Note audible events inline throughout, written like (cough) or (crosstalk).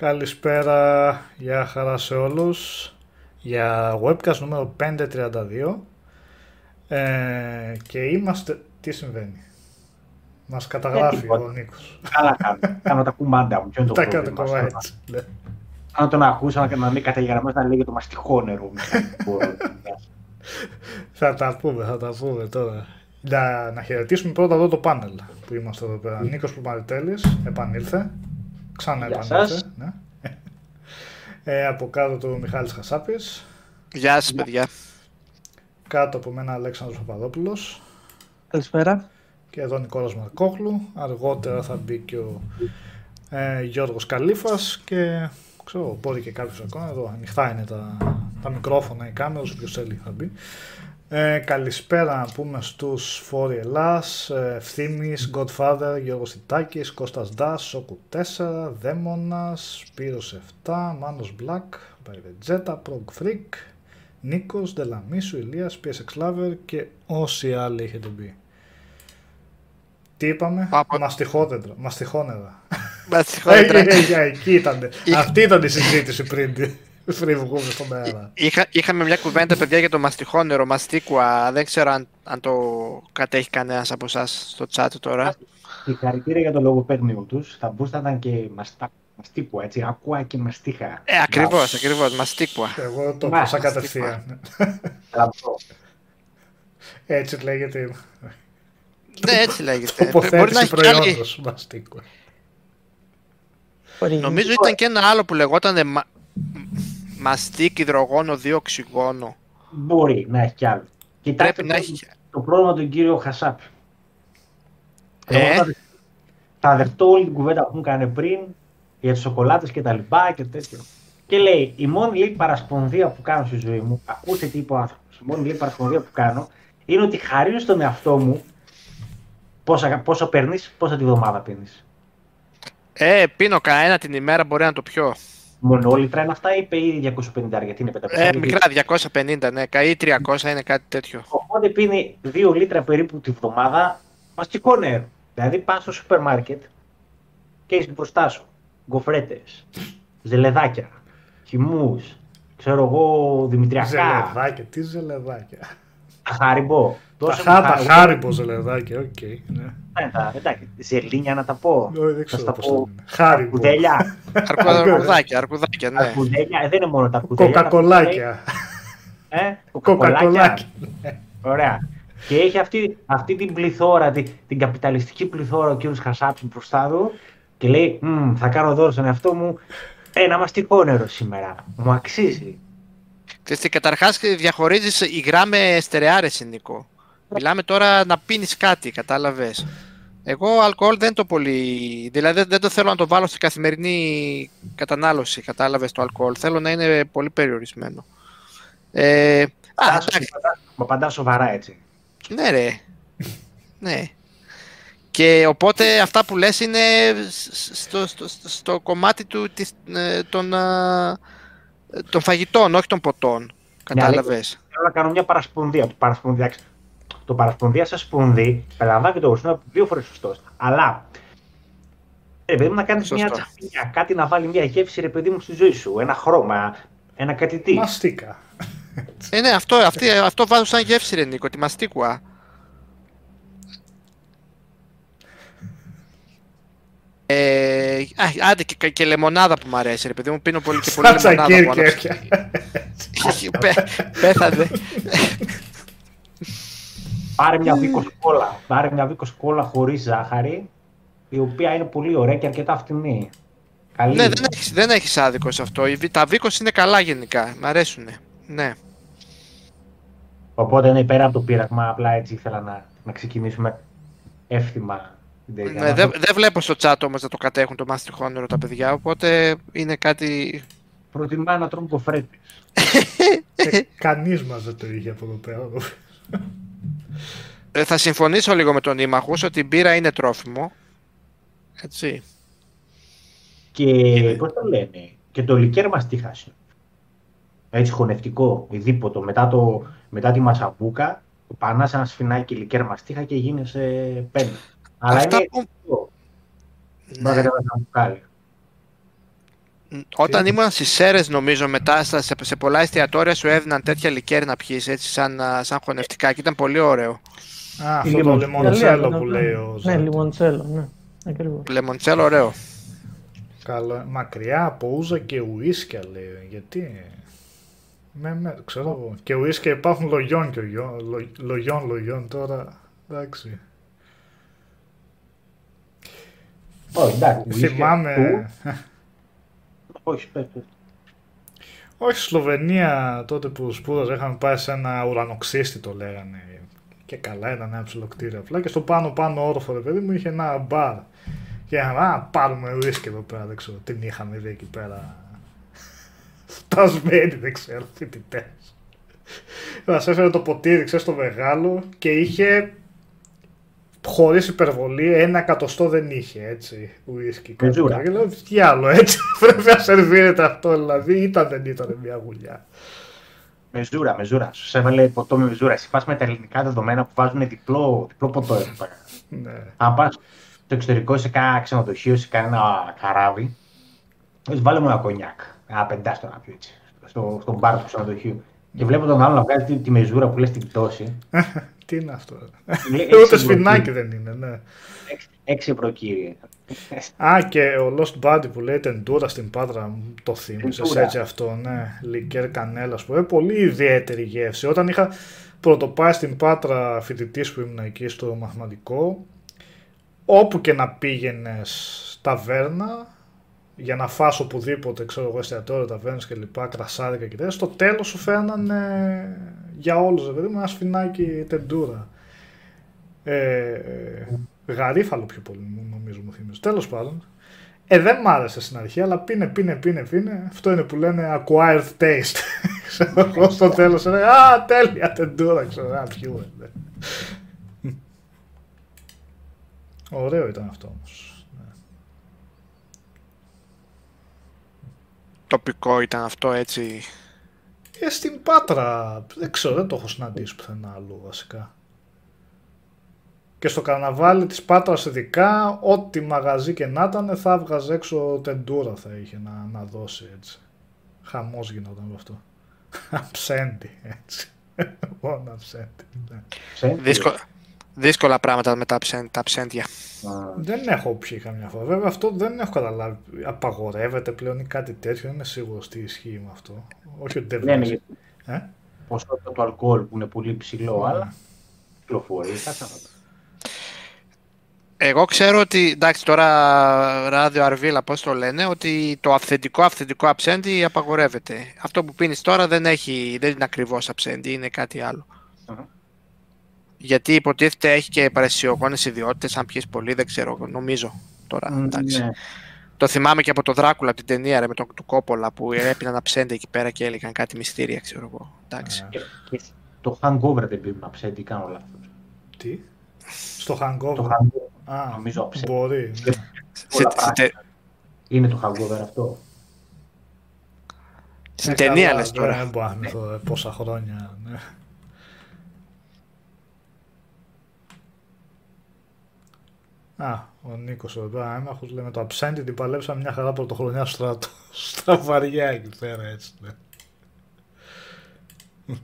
Καλησπέρα, γεια χαρά σε όλους για webcast νούμερο 532 ε, και είμαστε... Τι συμβαίνει; Μας καταγράφει τίποτα. ο Νίκος. Καλά κάνω. Κάνω τα κουμάντα μου. Ποιο είναι το Τα πρόβλημα. κάνω ακόμα Αυτό. έτσι. ναι. Αν τον ακούσα να να μην καταγεγραμμένος να λέγεται το μαστιχό νερό. Θα τα πούμε, θα τα πούμε τώρα. Να, να χαιρετήσουμε πρώτα εδώ το πάνελ που είμαστε εδώ πέρα. Νίκος Πλουμαριτέλης, επανήλθε. Ξανά Γεια επανήλθε. σας. Ναι. Ε, από κάτω του Μιχάλης Χασάπης. Γεια σας παιδιά. Κάτω από μένα Αλέξανδρος Παπαδόπουλος. Καλησπέρα. Και εδώ Νικόλας Μαρκόχλου. Αργότερα θα μπει και ο ε, Γιώργος Καλήφας και ξέρω, μπορεί και κάποιος ακόμα. Εδώ ανοιχτά είναι τα, τα μικρόφωνα, οι κάμερες, όποιος θέλει θα μπει. Ε, καλησπέρα να πούμε στους Φόρη Ελλάς, ε, Ευθύμης, Godfather, Γιώργος Τιτάκης, Κώστας Ντάς, Σόκου 4, Δαίμονας, Σπύρος 7, Μάνος Black, Βαϊβετζέτα, Prog Freak, Νίκος, Δελαμίσου, Ηλίας, PSX Lover και όσοι άλλοι έχετε μπει. Τι είπαμε, Πάπα. μαστιχόδεντρα, μαστιχόνεδρα. Με Ε, συγχωρείτε. ε, ε, Εκεί ήταν. Είχα- Αυτή ήταν η συζήτηση πριν, πριν βγούμε στον αέρα. Είχα, είχαμε μια κουβέντα παιδιά για το μαστιχόνερο, μαστίκουα. Δεν ξέρω αν, αν το κατέχει κανένας από εσάς στο chat τώρα. Συγχαρητήρια για το λογοπαίγνιο τους. Θα μπορούσε να ήταν και μαστά- μαστίκου, έτσι. Ακούα και μαστίχα. Ε, ακριβώς, ακριβώς. Μαστίκουα. Εγώ το Μα, πέσα αστικό. κατευθείαν. Λαμπρό. Έτσι λέγεται ναι, έτσι λέγεται. Μπορεί να τοποθέτηση έχει κι άλλη. προϊόντος μαστίκου. Νομίζω ήταν και ένα άλλο που λεγόταν μα... μαστίκ υδρογόνο 2 οξυγόνο. Μπορεί να έχει κι άλλο. Κοιτάξτε Πρέπει να έχει. το πρόβλημα του κύριο Χασάπη. Ε; Εγώ θα, θα δεχτώ όλη την κουβέντα που μου έκανε πριν για τις σοκολάτες και τα λοιπά και τέτοιο. Και λέει, η μόνη λέει παρασπονδία που κάνω στη ζωή μου, ακούστε τι είπε ο άνθρωπος, η μόνη λέει παρασπονδία που κάνω είναι ότι χαρίζω στον εαυτό μου πόσα, πόσο παίρνεις, πόσα τη βδομάδα παίρνεις. Ε, πίνω κανένα την ημέρα μπορεί να το πιω. Μονόλιτρα είναι αυτά ή είπε ήδη 250 γιατί είναι 500. Ε, μικρά 250, ναι, ή 300 είναι κάτι τέτοιο. Οπότε πίνει 2 λίτρα περίπου τη βδομάδα μαστικό νερό. Δηλαδή πας στο σούπερ μάρκετ και έχεις μπροστά σου γκοφρέτες, ζελεδάκια, χυμούς, ξέρω εγώ δημητριακά, Ζελεδάκια, τι ζελεδάκια. Χάριμπο. Τα, Τόσο χά, τα χάριμπο. χάριμπο ζελεδάκια, οκ. ναι. Ναι, τα- Εντάξει, ζελίνια να τα πω. Όχι, δεν Να ξέρω στα πώς πω. το λένε. Χάριμπο. Αρκουδέλια. Αρκου- Αρκουδάκια, αρκουδάκια, ναι. Αρκουδέλια, ε, δεν είναι μόνο τα αρκουδέλια. Κοκακολάκια. Ε, Κοκακολάκια. Ωραία. Και έχει αυτή, αυτή την πληθώρα, την, την καπιταλιστική πληθώρα ο κ. Χασάπης μπροστά του και λέει «Μμμ, θα κάνω δώρο στον εαυτό μου ένα μαστικό νερό σήμερα. Μου αξίζει. Ξέρεις τι, καταρχάς διαχωρίζεις υγρά με στερεάρεση, Νίκο. Μιλάμε τώρα να πίνεις κάτι, κατάλαβες. Εγώ αλκοόλ δεν το πολύ... Δηλαδή δεν- δεν το θέλω να το βάλω στην καθημερινή κατανάλωση, κατάλαβες το αλκοόλ. Θέλω να είναι πολύ περιορισμένο. Ε, α, Τάσο, εντάξει, μα- Μα παντά σοβαρά έτσι. ναι ρε. Ναι. Και οπότε αυτά που λες είναι σ- στο, στο, στο, στο κομμάτι του, της, ε, των, α, των φαγητών, όχι των ποτών. Κατάλαβες. Θέλω να κάνω μια παρασπονδία. Το παρασπονδία, το παρασπονδία σε σπονδί, περιλαμβάνει και το χρησιμοποιώ δύο φορές σωστός. Αλλά ρε παιδί μου να κάνεις μια Σωστός. τσαφίνια, κάτι να βάλει μια γεύση ρε παιδί μου στη ζωή σου. Ένα χρώμα, ένα κάτι τι. Μαστίκα. Ε, ναι, αυτό, αυτή, αυτό βάζω σαν γεύση ρε Νίκο, τη μαστίκουα. Ε, α, άντε και, και λεμονάδα που μου αρέσει ρε παιδί μου, πίνω πολύ και πολύ Σάτσα λεμονάδα. από άλλο. κέρκερ. Πέ- Πέθανε. Πάρε μια βίκο κόλλα. Πάρε μια βίκο κόλλα χωρίς ζάχαρη, η οποία είναι πολύ ωραία και αρκετά φτηνή. Καλή. ναι, είναι. δεν έχεις, δεν έχεις άδικο σε αυτό. Οι βι- Τα βίκος είναι καλά γενικά, μ' αρέσουνε. Ναι. Οπότε είναι πέρα από το πείραγμα, απλά έτσι ήθελα να, να ξεκινήσουμε εύθυμα την τέτοια. ναι Να δεν το- δεν βλέπω στο chat όμως να το κατέχουν το μαστιχόνερο τα παιδιά, οπότε είναι κάτι... Προτιμά να τρώμε κοφρέτες. (laughs) Ε, Κανείς μας δεν το είχε από εδώ πέρα. Ε, θα συμφωνήσω λίγο με τον Ήμαχους ότι η μπύρα είναι τρόφιμο. Έτσι. Και πώς το λένε, και το λικέρ μας τι χάσει. Έτσι χωνευτικό, ειδήποτο, μετά, το, μετά τη μασαμπούκα, πανάς ένα σφινάκι λικέρ μαστίχα και γίνεσαι πέντε. Αλλά Αυτά είναι που- αυτό. Ναι. Μπορεί να κατέβασα ένα μπουκάλι. Όταν ήμουν στις Σέρες, νομίζω μετά σε, σε πολλά εστιατόρια σου έδιναν τέτοια λικέρ να πιεις έτσι, σαν, σαν χωνευτικά και ήταν πολύ ωραίο. Α, αυτό το λιμοντσέλο που λέει ο Ναι, λιμοντσέλο, ναι. Ακριβώς. Λεμοντσέλο, ωραίο. Καλό. Μακριά από ούζα και ουίσκια λέει. Γιατί; Με, με, ξέρω εγώ. Και ουίσκια υπάρχουν λογιών και λογιών, λογιών, λογιών τώρα. Εντάξει. Όχι, εντάξει. Θυμάμαι. (laughs) Όχι, πες, πες. Όχι, στη Σλοβενία τότε που σπούδαζα είχαμε πάει σε ένα ουρανοξύστη το λέγανε. Και καλά ήταν ένα ψηλό κτίριο απλά. Και στο πάνω πάνω όροφο ρε παιδί μου είχε ένα μπαρ. Και είχαμε, α, πάρουμε ουίσκι εδώ πέρα, δεν ξέρω. Την είχαμε δει εκεί πέρα. Φτασμένοι, δεν ξέρω, φοιτητές. Μας έφερε το ποτήρι, ξέρεις, το μεγάλο και είχε χωρίς υπερβολή, ένα εκατοστό δεν είχε, έτσι, ουίσκι. Με ζούρα. Και λέω, τι άλλο, έτσι, (laughs) πρέπει να σερβίρεται αυτό, δηλαδή, ήταν δεν ήταν μια γουλιά. Με ζούρα, με ζούρα. Σου έβαλε ποτό με ζούρα. Εσύ πας με τα ελληνικά δεδομένα που βάζουν διπλό, διπλό ποτό εδώ πέρα. Ναι. Αν πας στο εξωτερικό σε κάνα ξενοδοχείο, σε κανένα καράβι, λες βάλε μου ένα κονιάκ. Ένα πεντάστο να πιω έτσι. Στο, στον μπαρ του ξενοδοχείου. Και βλέπω τον άλλο να βγάζει τη, τη μεζούρα που λες την πτώση. (laughs) Τι είναι αυτό, Λέει, ρε. (laughs) Ούτε έξι σφινάκι ευρώ, δεν είναι, ναι. Έξι- Έξι ευρώ κύριε. Α, και ο Lost Body που λέει τεντούρα στην Πάτρα, μου το θύμισες Τεντούρα. έτσι αυτό, ναι. Λικέρ κανέλας που είναι πολύ ιδιαίτερη γεύση. Όταν είχα πρωτοπάει στην Πάτρα φοιτητής που ήμουν εκεί στο μαθηματικό, όπου και να πήγαινες ταβέρνα, για να φας οπουδήποτε, ξέρω εγώ, εστιατόριο, ταβέρνες και λοιπά, κρασάδικα και τέτοια, στο τέλος σου φέρνανε για όλους, ρε παιδί μου, ένα σφινάκι τεντούρα. Ε, ε, γαρίφαλο πιο πολύ μου νομίζω μου θυμίζει. Τέλος πάντων. Ε, δεν μ' άρεσε στην αρχή, αλλά πίνε, πίνε, πίνε, πίνε. Αυτό είναι που λένε acquired taste. (laughs) ξέρω εγώ στο τέλος. είναι, Α, τέλεια, τεντούρα, ξέρω, α, πιούμε. ναι. Ωραίο ήταν αυτό όμως. Ναι. Τοπικό ήταν αυτό έτσι. Ε, στην Πάτρα, δεν ξέρω, δεν το έχω συναντήσει πουθενά αλλού βασικά. Και στο καρναβάλι της Πάτρας ειδικά, ό,τι μαγαζί και να ήταν, θα έβγαζε έξω τεντούρα θα είχε να, να δώσει έτσι. Χαμός γινόταν με αυτό. (laughs) Αψέντη, έτσι. Μόνο (laughs) αψέντη. ναι. Ψέντη. Δύσκολα, δύσκολα πράγματα με τα, ψεν, τα ψέντια. Α, Δεν έχω πιει καμιά φορά. Βέβαια αυτό δεν έχω καταλάβει. Απαγορεύεται πλέον ή κάτι τέτοιο. Δεν είμαι σίγουρος τι ισχύει με αυτό. Όχι ότι δεν Ναι, ναι, βγάζει. γιατί Ε; ποσότητα του αλκοόλ που είναι πολύ ψηλό, Ναι. αλλά κυκλοφορεί. Κάτσε να δω. Εγώ ξέρω ότι, εντάξει τώρα ράδιο Αρβίλα πώς το λένε, ότι το αυθεντικό αυθεντικό αψέντι απαγορεύεται. Αυτό που πίνεις τώρα δεν, έχει, δεν είναι ακριβώς αψέντι, είναι κάτι άλλο. Αχα. Γιατί υποτίθεται έχει και παρεσιογόνες ιδιότητες, αν πιείς πολύ δεν ξέρω, νομίζω τώρα. εντάξει. Ναι. Το θυμάμαι και από το Δράκουλα, από την ταινία ρε, με τον του Κόπολα που έπιναν αψέντι εκεί πέρα και έλεγαν κάτι μυστήρια, ξέρω εγώ. Εντάξει. Ε, Και- και το hangover δεν πίνουν αψέντη, κάνω λάθος. τι; Στο hangover; Το hangover Α, νομίζω αψέντη. μπορεί. ναι. Στη- όλα στη- τε- είναι το hangover αυτό; Στην Ε, ταινία καλά, λες τώρα. Δεν μπορώ να θυμηθώ, ε, πόσα χρόνια. Ναι. Α, ο Νίκος εδώ πέρα, έμαχος λέει με το αψέντη την παλέψαμε μια χαρά πρωτοχρονιά στο στρατό. (laughs) Στα βαριά εκεί πέρα έτσι. Ναι. (laughs)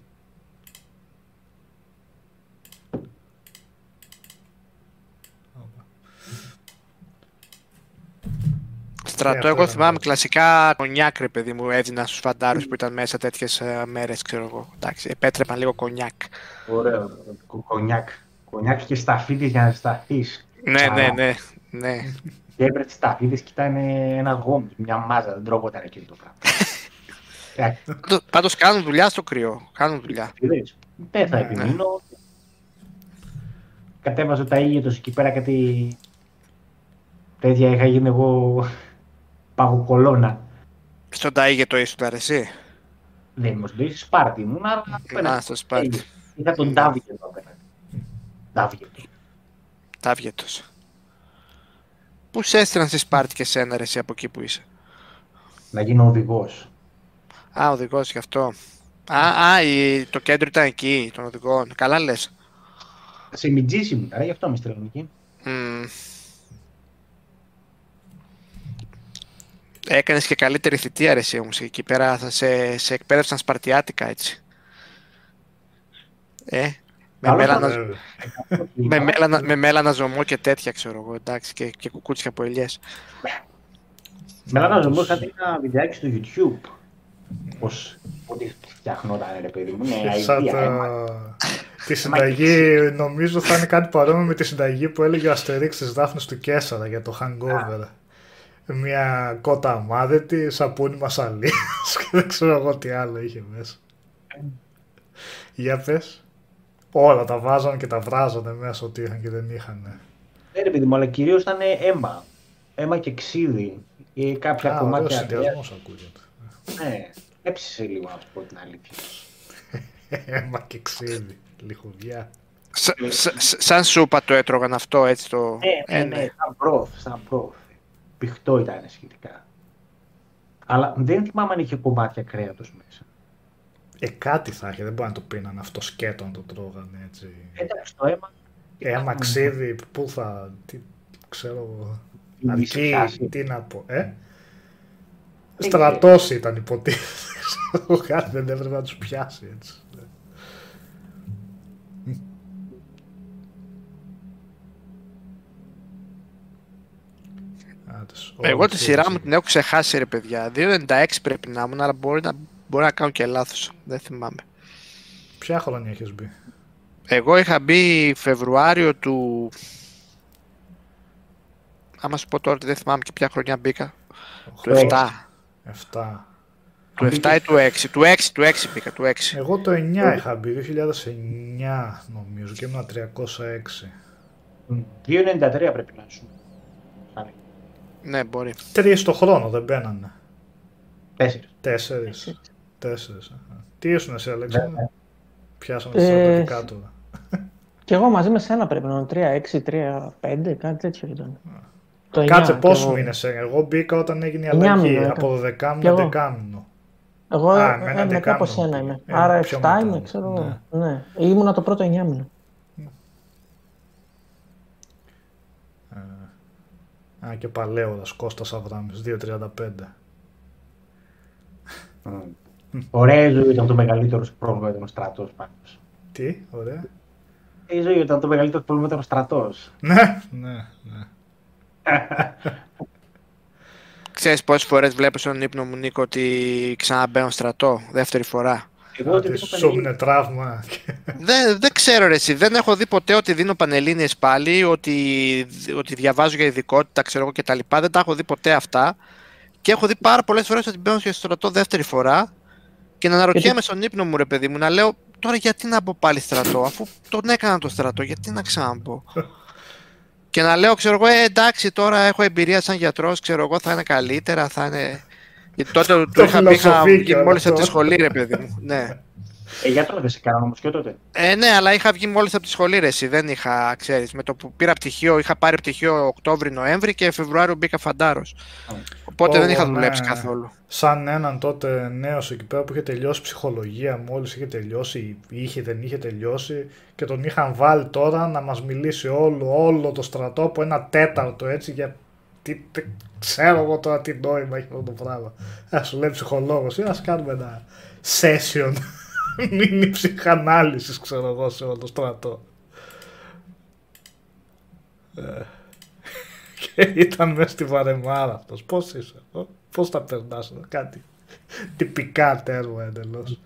Στρατό, αυτό εγώ ήταν θυμάμαι το- κλασικά κονιάκ, ρε παιδί μου, έδιναν στους φαντάρους που ήταν μέσα τέτοιες ε, μέρες, ξέρω εγώ. Εντάξει, επέτρεπαν λίγο κονιάκ. Ωραίο. Κο- Κονιάκ. Κονιάκ και σταφίδες για να σταθείς. Ναι, Καλά. ναι, ναι, ναι. Και έπρεπε τις σταφίδες και ήταν ένα γόμι, μια μάζα, δεν τρώγονταν εκεί το πράγμα. (laughs) Εντάξει, Πάντως- Πάντως κάνουν δουλειά στο κρυό. Κάνουν δουλειά. σταφίδες. Δεν θα Ναι. επιμείνω. Κατέβαζα τα ήγετος εκεί πέρα κάτι τέτοια είχα γίνει εγώ παγοκολώνα. Στον Ταΐγετο ήσουν εσύ; Δεν μου λέει, Σπάρτη ήμουν, αλλά Α, στο Σπάρτη. Είχα τον Ντάβιτ εδώ πέρα. Ντάβιτ. Ταύγετος. Πού σε έστειλαν στη Σπάρτη και σένα ρε εσύ από εκεί που είσαι; Να γίνω οδηγός. Α, οδηγός γι' αυτό. Α, α η- το κέντρο ήταν εκεί, των οδηγών. Καλά λες. Σε μιτζής ήμουν, ρε, γι' αυτό με στέλνουν εκεί. Μμμ. Έκανες και καλύτερη θητεία ρε εσύ όμως εκεί πέρα θα σε, σε εκπαίδευσαν σπαρτιάτικα έτσι. Ε, με Καλό μέλανα, Βέβαια. με, μέλανα, με μέλανα ζωμό και τέτοια ξέρω εγώ εντάξει και, και κουκούτσια από ελιές. Με ένα ζωμό κάτι ένα βιντεάκι στο YouTube. Πώς ότι φτιαχνόταν ρε παιδί μου. Ναι, Σαν αηδία, το... αίμα. Τη συνταγή, νομίζω θα είναι κάτι παρόμοιο με τη συνταγή που έλεγε ο Αστερίξ της Δάφνης του Κέσσαρα για το hangover. Μια κότα αμάδετη, σαπούνι μασαλίας (laughs) και δεν ξέρω εγώ τι άλλο είχε μέσα. Για πες. Όλα τα βάζανε και τα βράζανε μέσα ότι είχαν και δεν είχαν. Ναι, ρε παιδί μου, αλλά κυρίως ήταν αίμα. Αίμα και ξύδι. Ή κάποια Α, ωραίος κομμάτια. συνδυασμός ακούγεται. Ναι, έψησε λίγο να σου πω την αλήθεια. (laughs) Έμα και ξύδι. Λιχουδιά. Σα- σα- σα- σαν σούπα το έτρωγαν αυτό έτσι το... Ναι, ναι, Ε, ναι, σαν πρόφ, σαν πρόφ. Πηχτό ήταν σχετικά. Αλλά δεν θυμάμαι αν είχε κομμάτια κρέατος μέσα. Ε, κάτι θα είχε, δεν μπορεί να το πίνανε αυτό σκέτο να το τρώγανε έτσι. Εντάξει, το αίμα. Έμα ξύδι, πού θα, τι, ξέρω εγώ. η Αρκεί, μισή τι να πω, ε. Δεν Στρατός ήταν υποτίθεται. Ξέρω, Κάτι δεν έπρεπε να τους πιάσει έτσι. Άντες, Εγώ όλοι τη σειρά έτσι. μου την έχω ξεχάσει ρε παιδιά. 2.96 πρέπει να ήμουν, αλλά μπορεί να, μπορεί να κάνω και λάθος. Δεν θυμάμαι. Ποια χρόνια έχεις μπει; Εγώ είχα μπει Φεβρουάριο του... Άμα σου πω τώρα ότι δεν θυμάμαι και ποια χρονιά μπήκα. Του Το 7. 7. Του 7 ή του 6. Του 6, του 6 μπήκα, του 6. Εγώ το 9 είχα μπει, 2009 νομίζω και ήμουν 306. 2,93 πρέπει να σου. Σαν Ναι, μπορεί. Τρεις το χρόνο δεν μπαίνανε. Τέσσερις. Τέσσερις. Τέσσερις. αχα. Τι ήσουν εσύ, Αλέξανδρο. Βέβαια. Πιάσαμε τα Ε, στρατιωτικά τώρα. Και εγώ μαζί με σένα πρέπει να είναι 3-6, 3-5, κάτι τέτοιο ήταν. Το 9, Κάτσε κι πόσο εγώ. μήνες έγινε. Εγώ μπήκα όταν έγινε η Εννιά αλλαγή μήνα από έκανα. 12 Κι εγώ. μήνο 10 μήνο. Εγώ Α, ε, με ένα μετά δεκάμινο από σένα πήγε. είμαι. Ε, Άρα 7 πιο μετά. είμαι, ξέρω εγώ. Ναι. Ήμουνα το πρώτο 9 μήνα. Α, και παλαιόδας, Κώστας Αβράμης, 2.35. Ωραία η ζωή ήταν το μεγαλύτερο σου πρόβλημα ήταν ο στρατός πάντως. Τι, ωραία. Η ζωή ήταν το μεγαλύτερο πρόβλημα ήταν ο στρατός. Ναι, ναι, ναι. Ξέρεις πόσες φορές βλέπω στον ύπνο μου Νίκο ότι ξαναμπαίνω στρατό, δεύτερη φορά; Εγώ Ότι ότι σου έμεινε τραύμα. δεν, δεν ξέρω ρε εσύ, δεν έχω δει ποτέ ότι δίνω πανελλήνιες πάλι, ότι, ότι διαβάζω για ειδικότητα, ξέρω εγώ και τα λοιπά. Δεν τα έχω δει ποτέ αυτά. Και έχω δει πάρα πολλές φορές ότι μπαίνω στο στρατό δεύτερη φορά και να αναρωτιέμαι στον ύπνο μου ρε παιδί μου, να λέω τώρα γιατί να μπω πάλι στρατό, αφού τον έκανα το στρατό, γιατί να ξαναμπω; (laughs) και να λέω, ξέρω εγώ, ε, εντάξει, τώρα έχω εμπειρία σαν γιατρός, ξέρω εγώ, θα είναι καλύτερα, θα είναι... Γιατί τότε του είχα πει, είχα φιλοσοφεί βγει κιόλας μόλις από τη τώρα. σχολή, ρε παιδί μου. Ναι. Ε, γιατρό δεν σε κάνανε όμως και τότε. Ε, ναι, αλλά είχα βγει μόλις από τη σχολή, ρε, εσύ. Δεν είχα, ξέρεις. Με το που πήρα πτυχίο, είχα πάρει πτυχίο Οκτώβρη-Νοέμβρη και Φεβρουάριο μπήκα φαντάρος. Οπότε δεν Ω, είχα ναι. δουλέψει καθόλου. Σαν έναν τότε νέο εκεί πέρα που είχε τελειώσει ψυχολογία, μόλις είχε τελειώσει, ή είχε δεν είχε τελειώσει, και τον είχαν βάλει τώρα να μας μιλήσει όλο, όλο το στρατό από ένα τέταρτο έτσι για. Τι, τι- ξέρω εγώ τώρα τι νόημα έχει αυτό το πράγμα. Α σου λέει ψυχολόγος, ή ας κάνουμε ένα session μήνυ ψυχανάλυσης, ξέρω εγώ, σε όλο το στρατό. Ε, και ήταν μέσα στη βαρεμάρα αυτός. Πώς είσαι, ε; πώς τα περνάς, ε; κάτι τυπικά τέρμα εντελώς.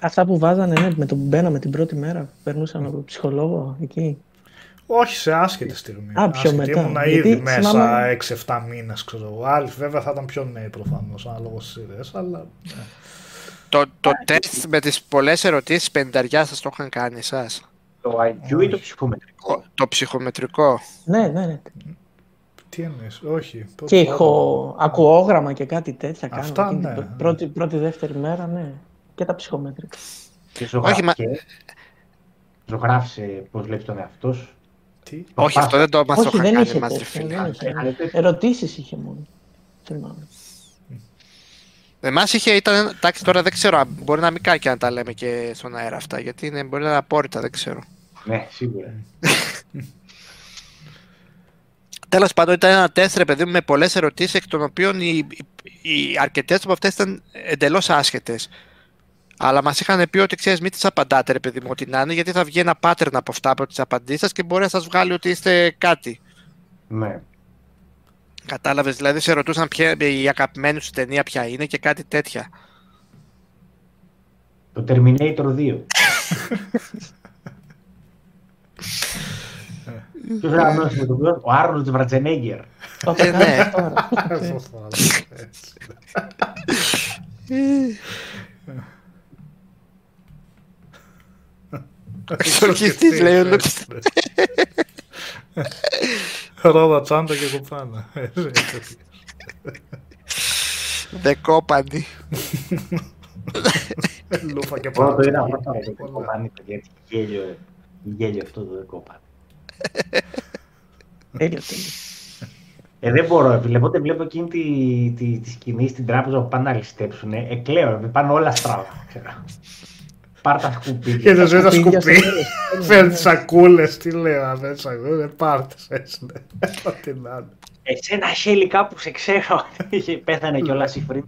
Αυτά που βάζανε, ναι, με το που μπαίναμε την πρώτη μέρα, περνούσαν από ψυχολόγο εκεί. Όχι σε άσχετη στιγμή. Α, πιο Άσχετη. μετά. Ήμουνα Γιατί ήδη μέσα θυμάμαι- 6-7 μήνες, ξέρω εγώ. Άλλοι βέβαια θα ήταν πιο νέοι προφανώς, ανάλογα στις ιδέες, αλλά... ναι. Το, το τεστ με τις πολλές ερωτήσεις πενταριά σας το είχαν κάνει εσάς. Το IQ ή το ψυχομετρικό; Το ψυχομετρικό. Ναι, ναι, ναι. Τι εννοείς, όχι. πώς- Και ηχο, ακουόγραμμα και κάτι τέτοια Αυτά, κάναμε. εκείνη την ναι. Πρώτη, πρώτη, δεύτερη μέρα, ναι. Και τα ψυχομέτρηκα. Και Όχι, μα- ζωγράφησε. Ζωγράφησε πώς βλέπεις τον εαυτό σου. Τι, Όχι, αυτό δεν το μας το Όχι, είχαν δεν κάνει είχε μας, ρε τέτοια. φίλε. δεν είχε. Είχατε τέτοια. Ερωτήσεις είχε μόνο. Θυμάμαι. Εμάς είχε, ήταν, εντάξει τώρα δεν ξέρω, αν- μπορεί να μην κάνει και να τα λέμε και στον αέρα αυτά, γιατί είναι, μπορεί να είναι απόρριτα, δεν ξέρω. Ναι, σίγουρα. (laughs) Τέλος πάντων, ήταν ένα τεστ, ρε παιδί μου, με πολλές ερωτήσεις, εκ των οποίων οι, οι, οι αρκετές από αυτές ήταν εντελώς άσχετες. Αλλά μας είχαν πει ότι ξέρεις, μην τις απαντάτε, ρε παιδί μου, ότι να είναι, γιατί θα βγει ένα pattern από αυτά από τις απαντήσεις σας και μπορεί να σας βγάλει ότι είστε κάτι. Ναι. Κατάλαβες, δηλαδή σε ρωτούσαν ποια, η αγαπημένη σου ταινία ποια είναι και κάτι τέτοια. Το Terminator 2. Ποιος είναι ανάμεσα με το οποίο, ο Άρνολτ Βρατζενέγκερ. Το Ε, κάνεις ναι. τώρα. Σωστά, έτσι. Εξορκιστής, λέει ο Λούκας. (laughs) Ρόδα τσάντα και κουπάνα. (laughs) Δεκόπανη. (laughs) Λούφα και Εγώ το είδα παραπάνω. πρώτα με το δεκόπανι, παιδιά, έτσι γέλιο, γέλιο αυτό το δεκόπανι. Τέλειο, τέλειο. Ε, δεν μπορώ, βλέπω, όταν βλέπω εκείνη τη, τη, τη σκηνή στην τράπεζα που πάνε να ληστέψουν, ε, κλαίω, ε, πάνε όλα στραβά, ξέρω. Πάρ' τα Και σκουπίδια. δεν ζωή τα σκουπίδια σκουπί. στο τέλος. (laughs) Φέρνει τις σακούλες, τι λέω, αν δεν σακούλε, πάρτες έτσι. ναι. (laughs) Ό,τι να είναι. Εσένα χέλη κάπου σε ξέρω. (laughs) Είχε- Πέθανε κιόλας η Φρύν.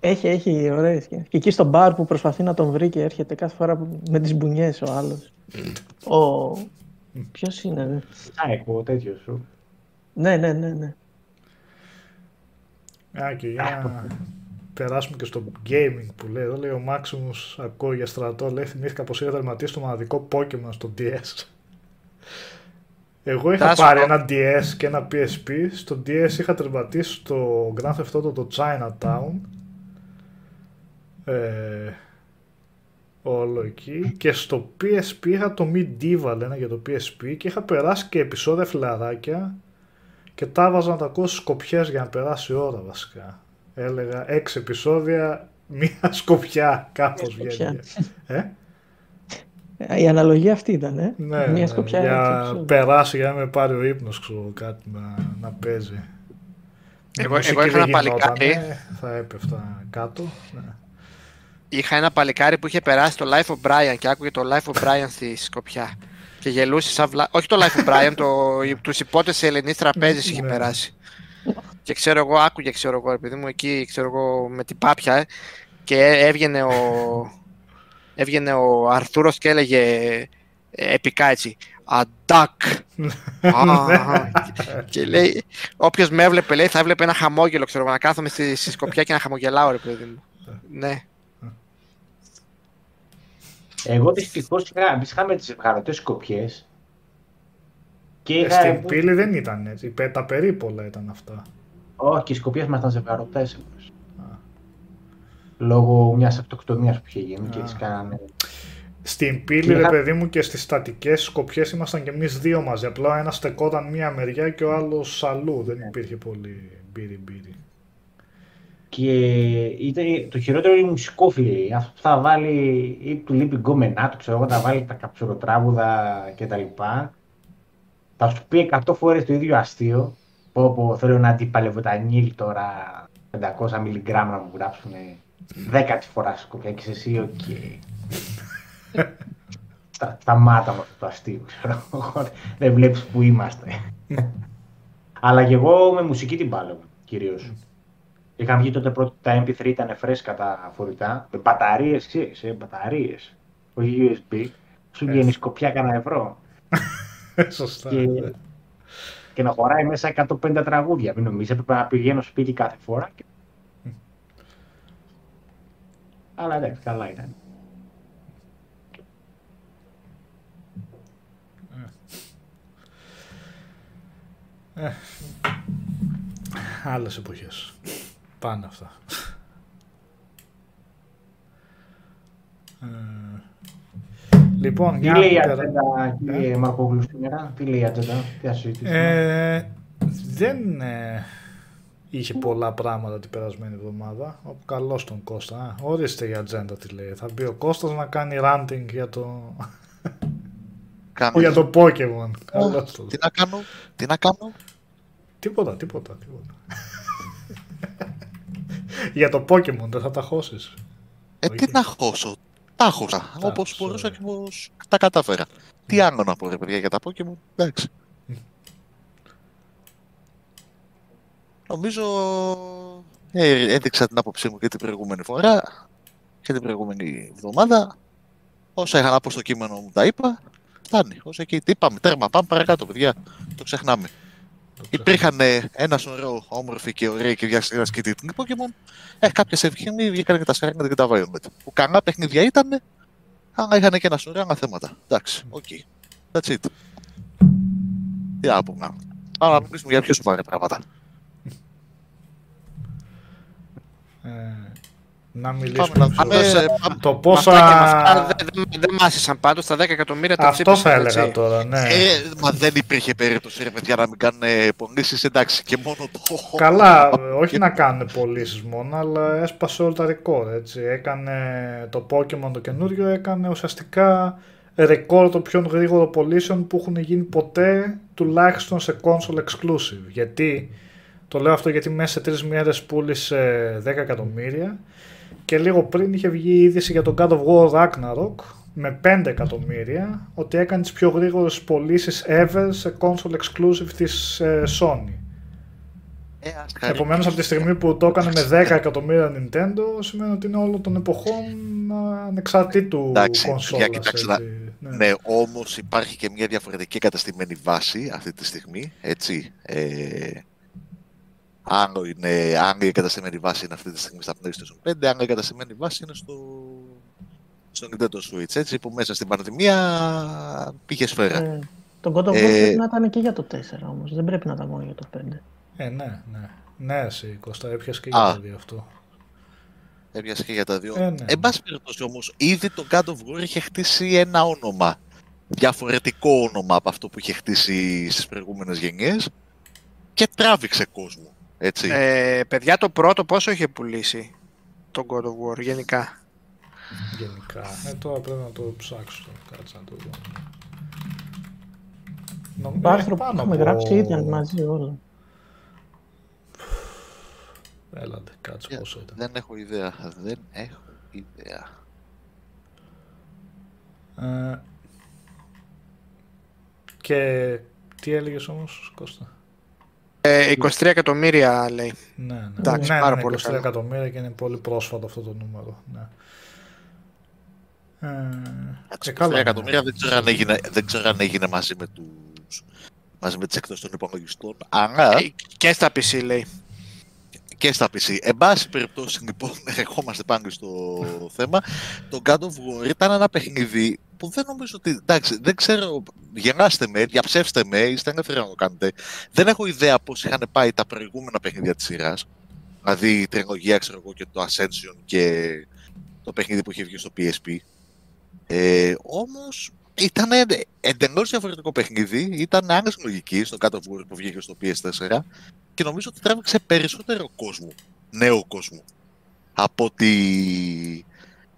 Έχει, έχει ωραίες σκηνές. Και εκεί στο μπαρ που προσπαθεί να τον βρει και έρχεται κάθε φορά που- με τις μπουνιές ο άλλος. Ο... Ποιος είναι, ναι. Α, ο τέτοιος σου. Ναι, ναι, ναι, ναι. Α, και για να περάσουμε και στο gaming που λέει. Εδώ λέει ο Maximus ακούω για στρατό. Λέει θυμήθηκα πως είχα τερματίσει το μοναδικό Pokemon στο DS. Εγώ είχα Θα σου πάρει πω. ένα DS και ένα PSP. Στο DS είχα τερματίσει το Grand Theft Auto το Chinatown. Ε, όλο εκεί. Και στο PSP είχα το Medieval ένα για το PSP και είχα περάσει και επεισόδια φιλαράκια και τα έβαζα να τα ακούω στις σκοπιές για να περάσει η ώρα βασικά. Έλεγα έξι επεισόδια, μία σκοπιά κάπως Μία σκοπιά. βγαίνει. Ε; Ε, Η αναλογία αυτή ήταν, ε; Ναι, Μία ναι, σκοπιά. για έτσι, να ξέρω. περάσει, για να με πάρει ο ύπνος, ξέρω, κάτι να, να παίζει. Εγώ- Η μουσική εγώ είχα δεν ένα γινότανε, παλικάρι. Θα έπεφτα κάτω. Ναι. Είχα ένα παλικάρι που είχε περάσει το Life of Brian και άκουγε το Life of Brian στη Σκοπιά. Και γελούσε σαν βλά... Όχι το Life of Brian, το... τους υπότες σε Ελληνής τραπέζης είχε Ναι. περάσει. Και ξέρω εγώ, άκουγε ξέρω εγώ, επειδή μου εκεί, ξέρω εγώ, με την πάπια ε, και έβγαινε ο, (laughs) έβγαινε ο Αρθούρος και έλεγε ε, επικά έτσι «Αντάκ». (laughs) Α, και λέει, όποιος με έβλεπε, λέει, θα έβλεπε ένα χαμόγελο, ξέρω εγώ, να κάθομαι στη, στη Σκοπιά και να χαμογελάω, ρε παιδί μου. ναι. Εγώ δυστυχώς είχα, εμείς είχαμε τις ζευγαρωτέ σκοπιές. Και Ε, είχα. Στην πύλη δεν ήταν έτσι. πε- Τα περίπολα ήταν αυτά. Όχι, οι σκοπιέ μας ήταν ζευγαρωτές. Α. Λόγω μιας αυτοκτονίας που είχε γίνει και Α. τις κάνανε. Στην πύλη, ρε Είχα- παιδί μου, και στις στατικές σκοπιέ ήμασταν και εμείς δύο μαζί. Απλά ένα στεκόταν μία μεριά και ο άλλος αλλού. Δεν υπήρχε πολύ μπύρι μπύρι. Και ήταν, το χειρότερο είναι η μουσικόφιλη. Αυτό που θα βάλει ή του λείπει γκόμενά του, ξέρω εγώ, θα βάλει τα καψουροτράγουδα κτλ. Θα σου πει 100 φορές το ίδιο αστείο. Πω, πω, θέλω να αντιπαλευοτανίλ τώρα 500 μιλιγκράμμα να μου γράψουν δέκατη φορά σκοπιά και είσαι εσύ, οκ. (laughs) Στα- Σταμάτα με αυτό το αστείο, ξέρω εγώ. Δεν βλέπεις που είμαστε. (laughs) Αλλά και εγώ με μουσική την πάλευα, κυρίως. Είχαν βγει τότε πρώτα τα MP3 ήταν φρέσκα τα φορητά. Με μπαταρίες, ξέρεις, ε, μπαταρίες. Όχι USB. Σου βγαίνει σκοπιά κανένα ευρώ. (laughs) Σωστά. Και, ναι. Και να χωράει μέσα 150 τραγούδια. Μην νομίζεις, έπρεπε να πηγαίνω σπίτι κάθε φορά. Και... Αλλά εντάξει, καλά ήταν. Άλλες εποχές. Πάνε αυτά. Ε, λοιπόν, Τι για λέει η πέρα- ατζέντα, κύριε Μαρκόγλου, σήμερα, τι λέει η ατζέντα, τι ασύτηση. Ε, δεν ε, είχε πολλά πράγματα την περασμένη εβδομάδα. Ο καλός τον Κώστα. Α, ορίστε η ατζέντα τι λέει. Θα μπει ο Κώστας να κάνει ranting για το, Κάνω. (laughs) για το Pokemon. Καλώς τον. Τι να κάνω, τι να κάνω. Τίποτα, τίποτα, τίποτα. (laughs) για το Pokemon δεν θα τα χώσεις. Ε, Όχι. τι να χώσω τάχωσα. Όπως μπορούσα και όπω τα κατάφερα. Τι ναι. άλλο να πω, ρε παιδιά, για τα Pokémon. Εντάξει. Νομίζω ε, έδειξα την άποψή μου και την προηγούμενη φορά και την προηγούμενη εβδομάδα. Όσα είχα να πω στο κείμενο μου τα είπα. Φτάνει. Όσα εκεί είπαμε, τέρμα, πάμε παρακάτω, παιδιά. Το ξεχνάμε. Υπήρχαν ε, ένας σωρό όμορφοι και ωραίοι και διασκεδαστικοί Pokémon. Ε, κάποια στιγμή βγήκαν και τα Scarlet και τα Violet. Που καλά παιχνίδια ήταν, αλλά είχαν και ένα σωρό άλλα θέματα. Εντάξει, ok. Okay. That's it. Τι να πούμε. Πάμε να μιλήσουμε για πιο σοβαρά πράγματα. Ε, να μιλήσουμε Πάμε να πιο- δούμε. Πάντως, ε, το με πόσα... αυτά και με αυτά δεν- δεν- δεν μάσησαν πάντως, τα 10 εκατομμύρια τα Αυτό ψήφισαν, θα έλεγα έτσι. τώρα, ναι. Ε, μα δεν υπήρχε περίπτωση ρε παιδιά να μην κάνουν πονήσεις, εντάξει, και μόνο το... Καλά, όχι να κάνουν πωλήσεις μόνο, αλλά έσπασε όλα τα ρεκόρ. Έτσι. Έκανε το Pokemon το καινούριο, έκανε ουσιαστικά ρεκόρ των πιο γρήγορο πωλήσεων που έχουν γίνει ποτέ, τουλάχιστον σε console exclusive. Γιατί, το λέω αυτό γιατί μέσα σε τρεις μέρες πούλησε 10 εκατομμύρια και λίγο πριν είχε βγει η είδηση για τον God of War Ragnarok με 5 εκατομμύρια ότι έκανε τις πιο γρήγορες πωλήσεις ever σε console exclusive της ε, Sony. Ε, ας χαρεί. Επομένως, από τη στιγμή που το έκανε με 10 εκατομμύρια Nintendo, σημαίνει ότι είναι όλο των εποχών α, ανεξαρτήτου Εντάξει, κονσόλα. για κοιτάξτε να- Ναι, όμως υπάρχει και μια διαφορετική καταστημένη βάση αυτή τη στιγμή, έτσι. Ε, άλλο είναι, αν η εγκαταστημένη βάση είναι αυτή τη στιγμή στα PlayStation 5, αν η εγκαταστημένη βάση είναι στο, στο Nintendo Switch, έτσι, που μέσα στην πανδημία πήγε σφαίρα. Ε, το God of War Ε, πρέπει να ήταν και για το 4 όμως. Δεν πρέπει να ήταν μόνο για το 5. Ε, ναι, ναι. Ναι, εσύ Κώστα, έπιασε και Α. για το δύο αυτό. Έπιασε και για τα δύο. Ε, ναι. Εν πάση περιπτώσει όμως, ήδη το God of War είχε χτίσει ένα όνομα. Διαφορετικό όνομα από αυτό που είχε χτίσει στις προηγούμενες γενιές και τράβηξε κόσμο. Έτσι. Ε, παιδιά, το πρώτο πόσο είχε πουλήσει το God of War γενικά; Γενικά. Ε, τώρα πρέπει να το ψάξω. Κάτσε να το δω. Νομ- Το ε, άρθρο που πάνω έχουμε από- γράψει ήταν μαζί όλα. Έλατε, κάτσε Για- πόσο ήταν. Δεν έχω ιδέα. Δεν έχω ιδέα. Ε, και τι έλεγες όμως, Κώστα; Ε, 23 εκατομμύρια λέει. Ναι, ναι. Εντάξει, ναι, πάρα ναι, πολύ 23 καλό. εκατομμύρια και είναι πολύ πρόσφατο αυτό το νούμερο. Ναι. Ε, Εντάξει, ε, 23 ναι. εκατομμύρια δεν ξέρω, αν έγινε, δεν ξέρω αν έγινε μαζί με τους μαζί με τις εκτός των υπολογιστών, αλλά Ε, και στα PC λέει. και στα PC. Εν πάση περιπτώσει, λοιπόν, (laughs) ερχόμαστε πάλι στο θέμα. Το God of War ήταν ένα παιχνίδι που δεν νομίζω ότι. Εντάξει, δεν ξέρω. Γελάστε με, διαψεύστε με, είστε ελεύθεροι να το κάνετε. Δεν έχω ιδέα πώς είχαν πάει τα προηγούμενα παιχνίδια της σειράς. Δηλαδή η τριλογία, ξέρω εγώ, και το Ascension και το παιχνίδι που είχε βγει στο PSP. Ε, Όμως ήταν εντελώς διαφορετικό παιχνίδι. Ήταν άλλη λογική στο God of War που βγήκε στο PS4 και νομίζω ότι τράβηξε περισσότερο κόσμο, νέο κόσμο, από, ότι,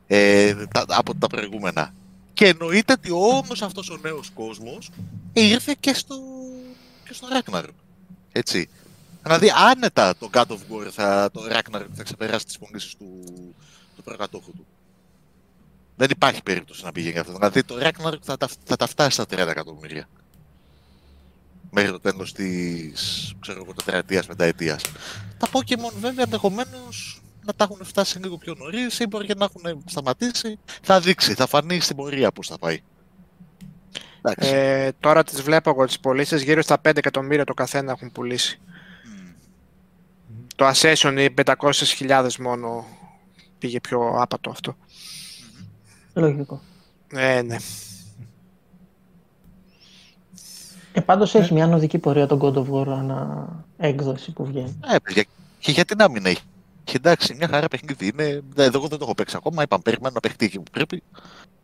ε, τα, από τα προηγούμενα. Και εννοείται ότι όμως αυτός ο νέος κόσμος ήρθε και στο, και στο Ragnarok. Έτσι. Δηλαδή άνετα το God of War θα, το Ragnarok θα ξεπεράσει τις πωλήσεις του, του προκατόχου του. Δεν υπάρχει περίπτωση να πηγαίνει αυτό. Δηλαδή το Ragnarok θα, τα- θα τα φτάσει στα 30 εκατομμύρια μέχρι το τέλος της, ξέρω εγώ, τετραετίας, πενταετίας. Τα Pokemon βέβαια ενδεχομένως να τα έχουν φτάσει λίγο πιο νωρίς ή μπορεί και να έχουν σταματήσει. Θα δείξει, θα φανεί στην πορεία πώς θα πάει. Εντάξει. Ε, τώρα τις βλέπω εγώ τις πωλήσεις γύρω στα 5 εκατομμύρια το καθένα έχουν πουλήσει. Μμ. Το Ascension οι 500.000 μόνο πήγε πιο άπατο αυτό. Λογικό. Ε, ναι. Ε, πάντως έχει μια ανωδική πορεία τον God of War ανά έκδοση που βγαίνει. Ε, παιδιά, και γιατί να μην έχει. Και εντάξει, μια χαρά παιχνίδι είναι. δε- Εγώ δεν το έχω παίξει ακόμα. Είπαμε, περιμένω να παιχτεί εκεί που πρέπει.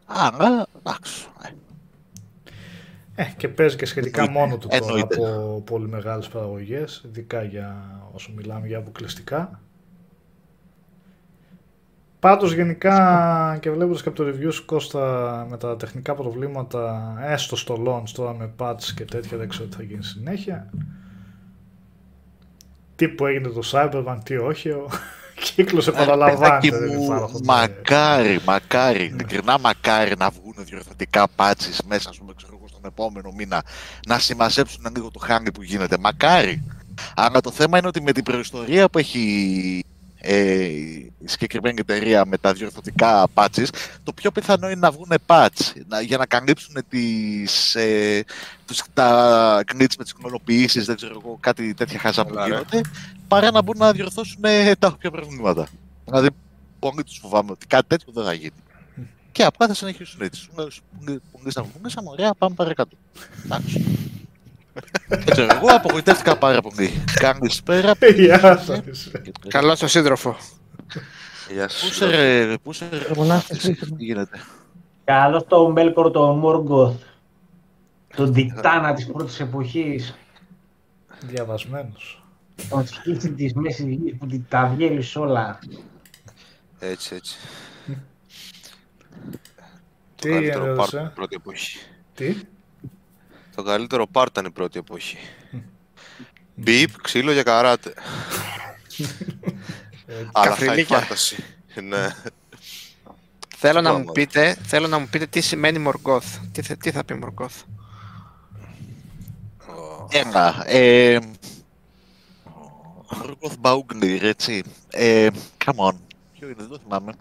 Αλλά εντάξει. ε. Ε, και παίζει και σχετικά Εννοείται. μόνο του τώρα Εννοείται. από πολύ μεγάλες παραγωγές, ειδικά για όσο μιλάμε για αποκλειστικά. Πάντως γενικά και βλέποντας και από το review σου Κώστα με τα τεχνικά προβλήματα έστω στο launch τώρα με patch και τέτοια δεν ξέρω τι θα γίνει συνέχεια. Τι που έγινε το Cyberpunk, τι όχι, ο (laughs) κύκλος επαναλαμβάνεται. Ε, Παιδάκι δεν μου, υπάρχουν, ε, μακάρι, μακάρι, ειλικρινά μακάρι να βγουν διορθωτικά πάτσις μέσα, ας πούμε, ξέρω εγώ, στον επόμενο μήνα, να συμμαζέψουν λίγο το χάνι που γίνεται. Μακάρι. Αλλά το θέμα είναι ότι με την προϊστορία που έχει ε, η συγκεκριμένη εταιρεία με τα διορθωτικά patches, το πιο πιθανό είναι να βγουν patch να, για να καλύψουν τις, ε, τους, τα glitch με τις κοινωνοποιήσεις, δεν ξέρω εγώ, κάτι τέτοια χάζα που Καλά, ρε. γίνονται, παρά να μπορούν να διορθώσουν ε, τα όποια προβλήματα. Δηλαδή, πολύ τους φοβάμαι ότι κάτι τέτοιο δεν θα γίνει. Και απλά θα συνεχίσουν έτσι. Πουγγίσαμε, πουγγίσαμε, ωραία, πάμε παρακάτω. Εντάξει. Δεν ξέρω, εγώ απογοητεύτηκα πάρα πολύ. Κάνεις πέρα. Γεια σας. Καλό στο σύντροφο. Γεια Πού σου. σε ρε, πού σε ρε, Μονάχα εσύ, χρήσιμο. τι γίνεται; Καλό το Μπέλκορ, το Μόργκοθ. Τον Τιτάνα της πρώτης εποχής. Διαβασμένος. Τον σκίτσι της Μέσης Γης που την- τα διέλυσε όλα. Έτσι, έτσι. Τι Το καλύτερο έδωσε; πάρ ήταν η πρώτη εποχή. Τι; Το καλύτερο πάρ ήταν η πρώτη εποχή. (laughs) Μπιπ, ξύλο για καράτε. Αλλά high Καφριλίκια. fantasy. Ναι. Θέλω να, μου Πάμε. πείτε, θέλω να μου πείτε τι σημαίνει Μοργκόθ. Τι, θε- τι θα πει Μοργκόθ; Ω, Ένα, ε... Ρούκοθ Μπαούγκλιρ, έτσι. Ε, come on. Ποιο είναι, δεν το θυμάμαι.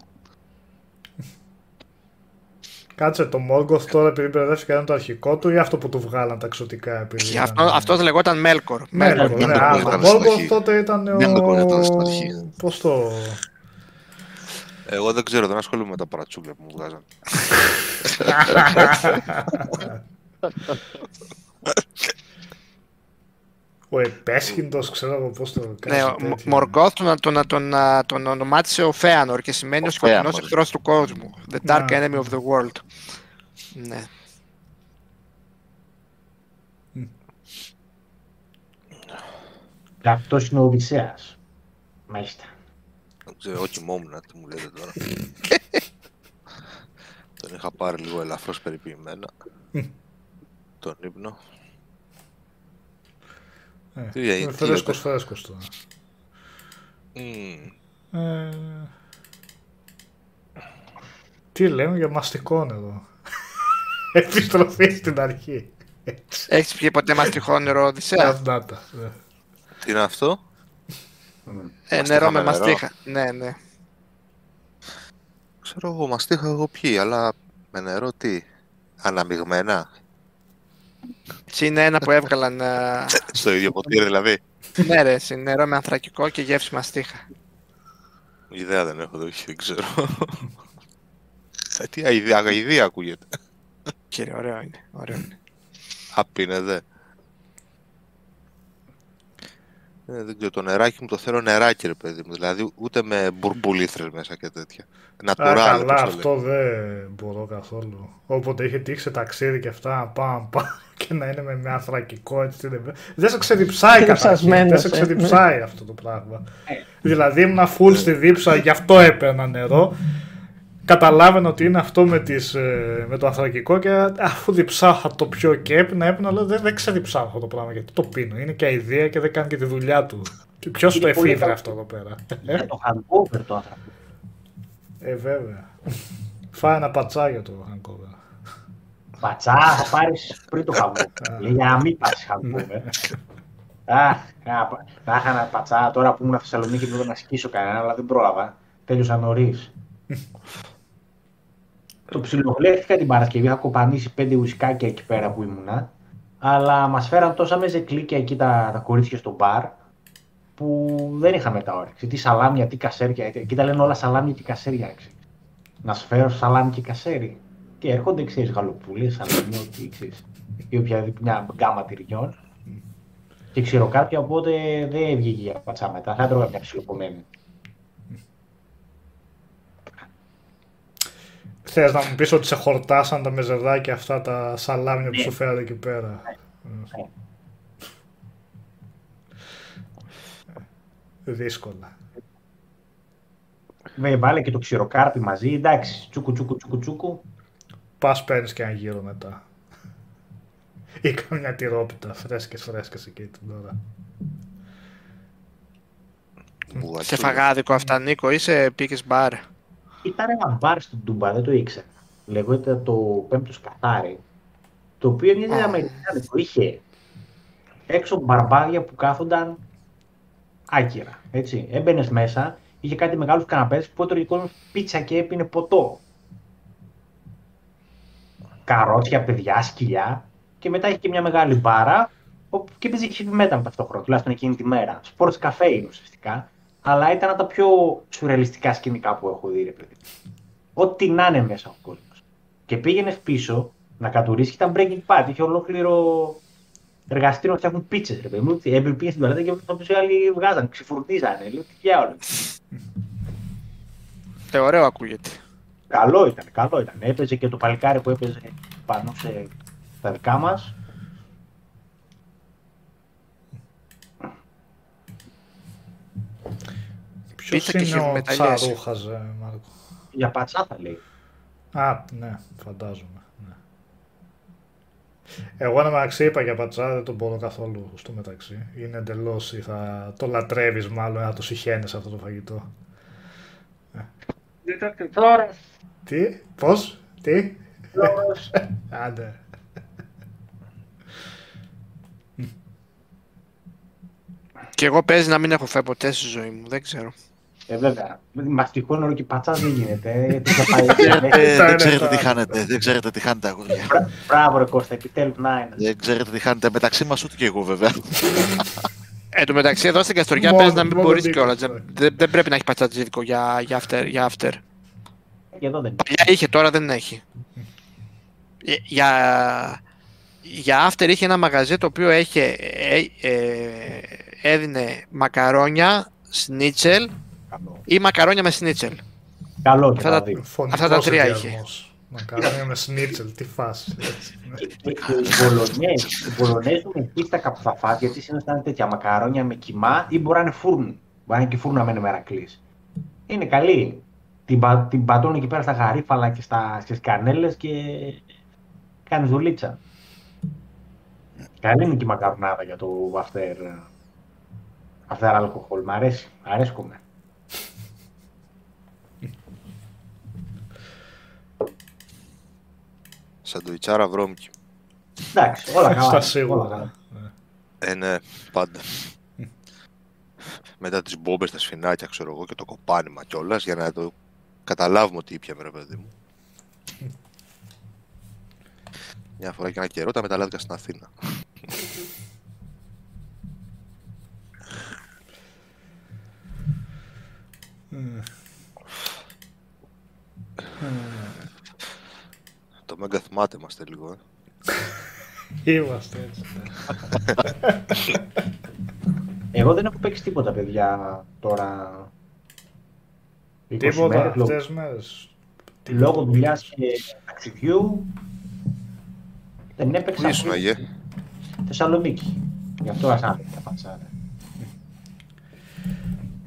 Κάτσε το Μόργκοθ τώρα επειδή μπερδεύτηκε ήταν το αρχικό του ή αυτό που του βγάλαν τα εξωτικά επειδή. Και αυτό, αυτός λεγόταν Μέλκορ. Μέλκορ, Μέλκορ. ναι, Μέλκορ α, ήταν το στην Μόργκοθ αρχή. τότε ήταν Μέλκορ ήταν στην ο... αρχή. Πώς το... Εγώ δεν ξέρω, δεν ασχολούμαι με τα παρατσούκλια που μου βγάζαν. (laughs) (laughs) (laughs) Ο επέσχυντος, ξέρω εγώ πώς το Ναι, κάνει. ο Μο- Μοργκόθ τον, τον, τον, τον ονομάτισε ο Φέανορ και σημαίνει Ο ο σκοτεινός Φέανορ. εχθρός του κόσμου. The dark Ναι. enemy of the world. Ναι. Και αυτός είναι ο Οδυσσέας. Μάλιστα. Δεν ξέρω, εγώ κοιμόμουν, τι μου λέτε τώρα. (laughs) Τον είχα πάρει λίγο ελαφρώς περιποιημένα. Τον ύπνο. Ε, Τι είναι έγινε, τι φρέσκος, λέτε. φρέσκος τώρα. Μμμ. Ε, Τι λέμε για μαστικό νερό. (laughs) Επιστροφή στην αρχή. Έτσι. Έχεις πιει ποτέ μαστιχό νερό Οδυσσέα; Αυτά τα. ναι. Τι είναι αυτό; Ε, Μαστίχα νερό με με νερό. μαστίχα. Ναι, ναι. Ξέρω εγώ, μαστίχα εγώ πιει, αλλά με νερό τι; Αναμειγμένα. Τσι είναι ένα που έβγαλαν. ε, Στο ίδιο ποτήρι δηλαδή. ναι, ρε, συ, νερό με ανθρακικό και γεύση μαστίχα. Ιδέα δεν έχω, όχι, δεν ξέρω. Ε, Τι αηδία, αγαηδία ακούγεται. Κύριε, ωραίο είναι. Ωραίο είναι. Απίνεται. Ε, δεν ξέρω, το νεράκι μου το θέλω νεράκι, ρε παιδί μου. Δηλαδή ούτε με μπουρμπουλήθρες μέσα και τέτοια. Α, Νατουράλ, καλά, πώς το λέει. αυτό δεν μπορώ καθόλου. Όποτε είχε τύχει σε ταξίδι και αυτά, να πάμε, πάμε και να είναι με, με ανθρακικό έτσι. Δεν, δεν σε ξεδιψάει καταρχήν. Ξεδιψασμένος, Δεν σε ε, ξεδιψάει αυτό το πράγμα. δηλαδή ήμουν full στη δίψα, γι' αυτό έπαιρνα νερό. Καταλάβαινα ότι είναι αυτό με, τις, ε, με το ανθρακικό και αφού διψάω θα το πιω και έπινα, έπινα, λέω δεν, δεν ξεδιψάω αυτό το πράγμα γιατί το πίνω. Είναι και αηδία και δεν κάνει και τη δουλειά του. Και ποιος το Είναι πολύ εφήβρε καλό. αυτό εδώ πέρα; Για το hangover το άνθρωπο. Ε, βέβαια. Φάει ένα πατσά για το hangover. Πατσά θα πάρεις πριν το hangover. Λέει για να μην πάρεις hangover. Αχ, να πα- να είχα ένα πατσά τώρα που ήμουν στη Θεσσαλονίκη πρέπει να σκίσω κανένα, αλλά δεν πρόλαβα. Τέλειωσα νωρίς. Το ψιλοβλέφτηκα την Παρασκευή, είχα κοπανίσει πέντε ουσκάκια εκεί πέρα που ήμουνα. Αλλά μας φέραν τόσα μεζεκλίκια εκεί τα, τα κορίτσια στο μπαρ που δεν είχαμε τα όρεξη. Τι σαλάμια, τι κασέρια. Εκεί τα λένε όλα σαλάμια και κασέρια. ξέρεις. Να σου φέρω σαλάμι και κασέρι. Και έρχονται, ξέρεις, γαλοπούλες, σαλάμι, ό,τι ξέρεις. Ή οποιαδήποτε μια γκάμα τυριών. Και ξέρω κάποια, οπότε δεν βγήκε για πατσά μετά. Θα έτρωγα μια ψιλοκομμένη. Θες να μου πεις ότι σε χορτάσαν τα μεζεδάκια αυτά τα σαλάμια που Ναι. σου φέρατε εκεί πέρα. Ναι. Δύσκολα. Με βάλε και το ξηροκάρπι μαζί, εντάξει, τσούκου τσούκου τσούκου τσούκου. Πας παίρνεις και ένα γύρο μετά. Ή καμιά τυρόπιτα φρέσκες φρέσκες εκεί την ώρα. Μπουγατσούλα. Σε φαγάδικο αυτά, Νίκο, ή σε πήγες μπαρ. Ήταν ένα μπαρ στην Τούμπα, δεν το ήξερα. Λέγεται το Πέμπτος Καθάρι. Το οποίο είναι Α. αμερικάνικο. Είχε έξω μπαρμπάδια που κάθονταν άκυρα. Έτσι. Έμπαινες μέσα, είχε κάτι μεγάλους καναπές που έτρωγε ο κόσμος πίτσα και έπινε ποτό. Καρότσια, παιδιά, σκυλιά. Και μετά είχε και μια μεγάλη μπάρα όπου και έπαιζε heavy metal ταυτόχρονα, τουλάχιστον εκείνη τη μέρα. Sports cafe είναι ουσιαστικά. Αλλά ήταν από τα πιο σουρεαλιστικά σκηνικά που έχω δει, ρε παιδί. Ό,τι να είναι μέσα ο κόσμο. Και πήγαινε πίσω να κατουρίσει και ήταν breaking bad. Είχε ολόκληρο εργαστήριο να φτιάχνουν πίτσες. Ρε παιδί μου. Έπρεπε πήγε στην τουαλέτα και από πίσω οι άλλοι βγάζαν, ξεφουρτίζανε. Λέω τι διάολο. Ε, ωραίο ακούγεται. Καλό ήταν, καλό ήταν. Έπαιζε και το παλικάρι που έπαιζε πάνω σε τα δικά μας. Ποιος Πίτσα και είναι ο χειρομεταλλιές. Τσαρούχας, ε, Μάρκο; Για πατσά θα λέει. Α, ναι, φαντάζομαι. Ναι. Εγώ ένα μεταξύ είπα για πατσά, δεν τον μπορώ καθόλου στο μεταξύ. Είναι εντελώς ή θα το λατρεύεις μάλλον, να το συχαίνεις αυτό το φαγητό. Τώρα, Τι, πώς, τι, άντε. Και εγώ παίζει να μην έχω φάει ποτέ στη ζωή μου, δεν ξέρω. Ε, βέβαια. Μα τυχόν όλο και πατσά δεν γίνεται. ε, τι θα πάει. Ε, Τα δεν είναι ξέρετε τα- τι χάνετε, δεν ξέρετε τι χάνετε αγόρια. Μπρα- Μπράβο, ρε Κώστα, επιτέλου να είναι. Δεν ξέρετε τι χάνετε μεταξύ μας ούτε και εγώ βέβαια. Εν τω μεταξύ, εδώ στην Καστοριά Μόνο- παίζει να μην μόνο μπορεί δίκιο, κιόλα. sorry. Δεν, δεν πρέπει να έχει πατσατζίδικο για, για, after, για after. Και εδώ δεν Παλιά είχε, τώρα δεν έχει. Ε, Για, για after είχε ένα μαγαζί το οποίο είχε, ε, ε, έδινε μακαρόνια, σνίτσελ καλό. ή μακαρόνια με σνίτσελ. Καλό και Αυτά τα τα- δύο. Φωνικός Αυτά τα τρία ενδιασμός. Μακαρόνια με σνίτσελ, τι φάση. έτσι. Και οι Πολωνές, οι Πολωνές με πίστακα που θα φας, γιατί συνήθως είναι τέτοια μακαρόνια με κοιμά ή μπορεί να είναι φούρνο. Μπορεί να είναι και φούρνο με μερακλής. Είναι καλή. Την, πα, την πατώνει εκεί πέρα στα γαρίφαλα και στα, στις κανέλες και κάνεις δουλίτσα. Καλή είναι και η μακαρονάδα για το after, after alcohol. Μ' αρέσει. Αρέσκομαι. Σαντουιτσάρα βρώμικη. Εντάξει, όλα καλά. Στα όλα σίγουρα. καλά. Ε, ναι, πάντα. Μετά τις μπόμπες, τα σφινάκια, ξέρω εγώ, και το κοπάνημα κιόλας για να το καταλάβουμε ότι ήπιαμε, ρε παιδί μου. Μια φορά και ένα καιρό τα μεταλλάθηκα στην Αθήνα. Το Μέγκα θυμάται είμαστε λίγο, ε. Είμαστε έτσι. Εγώ δεν έχω παίξει τίποτα, παιδιά, τώρα. 20 Τίποτα μέρες, λόγω- αυτές τις μέρες. Λόγω δουλειάς και ταξιδιού δεν Πού έπαιξα ήσουν, πριν Αγίε; Θεσσαλονίκη. Γι' αυτό ασάνα τα πατσάρα.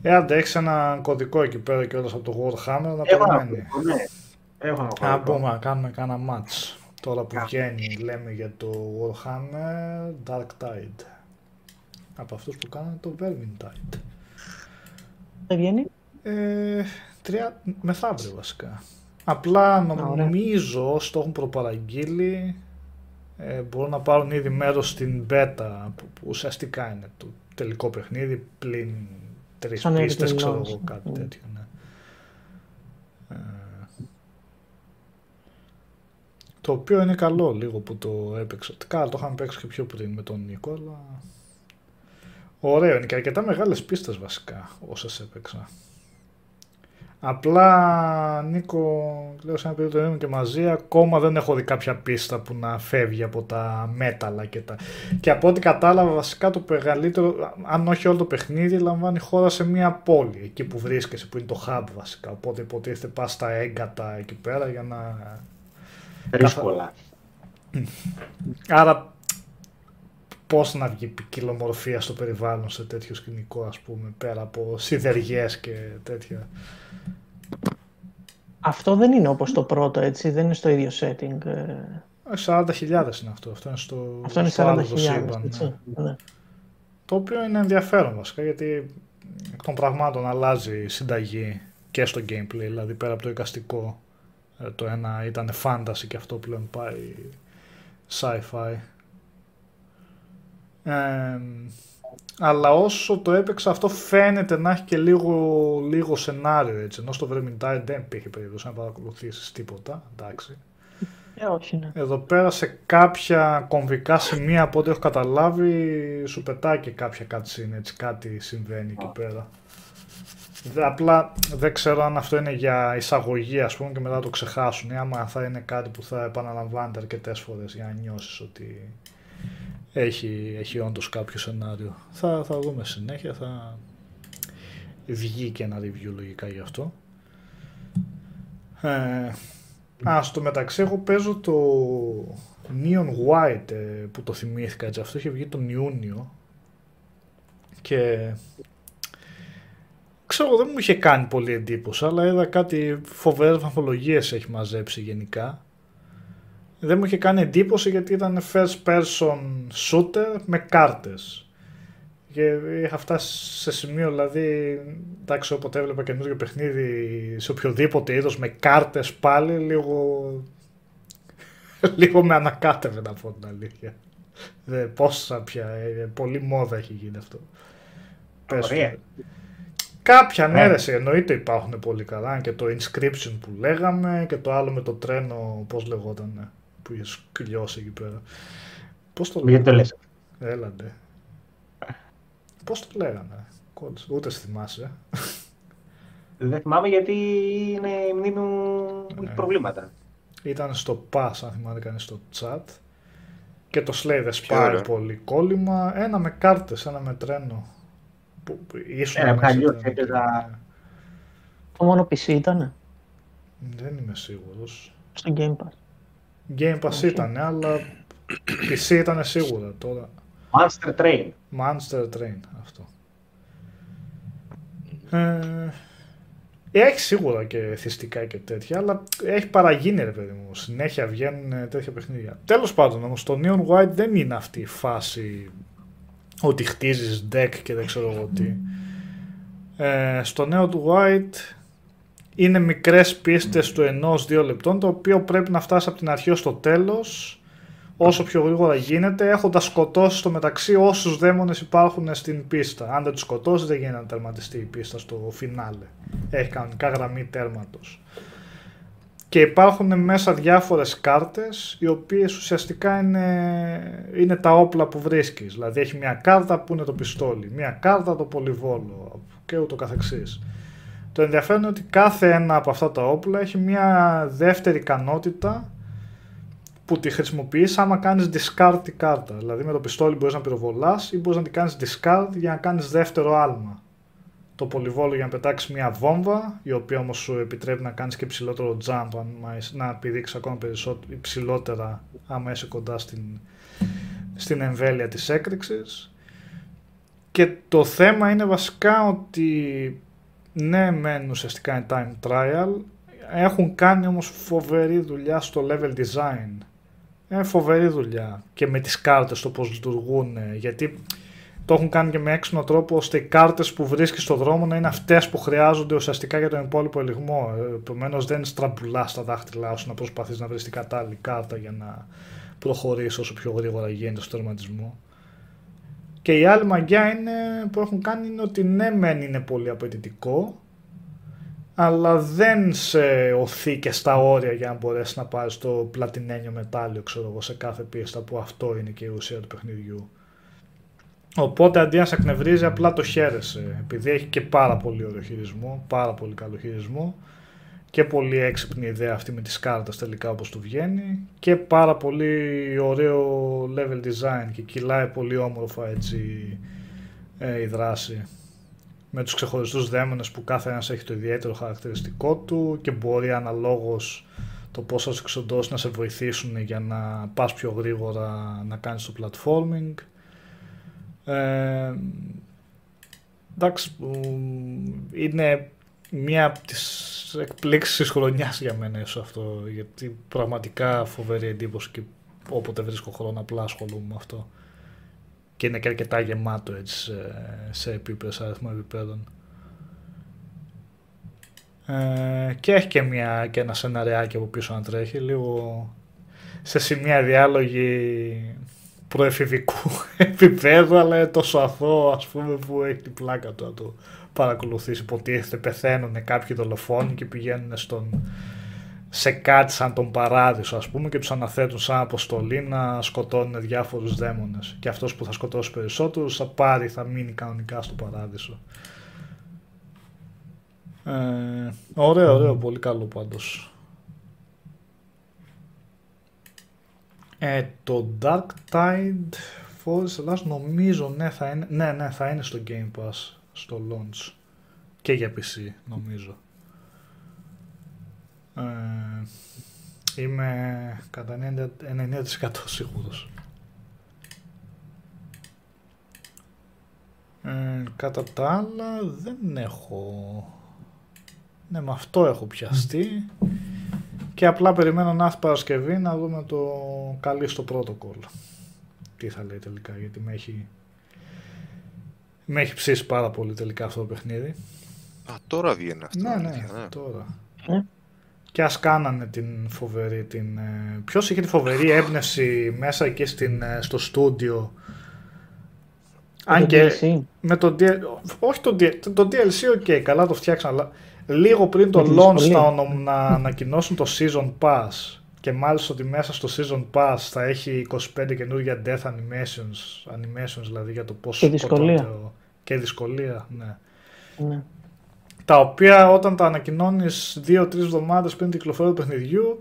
Ε, άντε, έχεις ένα κωδικό εκεί πέρα και όλος από το Warhammer να Έχω ένα περιμένει. κωδικό, ναι. Έχω ένα Να κωδικό. πούμε να κάνουμε κάνα match. Τώρα που Κα- βγαίνει, λέμε για το Warhammer Dark Tide. Από αυτούς που κάνανε το Vermintide. Δεν βγαίνει; Ε, τρία, μεθαύριο βασικά. Απλά ωραία. νομίζω όσοι το έχουν προπαραγγείλει ε, μπορούν να πάρουν ήδη μέρος στην beta που, που ουσιαστικά είναι το τελικό παιχνίδι πλην τρεις Σαν πίστες early ξέρω launch. εγώ κάτι Mm. τέτοιο ναι. Ε, το οποίο είναι καλό λίγο που το έπαιξα. Καλά το είχαμε παίξει και πιο πριν με τον Νίκο αλλά ωραίο είναι και αρκετά μεγάλες πίστες βασικά όσες έπαιξα. Απλά, Νίκο, λέω σε ένα περίπτωση είμαι και μαζί, ακόμα δεν έχω δει κάποια πίστα που να φεύγει από τα μέταλλα και τα... Και από ό,τι κατάλαβα, βασικά το μεγαλύτερο, αν όχι όλο το παιχνίδι, λαμβάνει χώρα σε μια πόλη, εκεί που βρίσκεσαι, που είναι το hub βασικά. Οπότε υποτίθεται πας στα έγκατα εκεί πέρα για να... Δύσκολα. Άρα, πώς να βγει ποικιλομορφία στο περιβάλλον σε τέτοιο σκηνικό, ας πούμε, πέρα από σιδεριές και τέτοια. Αυτό δεν είναι όπως το πρώτο, έτσι. Δεν είναι στο ίδιο setting. ε. Ε, 40.000 είναι αυτό. Αυτό είναι στο, Αυτό είναι στο άλλο 40.000, το σύμπαν, ναι. έτσι. Ναι. Το οποίο είναι ενδιαφέρον βασικά γιατί εκ των πραγμάτων αλλάζει η συνταγή και στο gameplay. Δηλαδή πέρα από το εικαστικό, ε, το ένα ήταν fantasy και αυτό πλέον πάει sci-fi. Ε, αλλά όσο το έπαιξα αυτό φαίνεται να έχει και λίγο, λίγο σενάριο έτσι. Ενώ στο Vermintide δεν υπήρχε περίπτωση να παρακολουθήσεις τίποτα. Εντάξει. Ε, όχι, ναι. Εδώ πέρα σε κάποια κομβικά σημεία από ό,τι έχω καταλάβει σου πετάει και κάποια cutscene, έτσι κάτι συμβαίνει εκεί πέρα. Δε, απλά δεν ξέρω αν αυτό είναι για εισαγωγή ας πούμε και μετά το ξεχάσουν ή άμα θα είναι κάτι που θα επαναλαμβάνεται αρκετές φορές για να νιώσεις ότι έχει, έχει όντως κάποιο σενάριο. Θα, θα δούμε συνέχεια, θα βγει και ένα review λογικά γι' αυτό. Ε, Α, στο μεταξύ εγώ παίζω το Neon White ε, που το θυμήθηκα έτσι. Αυτό είχε βγει τον Ιούνιο και ξέρω δεν μου είχε κάνει πολύ εντύπωση αλλά είδα κάτι φοβερές βαθμολογίες έχει μαζέψει γενικά. Δεν μου είχε κάνει εντύπωση γιατί ήταν first person shooter με κάρτες. Και είχα φτάσει σε σημείο, δηλαδή, εντάξει, όποτε έβλεπα καινούργιο παιχνίδι σε οποιοδήποτε είδος με κάρτες πάλι, λίγο. (laughs) λίγο με ανακάτευε να πω την αλήθεια. Δε, πόσα πια, ε, πολύ μόδα έχει γίνει αυτό. Πες Ωραία. το. Κάποια ναι, Ε. ρε, σε, εννοείται υπάρχουν πολύ καλά και το inscription που λέγαμε και το άλλο με το τρένο, πώς λεγόταν, που είχες σκυλιώσει εκεί πέρα. Πώς το Γιατί το λέγανε. λες. Έλαντε. Πώς το λέγανε. Κόντς, ούτε στη θυμάσαι. Δεν θυμάμαι γιατί είναι η μνήμη μου Ναι. έχει προβλήματα. Ήταν στο pass, αν θυμάται κανείς στο chat. Και το Slay the Ποιο Spy ρε; πολύ κόλλημα. Ένα με κάρτες, ένα με τρένο. Που, που ήσουν Ένα μέσα παλιό, τρένο και- έπαιζα- Το μόνο PC ήταν Δεν είμαι σίγουρος. στο Game Pass. Game Pass Όχι. ήταν, αλλά PC ήταν σίγουρα τώρα. Monster Train. Monster Train αυτό. Ε, έχει σίγουρα και θυστικά και τέτοια, αλλά έχει παραγίνει ρε παιδί μου. Συνέχεια βγαίνουν ε, τέτοια παιχνίδια. Τέλος πάντων όμως το Neon White δεν είναι αυτή η φάση ότι χτίζεις deck και δεν ξέρω εγώ τι. Ε, στο νέο του White είναι μικρές πίστες του ενός δύο λεπτών το οποίο πρέπει να φτάσει από την αρχή ως το τέλος όσο πιο γρήγορα γίνεται, έχοντας σκοτώσει στο μεταξύ όσους δαίμονες υπάρχουν στην πίστα. Αν δεν τους σκοτώσει, δεν γίνεται να τερματιστεί η πίστα στο φινάλε. Έχει κανονικά γραμμή τέρματος. Και υπάρχουν μέσα διάφορες κάρτες, οι οποίες ουσιαστικά είναι, είναι τα όπλα που βρίσκεις. Δηλαδή έχει μια κάρτα που είναι το πιστόλι, μια κάρτα το πολυβόλο και ούτω καθεξής. Το ενδιαφέρον είναι ότι κάθε ένα από αυτά τα όπλα έχει μια δεύτερη ικανότητα που τη χρησιμοποιείς άμα κάνεις discard τη κάρτα. Δηλαδή με το πιστόλι μπορείς να πυροβολάς ή μπορείς να την κάνεις discard για να κάνεις δεύτερο άλμα. Το πολυβόλο για να πετάξεις μια βόμβα, η οποία όμως σου επιτρέπει να κάνεις και ψηλότερο jump, άμα είσαι- να πηδήξεις ακόμα περισσότερο, ψηλότερα άμα είσαι κοντά στην, στην εμβέλεια της έκρηξης. Και το θέμα είναι βασικά ότι ναι μεν ουσιαστικά είναι time trial, έχουν κάνει όμως φοβερή δουλειά στο level design. Είναι φοβερή δουλειά και με τις κάρτες το πώς λειτουργούν ε, γιατί το έχουν κάνει και με έξυπνο τρόπο ώστε οι κάρτες που βρίσκεις στο δρόμο να είναι αυτές που χρειάζονται ουσιαστικά για τον υπόλοιπο ελιγμό. Ε, Επομένως δεν στραμπουλάς τα δάχτυλά σου να προσπαθείς να βρεις την κατάλληλη κάρτα για να προχωρήσεις όσο πιο γρήγορα γίνεται στο τερματισμό. Και η άλλη μαγιά είναι, που έχουν κάνει είναι ότι ναι μεν είναι πολύ απαιτητικό αλλά δεν σε οθεί και στα όρια για να μπορέσεις να πάρεις το πλατινένιο μετάλλιο ξέρω εγώ, σε κάθε πίστα που αυτό είναι και η ουσία του παιχνιδιού. Οπότε αντί να σε εκνευρίζει απλά το χαίρεσαι επειδή έχει και πάρα πολύ ωραίο χειρισμό, πάρα πολύ καλό χειρισμό και πολύ έξυπνη ιδέα αυτή με τις κάρτες τελικά όπως του βγαίνει και πάρα πολύ ωραίο level design και κυλάει πολύ όμορφα έτσι ε, η δράση με τους ξεχωριστούς δαίμονες που κάθε ένας έχει το ιδιαίτερο χαρακτηριστικό του και μπορεί αναλόγως το πώς θα σου εξοντώσει να σε βοηθήσουν για να πας πιο γρήγορα να κάνεις το platforming. Ε, εντάξει, μ, είναι μία από τις εκπλήξεις της χρονιάς για μένα ίσως αυτό, γιατί πραγματικά φοβερή εντύπωση και όποτε βρίσκω χρόνο απλά ασχολούμαι με αυτό. Και είναι και αρκετά γεμάτο έτσι σε, σε επίπεδο, σε αριθμό επιπέδων. Ε, και έχει και, μια, και ένα σεναριάκι από πίσω να τρέχει, λίγο σε σημεία διάλογοι προεφηβικού (laughs) επίπεδου, αλλά είναι τόσο αθώο ας πούμε που έχει την πλάκα του να το παρακολουθήσει. Υποτίθεται πεθαίνουν κάποιοι δολοφόνοι και πηγαίνουν στον, σε κάτι σαν τον παράδεισο ας πούμε και τους αναθέτουν σαν αποστολή να σκοτώνουν διάφορους δαίμονες και αυτός που θα σκοτώσει περισσότερους θα πάρει, θα μείνει κανονικά στο παράδεισο. Ε, ωραίο, ωραίο, πολύ καλό πάντως. Ε, το Dark Tide Force Ελλάς νομίζω ναι θα, είναι, ναι, ναι θα είναι στο Game Pass στο launch και για PC νομίζω. Ε, είμαι κατά 90%, 90% σίγουρος. Ε, κατά τα άλλα δεν έχω... Ναι, με αυτό έχω πιαστεί και απλά περιμένω να έρθει Παρασκευή να δούμε το καλή στο protocol. Τι θα λέει τελικά, γιατί με έχει, με έχει ψήσει πάρα πολύ τελικά αυτό το παιχνίδι. Α, τώρα βγαίνει αυτό. Ναι, ναι, τώρα. Ε; Και ας κάνανε την φοβερή, την... Ε, ποιος είχε τη φοβερή έμπνευση μέσα εκεί στην, ε, στο στούντιο. Αν και με το, όχι το, το DLC, ok, καλά το φτιάξαν, αλλά λίγο πριν το launch να, να ανακοινώσουν το Season Pass και μάλιστα ότι μέσα στο Season Pass θα έχει 25 καινούργια Death Animations, animations δηλαδή για το πώς και δυσκολία. Και δυσκολία, ναι. ναι. Τα οποία όταν τα ανακοινώνεις 2-3 εβδομάδες πριν την κυκλοφορία του παιχνιδιού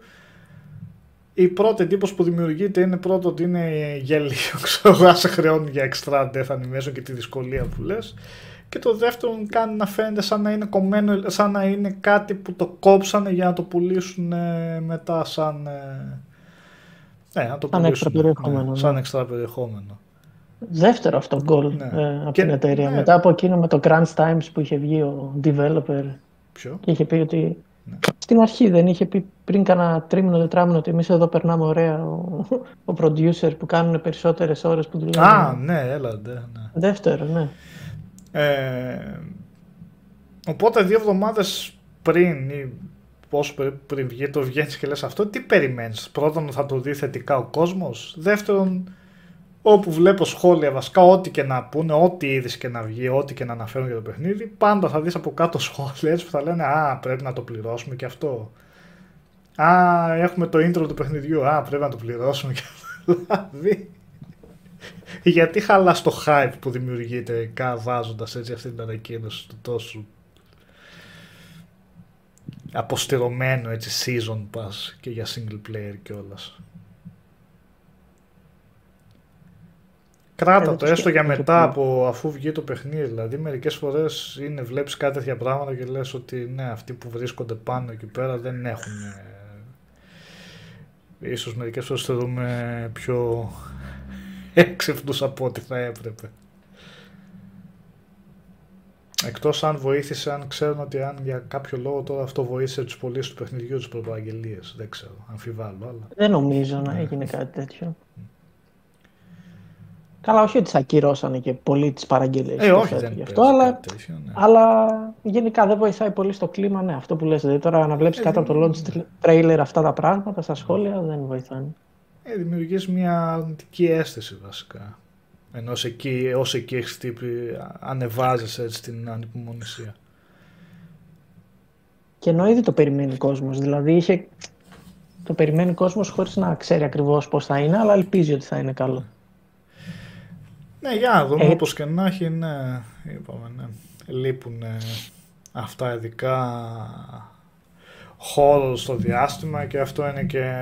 η πρώτη εντύπωση που δημιουργείται είναι πρώτο ότι είναι γελίο, (laughs) ξέρω, σε χρεώνει για extra death animation και τη δυσκολία που λες και το δεύτερο κάνει να φαίνεται σαν να είναι κομμένο, σαν να είναι κάτι που το κόψανε για να το πουλήσουν ε, μετά σαν... Ε, ναι, να το σαν έξτρα περιεχόμενο. Ναι, σαν ναι. έξτρα περιεχόμενο. Δεύτερο αυτό γκολ ναι. ε, από και, την εταιρεία. Ναι. Μετά από εκείνο με το Crunch Times που είχε βγει ο developer Ποιο; και είχε πει ότι ναι. στην αρχή δεν είχε πει πριν κάνα τρίμηνο, τετράμινο ότι εμείς εδώ περνάμε ωραία ο, ο producer που κάνουν περισσότερες ώρες που δουλεύουν. Α, ναι, έλα, ναι. Δεύτερο, ναι. Ε, οπότε δύο εβδομάδες πριν ή πόσο πριν βγει το βγαίνεις και λες αυτό, τι περιμένεις; Πρώτον θα το δει θετικά ο κόσμος. Δεύτερον, όπου βλέπω σχόλια βασικά, ό,τι και να πούνε, ό,τι είδηση και να βγει, ό,τι και να αναφέρουν για το παιχνίδι, πάντα θα δεις από κάτω (laughs) σχόλια έτσι που θα λένε «Α, πρέπει να το πληρώσουμε και αυτό». «Α, έχουμε το intro του παιχνιδιού, α, πρέπει να το πληρώσουμε (laughs) και αυτό». Δηλαδή, γιατί χαλάς το hype που δημιουργείται βάζοντας έτσι αυτή την ανακοίνωση του τόσο αποστηρωμένο έτσι season pass και για single player κιόλας. Κράτα το έστω για μετά από αφού βγει το παιχνίδι. Δηλαδή, μερικές φορές είναι βλέπεις κάτι τέτοια πράγματα και λες ότι ναι, αυτοί που βρίσκονται πάνω εκεί πέρα δεν έχουν. Ίσως μερικές φορές θεωρούμε πιο έξυπνους από ό,τι θα έπρεπε. Εκτός αν βοήθησε, αν ξέρουν ότι αν για κάποιο λόγο τώρα αυτό βοήθησε τους πωλήσεις του παιχνιδιού τους πρωτοαγγελίες. Δεν ξέρω, αμφιβάλλω. Αλλά... Δεν νομίζω να έγινε κάτι τέτοιο. Καλά, όχι ότι θα ακυρώσανε και πολύ τις παραγγελίες. Ε, όχι, δεν αυτό, αλλά, τέτοιο, ναι. αλλά γενικά δεν βοηθάει πολύ στο κλίμα. Ναι, αυτό που λες. Δηλαδή, τώρα να βλέπεις ε, κάτω από το launch trailer αυτά τα πράγματα στα σχόλια δεν βοηθάνε ε, δημιουργείς μια αρνητική αίσθηση βασικά. Ενώ εκεί, ως εκεί έχεις τύπη, ανεβάζεις έτσι την ανυπομονησία. Και ενώ ήδη το περιμένει ο κόσμος, δηλαδή είχε... το περιμένει ο κόσμος χωρίς να ξέρει ακριβώς πώς θα είναι, αλλά ελπίζει ότι θα είναι καλό. Ναι, για να δούμε, ε... όπως και να έχει, ναι, είπαμε, ναι. Λείπουν αυτά ειδικά χώρο στο διάστημα και αυτό είναι και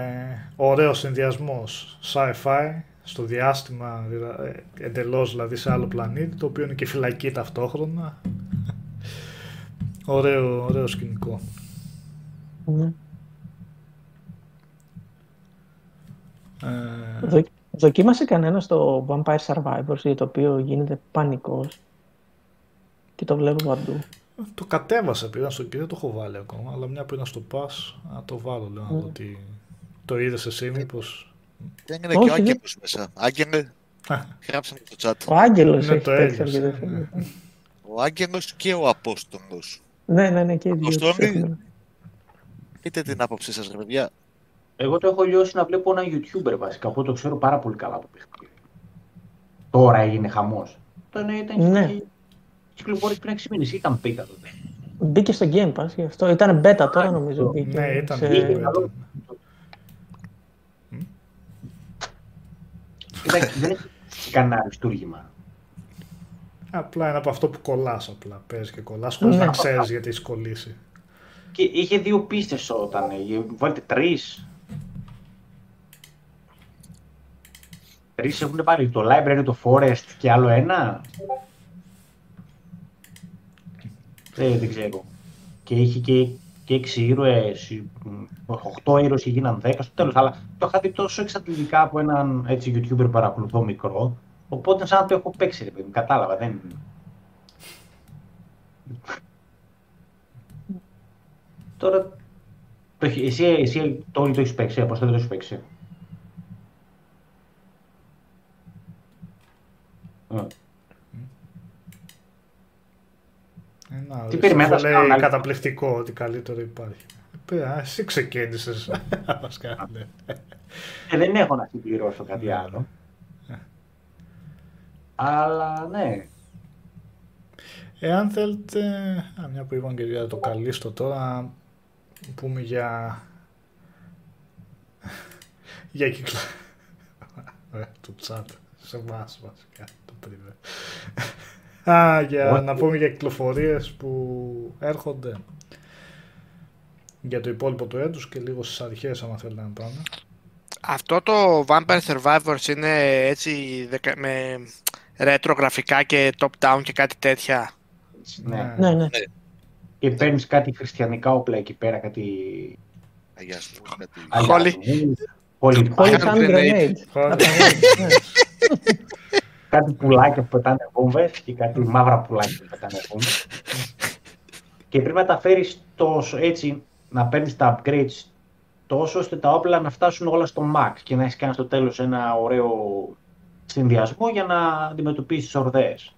ωραίος συνδυασμός sci-fi στο διάστημα ε, εντελώς δηλαδή σε άλλο πλανήτη το οποίο είναι και φυλακή ταυτόχρονα ωραίο, ωραίο σκηνικό mm. ε... δοκίμασε κανένας το Vampire Survivors για το οποίο γίνεται πανικός και το βλέπω παντού το κατέβασα, πήγα στο και δεν το έχω βάλει ακόμα, αλλά μια που είναι στο pass, να το βάλω, λέω, να δω τι... Το είδες εσύ μήπως... Δεν είναι και ο Άγγελος μέσα. Άγγελε, γράψαμε το chat. Ο Άγγελος ναι, το Ο Άγγελος και ο Απόστολος. Ναι, ναι, ναι, και οι δύο. πείτε την άποψή σας, ρε παιδιά. Εγώ το έχω λιώσει να βλέπω ένα YouTuber βασικά, εγώ το ξέρω πάρα πολύ καλά το παιχνίδι. τώρα έγινε χαμός. Τότε ήταν Ναι. είχε κυκλοφορήσει πριν 6 μήνες, ήταν πίτα τότε. Μπήκε στο Game Pass γι' αυτό. Ήταν beta τώρα νομίζω. Μπήκε Ναι, ήταν. σε- Είχε καλό. Ήταν- δεν έχει κανένα αριστούργημα. Απλά είναι από αυτό που κολλάς απλά. Παίζεις και κολλάς χωρίς Ναι. να ξέρεις γιατί έχει κολλήσει. Και είχε δύο πίστες όταν, ε, βάλτε τρεις. Τρεις έχουν πάρει το Library, το Forest και άλλο ένα. Δεν, δεν ξέρω. Και είχε και, και έξι ήρωες, ε, οχτώ ήρωες και γίναν δέκα στο τέλος. Αλλά το είχα δει τόσο εξαντλητικά από έναν έτσι YouTuber που παρακολουθώ μικρό. Οπότε σαν να το έχω παίξει, ρε παιδί μου, κατάλαβα. Δεν... Τώρα, το, έχει- εσύ, εσύ το όλο το έχεις παίξει, πώς δεν το έχεις παίξει. Ε, Ένα Τι περιμένεις, λέει να- να- καταπληκτικό ότι καλύτερο υπάρχει. Ε, ας, Εσύ ξεκίνησες. (laughs) Βασικά, ναι. Ε, δεν έχω να συμπληρώσω κάτι άλλο. Αλλά ναι, Εάν θέλετε, α, μια που είπαμε και για το καλύστο τώρα, να πούμε για... (laughs) για κυκλα... Ε, του τσάτ, σε εμάς βασικά, το πρίβε. Α, για Όχι. να πούμε για κυκλοφορίες που έρχονται για το υπόλοιπο του έτους και λίγο στις αρχές άμα θέλετε να πάμε. Αυτό το Vampire Survivors είναι έτσι δεκα- με retro γραφικά και top-down και κάτι τέτοια. ναι. Ναι, ναι. Και παίρνεις κάτι χριστιανικά όπλα εκεί πέρα, κάτι Αγιασμούς, κάτι... Holy- Πολύ Holy Hand Hand grenade. Grenade. Holy- Ναι. Κάτι πουλάκια που πετάνε βόμβες και κάτι μαύρα πουλάκια που πετάνε βόμβες. και πρέπει να τα φέρεις τόσο έτσι, να παίρνεις τα upgrades τόσο ώστε τα όπλα να φτάσουν όλα στο max και να έχεις κάνει στο τέλος ένα ωραίο συνδυασμό για να αντιμετωπίσεις ορδές.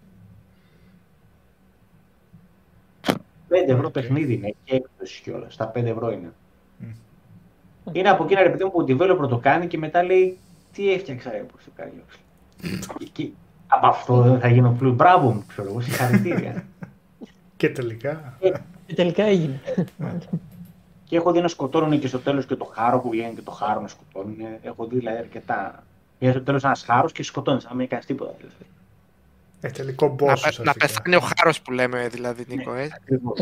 5 ευρώ Οκ. παιχνίδι είναι και έκπτωση κιόλας. Στα 5 ευρώ είναι. Μμ. Είναι από εκείνα ρε παιδί μου που ο developer το κάνει και μετά λέει τι έφτιαξα ρε πώς το κάνει. και, και, από αυτό δεν θα γίνω πλούσιος μπράβο μου, ξέρω εγώ, συγχαρητήρια. (laughs) Και τελικά, Και τελικά έγινε. και έχω δει να σκοτώνουν και στο τέλος και το χάρο που βγαίνει και το χάρο να σκοτώνουν. Έχω δει δηλαδή αρκετά. Βγαίνει στο τέλος ένας χάρος και σκοτώνεις, αν μην κάνεις τίποτα. Δηλαδή. ε, τελικό boss Να, πε- να ουσιαστικά. πεθάνει ο χάρος που λέμε δηλαδή Νίκο. Ε. Ακριβώς.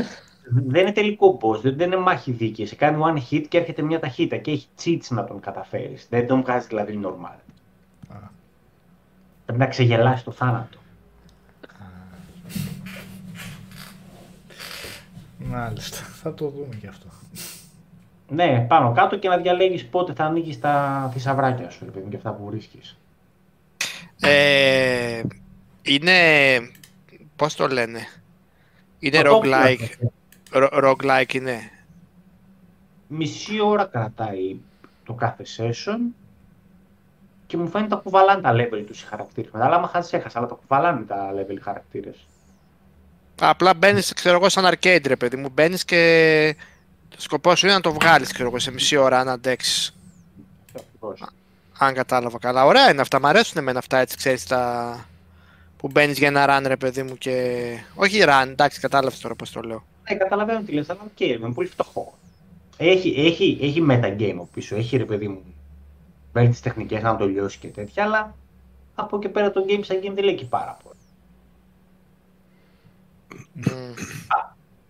δεν είναι τελικό boss, δεν, δεν είναι μάχη δίκαιη. Σε κάνει one hit και έρχεται μια ταχύτητα και έχει cheats να τον καταφέρεις. Δεν τον βγάζεις δηλαδή normal. Α. Πρέπει να ξεγελάσει το θάνατο. Μάλιστα, θα το δούμε και αυτό. Ναι, πάνω κάτω και να διαλέγεις πότε θα ανοίγεις τα θησαυράκια σου ρε παιδί μου, και αυτά που βρίσκεις. Ε, είναι. Πώς το λένε. Είναι Το roguelike. Ro- roguelike είναι. Μισή ώρα κρατάει το κάθε session και μου φαίνεται τα κουβαλάνε τα level τους οι χαρακτήρες. Μετά, αλλά άμα χάσεις έχασα, αλλά τα κουβαλάνε τα level οι χαρακτήρες. Απλά μπαίνεις, ξέρω εγώ, σαν arcade ρε παιδί μου. Μπαίνεις και το σκοπό σου είναι να το βγάλεις, ξέρω εγώ, σε μισή ώρα αν αντέξεις. Ακριβώς. Αν κατάλαβα καλά. Ωραία είναι αυτά. Μ' αρέσουν εμένα αυτά έτσι, ξέρεις τα. που μπαίνεις για ένα run, ρε παιδί μου και. Όχι run, εντάξει, κατάλαβες τώρα πώς το λέω. Ναι, καταλαβαίνω τι λες, αλλά οκ, είναι πολύ φτωχό. Έχει, έχει, έχει metagame από πίσω, έχει ρε παιδί μου βέλτιστες τεχνικές να το λιώσει και τέτοια, αλλά από εκεί πέρα το game σαν game δεν λέει και πάρα πολύ. Μμ.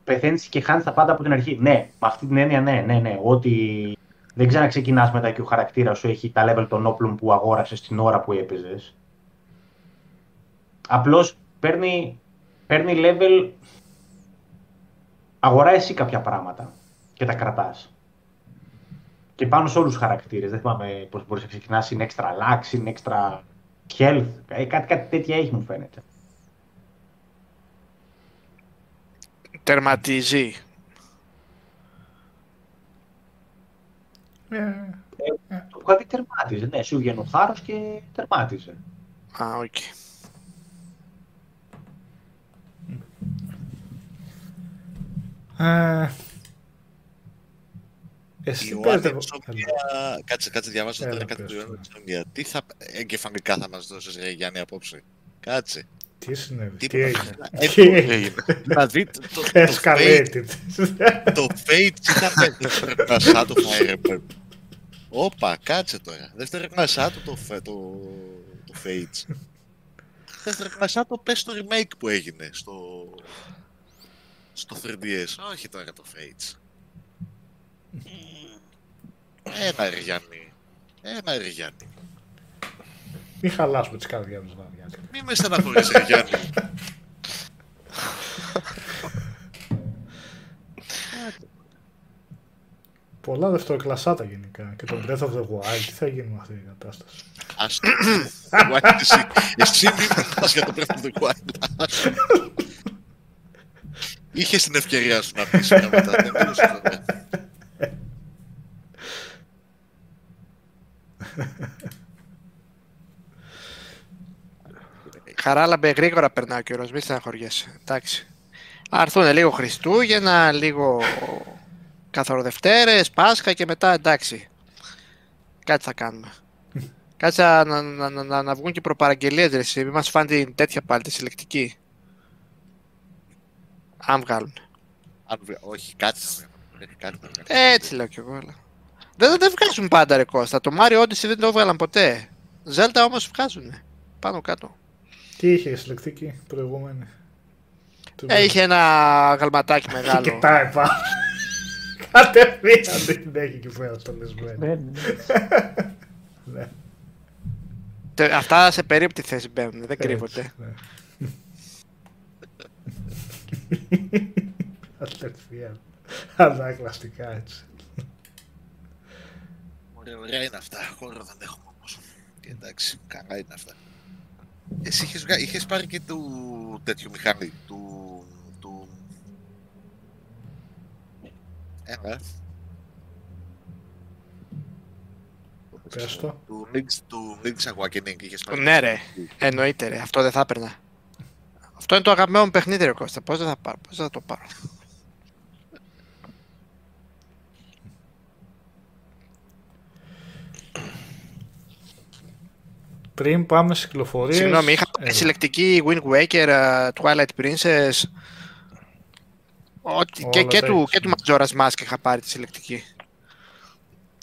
Πεθαίνεις και χάνεις τα πάντα από την αρχή. Ναι, με αυτή την έννοια, ναι, ναι, ναι. Ότι δεν ξαναξεκινάς μετά και ο χαρακτήρας σου έχει τα level των όπλων που αγόρασες την ώρα που έπαιζες. Απλώς παίρνει, παίρνει level. Αγοράει εσύ κάποια πράγματα και τα κρατάς. Και πάνω σε όλους τους χαρακτήρες. Δεν θυμάμαι πώς μπορείς να ξεκινάς. Είναι extra lax, είναι extra health. Ε, κάτι, κάτι τέτοια έχει, μου φαίνεται. Τερματίζει. Ε, Το κάτι τερμάτιζε. Ναι, σου βγαίνει ο χάρος και τερμάτιζε. Α, οκ. ε, εσύ Η παίζετε... One Insomnia, κάτσε, κάτσε, διαβάζω Έλα, τώρα κάτι πες του το. One Insomnia. Τι θα, εγκεφαλικά θα μας δώσεις, ρε Γιάννη, απόψε. Κάτσε. Τι συνέβη, τι Τίποτα. έγινε; Ε, Τι έγινε; Έγινε. Δηλαδή, το, το, (laughs) το, fate, Escalated. το fate ήταν δεύτερο σαν το Fire Emblem. Όπα, κάτσε τώρα. Δεύτερο κλασσά το, το, φε- το, το Fates. Δεύτερο κλασσά το πες το remake που έγινε στο, στο 3DS. Όχι τώρα το Fates. Ένα ρε Γιάννη. Ένα ρε Γιάννη. Μην χαλάσουμε τις καρδιάς μας, βαριά. Μη με στεναχωρείς ρε Γιάννη. Πολλά δευτεροκλασσάτα γενικά. Και το Breath of the Wild, τι θα γίνει με αυτή την κατάσταση; Ας το Wild εσύ. Εσύ μη μιλάς για το Breath of the Wild. Άσου. Είχες την ευκαιρία σου να πεις πράγματα. δεν έδωσες βέβαια. Χαράλαμπε γρήγορα περνάει ο καιρός, μη στεναχωριέσαι. Εντάξει. Α, έρθουν λίγο Χριστούγεννα, λίγο καθαροδευτέρες, Πάσχα και μετά εντάξει. Κάτι θα κάνουμε. (laughs) Κάτσε να, να, να, να, να βγουν και προπαραγγελίες ρε εσύ, μη μας φάνε την τέτοια πάλι, τη συλλεκτική. Αν βγάλουν. Αν βρε- Όχι, κάτι θα βγάλω. Πρέπει κάτι θα βγάλω. Έτσι λέω κι εγώ. αλλά. Δεν, δεν βγάζουν πάντα ρε Κώστα. Το Mario Odyssey δεν το έβγαλαν ποτέ. Zelda όμως βγάζουν. Πάνω κάτω. Τι είχε η συλλεκτική προηγούμενη; Του Ε, είχε ένα γαλματάκι (laughs) μεγάλο. Κοιτάει πάνω. Κατευθείαν δεν την έχει εκεί πέρα στο λεσμένο. Μπαίνει. Ναι. Τε- Αυτά σε περίπτη θέση μπαίνουν, δεν Έτσι, κρύβονται. ναι. (laughs) Κατευθείαν. Αντάκλαστικά έτσι. Ωραία, ωραία είναι αυτά. Χώρο δεν έχουμε όμως. Και εντάξει, καλά είναι αυτά. Εσύ είχες, βγα- είχες πάρει και του τέτοιου μηχανή, του... του... Έλα. Πες το. Του Link's, του Link's Awakening είχες πάρει. Ναι, ρε. Εννοείται ρε, αυτό δεν θα έπαιρνα. Αυτό είναι το αγαπημένο μου παιχνίδι ρε Κώστα, πώς δεν θα πάρω, πώς δεν θα το πάρω. Πριν πάμε στις κυκλοφορίες... Συγγνώμη, είχα έλα. συλλεκτική Wind Waker, uh, Twilight Princess, Ό,τι, και, Όλα και, τα του, έχεις, και του ναι. Majora's Mask είχα πάρει τη συλλεκτική.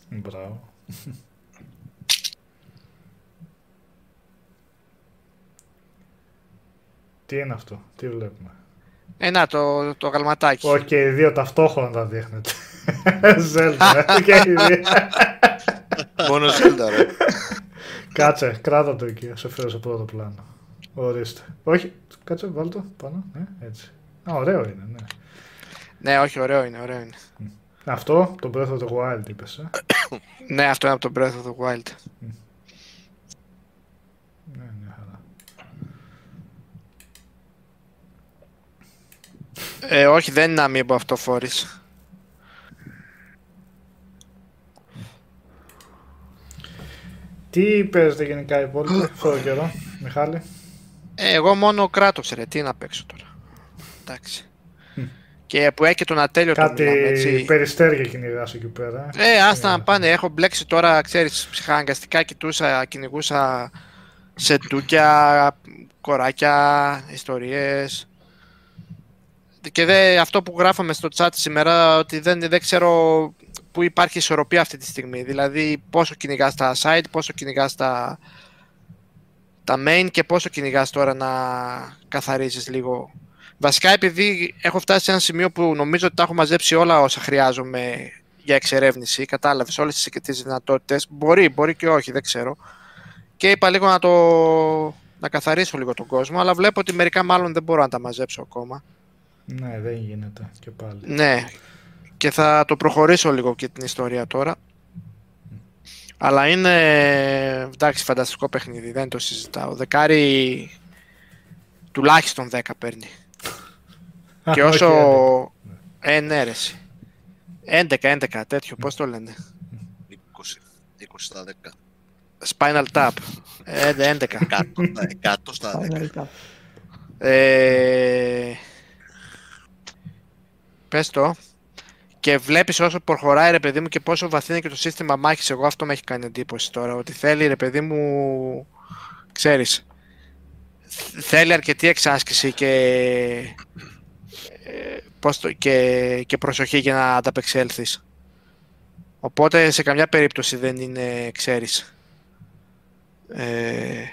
Μπράβο. (laughs) Τι είναι αυτό, τι βλέπουμε; Ε, να, το, το γαλματάκι. Όχι, και οι δύο ταυτόχρονα τα δείχνετε. (laughs) Zelda, και οι δύο. Μόνο Zelda, ρε. (laughs) Κάτσε, κράτα το εκεί, σε φέρω σε πρώτο πλάνο. Ορίστε. Όχι, κάτσε, βάλ το πάνω, ναι, έτσι. Α, ωραίο είναι, ναι. Ναι, όχι, ωραίο είναι, ωραίο είναι. Αυτό, το Breath of the Wild είπες, ε; (coughs) Ναι, αυτό είναι από το Breath of the Wild. Ναι, μια χαρά. Ε, όχι, δεν είναι amiibo αυτό φόρης. Τι παίζετε γενικά οι υπόλοιποι αυτό (laughs) το καιρό, Μιχάλη; Ε, εγώ μόνο κράτος ρε, τι να παίξω τώρα. Εντάξει. Και που έχει και τον ατέλειο τον μιλάμε, Κάτι έτσι. περιστέρια κυνηγάς εκεί πέρα. Ε, άστα να πάνε. Έχω μπλέξει τώρα, ξέρεις, ψυχαναγκαστικά κοιτούσα, κυνηγούσα σεντούκια, κοράκια, ιστορίες. Και δε, αυτό που γράφαμε στο chat σήμερα, ότι δεν, δεν ξέρω πού υπάρχει ισορροπία αυτή τη στιγμή. Δηλαδή, πόσο κυνηγάς τα site, πόσο κυνηγάς τα, τα main και πόσο κυνηγάς τώρα να καθαρίζεις λίγο. Βασικά, επειδή έχω φτάσει σε ένα σημείο που νομίζω ότι τα έχω μαζέψει όλα όσα χρειάζομαι για εξερεύνηση, κατάλαβες όλες τις, τις δυνατότητες. Μπορεί, μπορεί και όχι, δεν ξέρω. Και είπα λίγο να το να καθαρίσω λίγο τον κόσμο, αλλά βλέπω ότι μερικά μάλλον δεν μπορώ να τα μαζέψω ακόμα. Ναι, δεν γίνεται και πάλι. Ναι, και θα το προχωρήσω λίγο και την ιστορία τώρα. Αλλά είναι, εντάξει, φανταστικό παιχνίδι, δεν το συζητάω. Δεκάρι τουλάχιστον 10 παίρνει. και Όχι, όσο... έντεκα. ε, ναι, ρε, εσύ. 11, 11, τέτοιο, πώς το λένε; 20, 20 στα 10. Spinal Tap. Ε, 11. 100, 100 στα 10. Final Cup. Ε, πες το. Και βλέπεις όσο προχωράει ρε παιδί μου και πόσο βαθύ είναι και το σύστημα μάχης. Εγώ αυτό με έχει κάνει εντύπωση τώρα. Ότι θέλει ρε παιδί μου, ξέρεις, θέλει αρκετή εξάσκηση και, ε, πώς το, και, και προσοχή για να ανταπεξέλθεις. Οπότε σε καμιά περίπτωση δεν είναι, ξέρεις, ε,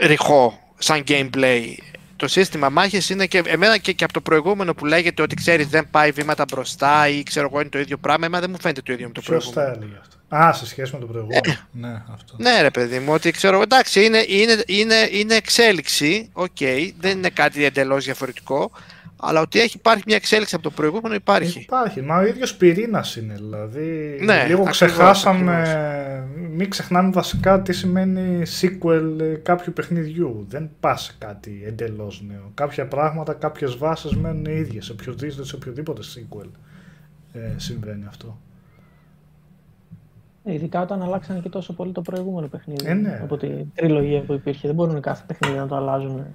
ρηχό σαν gameplay. Το σύστημα μάχης είναι και εμένα και, και από το προηγούμενο που λέγεται ότι ξέρεις δεν πάει βήματα μπροστά ή ξέρω εγώ είναι το ίδιο πράγμα, εμένα δεν μου φαίνεται το ίδιο με το Ποιο προηγούμενο. τα έλεγε αυτό. Α, σε σχέση με το προηγούμενο. ναι, αυτό. Ναι, ρε παιδί μου, ότι ξέρω, εντάξει, είναι, είναι, είναι, είναι εξέλιξη, οκ, δεν είναι κάτι εντελώς διαφορετικό, αλλά ότι έχει υπάρχει μια εξέλιξη από το προηγούμενο υπάρχει. Υπάρχει, μα ο ίδιος πυρήνας είναι, δηλαδή Ναι, λίγο ακριβώς, ξεχάσαμε, μην ξεχνάμε βασικά τι σημαίνει sequel ε, κάποιου παιχνιδιού. Δεν πας σε κάτι εντελώς νέο. Κάποια πράγματα, κάποιες βάσεις μένουν οι ίδιες, σε οποιοδήποτε, σε οποιοδήποτε sequel ε, συμβαίνει αυτό. Ειδικά όταν αλλάξανε και τόσο πολύ το προηγούμενο παιχνίδι. Ε, ναι. Από την τριλογία που υπήρχε. Δεν μπορούν κάθε παιχνίδι να το αλλάζουν.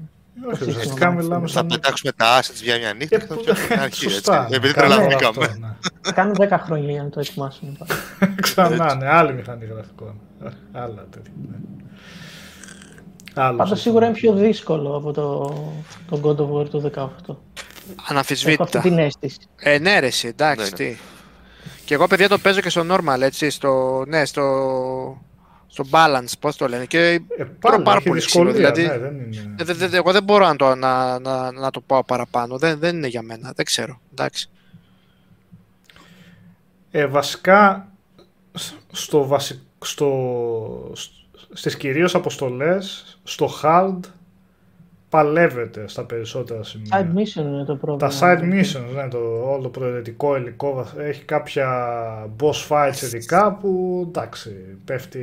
Όχι, σύστημα ουσιαστικά μάχης. μιλάμε Θα σαν... πετάξουμε τα assets για μια νύχτα Ε, και θα που- φτιάξουμε την αρχή. Έτσι. Σωστά. Επειδή Καλό τρελαθήκαμε. αυτό, ναι. Θα κάνουν 10 χρόνια για να το ετοιμάσουν. (laughs) Ξανά, ναι, άλλη μηχανή γραφικών. Άλλα τέτοια. Ναι. Άλλος Πάντως σύστημα. σίγουρα είναι πιο δύσκολο από το, το God of War του 18. Έχω αυτή Αναμφισβήτητα. την αίσθηση. Ε, ναι, ρε, εσύ, εντάξει, Ναι, ναι. τι. Και εγώ, παιδιά, το παίζω και στο normal, έτσι, στο, ναι, στο, στο balance, πώς το λένε. Και Ε, τρώω πάλι πάρα έχει πολύ ξύλο, δυσκολία, δηλαδή. ναι, δεν είναι... Ε, δε- δε- εγώ δεν μπορώ να το, να, να, να το πάω παραπάνω. Δεν, δεν είναι για μένα. Δεν ξέρω. Εντάξει. Ε, βασικά, σ- στο βασι... στο... σ- στις κυρίως αποστολές, στο hard, παλεύεται στα περισσότερα σημεία. Side mission είναι το πρόβλημα. Τα side missions, ναι, το όλο το προαιρετικό υλικό βαθ- έχει κάποια boss fights ειδικά που εντάξει, πέφτει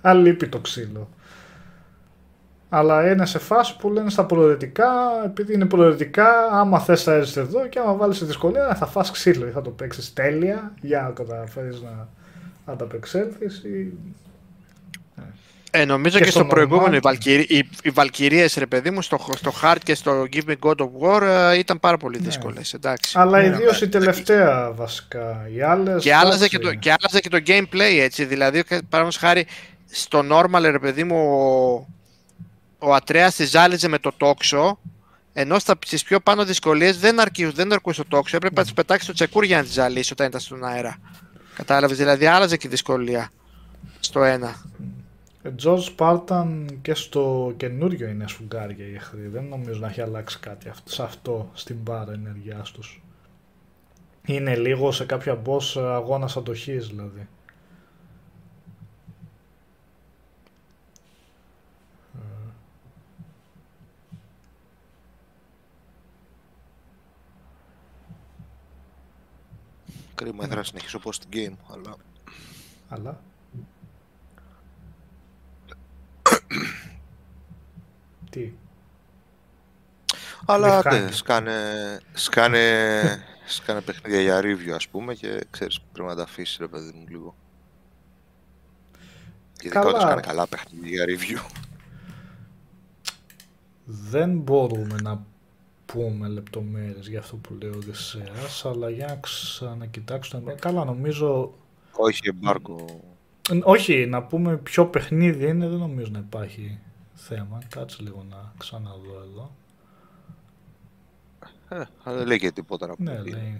αλείπει το ξύλο. Αλλά είναι σε φάση που λένε στα προαιρετικά, επειδή είναι προαιρετικά, άμα θες θα έρθεις εδώ και άμα βάλεις σε δυσκολία θα φας ξύλο ή θα το παίξεις τέλεια για να καταφέρεις να ανταπεξέλθεις ή... Ε, νομίζω Και και, στο στο προηγούμενο normal. οι, Βαλκυρι... οι, οι Βαλκυρίες, ρε παιδί μου, στο, στο Hard και στο Give Me God of War ε, ήταν πάρα πολύ δύσκολες, εντάξει. Αλλά Ναι, ιδίως ναι, η τελευταία βασικά. Οι άλλες, Και άλλαζε και, εντάξει. το, και άλλαζε και το gameplay, έτσι. Δηλαδή, παραδείγματος χάρη, στο normal, ρε παιδί μου, ο, ο Ατρέας τη ζάλιζε με το τόξο, ενώ στα, στις πιο πάνω δυσκολίες δεν, αρκεί, δεν αρκούσε το τόξο. Έπρεπε να τις πετάξει το τσεκούρ για να τη ζαλίσει όταν ήταν στον αέρα. Κατάλαβες, δηλαδή άλλαζε και η δυσκολία στο ένα. George Spartan και στο καινούριο είναι σφουγγάρια οι εχθροί. Δεν νομίζω να έχει αλλάξει κάτι αυτό, σε αυτό στην μπάρα ενεργειά τους. Είναι λίγο σε κάποια boss αγώνας αντοχής δηλαδή. Κρίμα, ήθελα να συνεχίσω πώς την game, αλλά Αλλά. Τι; Αλλά Δεν φτάνει. ναι, σκάνε, σκάνε, σκάνε παιχνίδια για review ας πούμε και ξέρεις πρέπει να τα αφήσεις ρε παιδί μου λίγο. Ειδικά όταν Καλά. σκάνε καλά παιχνίδια για review. Δεν μπορούμε να πούμε λεπτομέρειες για αυτό που λέει ο Οδυσσέας, αλλά για να ξανακοιτάξουμε. Καλά, νομίζω Όχι εμπάρκο. Ε, Όχι, να πούμε ποιο παιχνίδι είναι, δεν νομίζω να υπάρχει θέμα. Κάτσε λίγο να ξαναδώ εδώ. Ε, αλλά δεν λέει και τίποτα να πούμε. Ναι, λέει.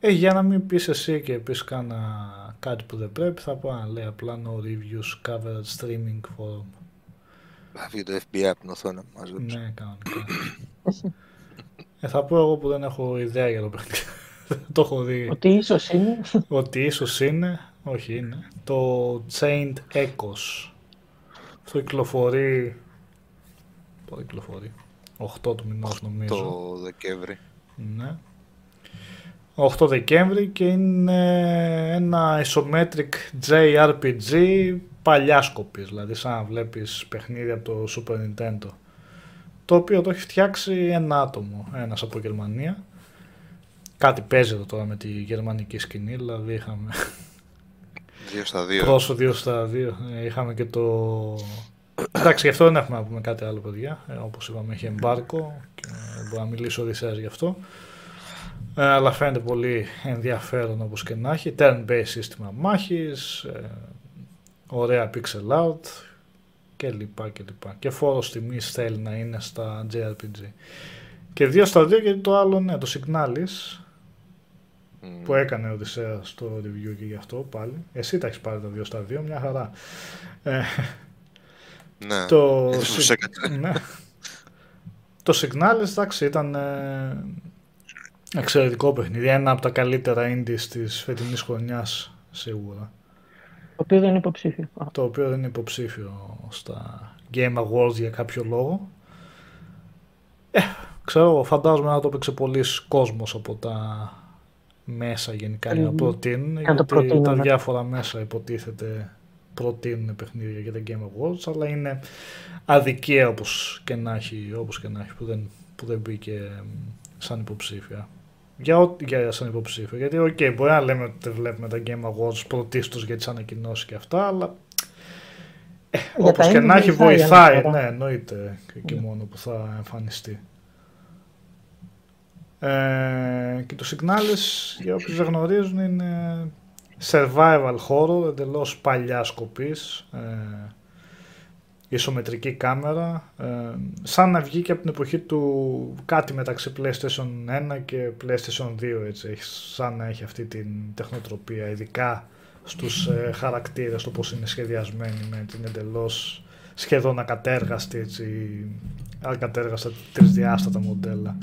Ε, για να μην πεις εσύ και πεις κάνα κάτι που δεν πρέπει, θα πω να λέει απλά no reviews covered streaming forum. Θα φύγει το FBI από την οθόνη να μας δείξει. Ναι, κανονικά. ε, θα πω εγώ που δεν έχω ιδέα για το παιχνίδι. Δεν (laughs) το έχω δει. Ότι ίσως είναι. (laughs) Ότι ίσως είναι, όχι είναι, το Chained Echoes. Αυτό κυκλοφορεί, πότε κυκλοφορεί, 8 του μηνός νομίζω. Το Δεκέμβρη. Ναι. 8 Δεκέμβρη και είναι ένα isometric JRPG παλιά σκοπής, δηλαδή σαν να βλέπεις παιχνίδι από το Super Nintendo. Το οποίο το έχει φτιάξει ένα άτομο, ένας από Γερμανία. Κάτι παίζει εδώ τώρα με τη γερμανική σκηνή, δηλαδή είχαμε Δύο στα δύο. Πρόσω δύο στα δύο. Ε, Είχαμε και το. Εντάξει, γι' αυτό δεν έχουμε να πούμε κάτι άλλο, παιδιά. Ε, Όπως είπαμε, έχει εμπάρκο και μπορώ να μιλήσω Οδυσσέας γι' αυτό. Ε, αλλά φαίνεται πολύ ενδιαφέρον όπως και να έχει. Turn-based σύστημα μάχης. Ε, ωραία pixel art και λοιπά και λοιπά. Και φόρος τιμής θέλει να είναι στα JRPG. Και δύο στα δύο γιατί το άλλο ναι, το Signalis Μμ. που έκανε ο Οδυσσέας στο review και γι' αυτό πάλι. Εσύ τα έχεις πάρει τα δύο στα δύο, μια χαρά. Ε, Ναι, το, έτσι τους Sig- έκανε. ναι. το Signalis εντάξει ήταν ε, εξαιρετικό παιχνίδι. Ένα από τα καλύτερα indies της φετινής χρονιάς σίγουρα. Το οποίο δεν είναι υποψήφιο. Α, Το οποίο δεν είναι υποψήφιο στα Game Awards για κάποιο λόγο. Ε, ξέρω, φαντάζομαι να το παίξε πολλοί κόσμος από τα μέσα γενικά για να Mm. προτείνουν. το γιατί προτείνουν, τα ναι. διάφορα μέσα υποτίθεται προτείνουν παιχνίδια για τα Game Awards, αλλά είναι αδικία όπως και να έχει, όπως και να έχει που, δεν, που δεν μπήκε μ, σαν υποψήφια. Για, ό- για σαν υποψήφιο. Γιατί, οκ, μπορεί να λέμε ότι δεν βλέπουμε τα Game Awards πρωτίστως για τις ανακοινώσεις και αυτά, αλλά ε, Για όπως τα και indie να έχει βοηθάει βοηθάει, αναφορά. ναι, εννοείται και, και Ναι. μόνο που θα εμφανιστεί. Ε, και το Signalis, για όποιους δεν γνωρίζουν, είναι survival horror, εντελώς παλιά σκοπής, ε, ισομετρική κάμερα, ε, σαν να βγήκε από την εποχή του κάτι μεταξύ PlayStation 1 και PlayStation 2, έτσι, έχει, σαν να έχει αυτή την τεχνοτροπία, ειδικά στους ε, χαρακτήρες, το πώς είναι σχεδιασμένοι με την εντελώς σχεδόν ακατέργαστη, έτσι, ακατέργαστα τρισδιάστατα μοντέλα.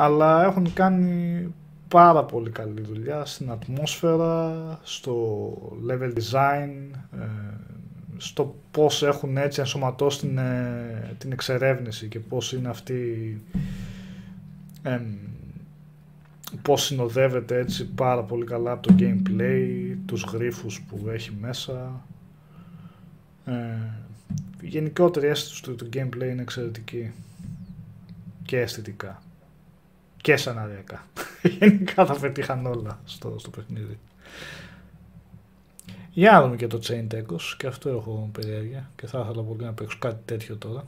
Αλλά έχουν κάνει πάρα πολύ καλή δουλειά στην ατμόσφαιρα, στο level design, ε, στο πώς έχουν έτσι ενσωματώσει την, ε, την εξερεύνηση και πώς είναι αυτή εμ, πώς συνοδεύεται έτσι πάρα πολύ καλά από το gameplay, τους γρίφους που έχει μέσα. Ε, η γενικότερη αίσθηση του, του gameplay είναι εξαιρετική και αισθητικά και σεναριακά. (laughs) Γενικά τα πετύχαν όλα στο, στο παιχνίδι. Για να δούμε και το Chain Tacos και αυτό έχω περιέργεια και θα ήθελα πολύ να παίξω κάτι τέτοιο τώρα.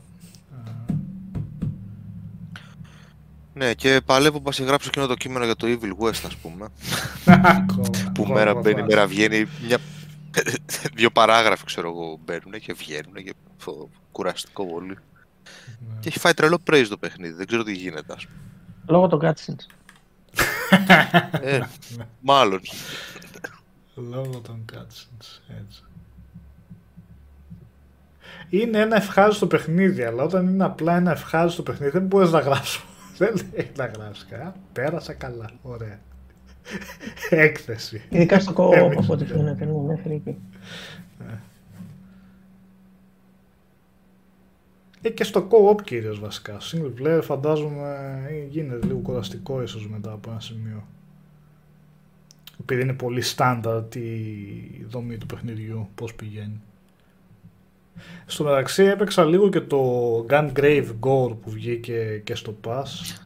Ε, Ναι, και παλεύω που σε γράψω εκείνο το κείμενο για το Evil West, ας πούμε. ακόμα, που ακόμα μέρα ακόμα μπαίνει, βάζει. μέρα βγαίνει. Μια... Δύο παράγραφοι, ξέρω εγώ, μπαίνουν και βγαίνουν και φο- κουραστικό πολύ. Ναι. Και έχει φάει τρελό praise το παιχνίδι, δεν ξέρω τι γίνεται, ας πούμε. Λόγω των cutscenes. (laughs) ε, μάλλον. Λόγω των cutscenes, έτσι. Είναι ένα ευχάριστο παιχνίδι, αλλά όταν είναι απλά ένα ευχάριστο παιχνίδι δεν μπορείς να γράψεις. (laughs) Δεν λέει να γράψεις καλά. Πέρασα καλά. Ωραία. (laughs) Έκθεση. Ειδικά στο co-op Εμείς. από ό,τι φαίνεται. Ναι, μέχρι εκεί. Ε, και στο co-op κυρίως βασικά. Στο single player φαντάζομαι ε, γίνεται λίγο κουραστικό ίσως μετά από ένα σημείο. Επειδή είναι πολύ standard η δομή του παιχνιδιού, πώς πηγαίνει. Στο μεταξύ έπαιξα λίγο και το Gungrave Gore που βγήκε και στο Pass.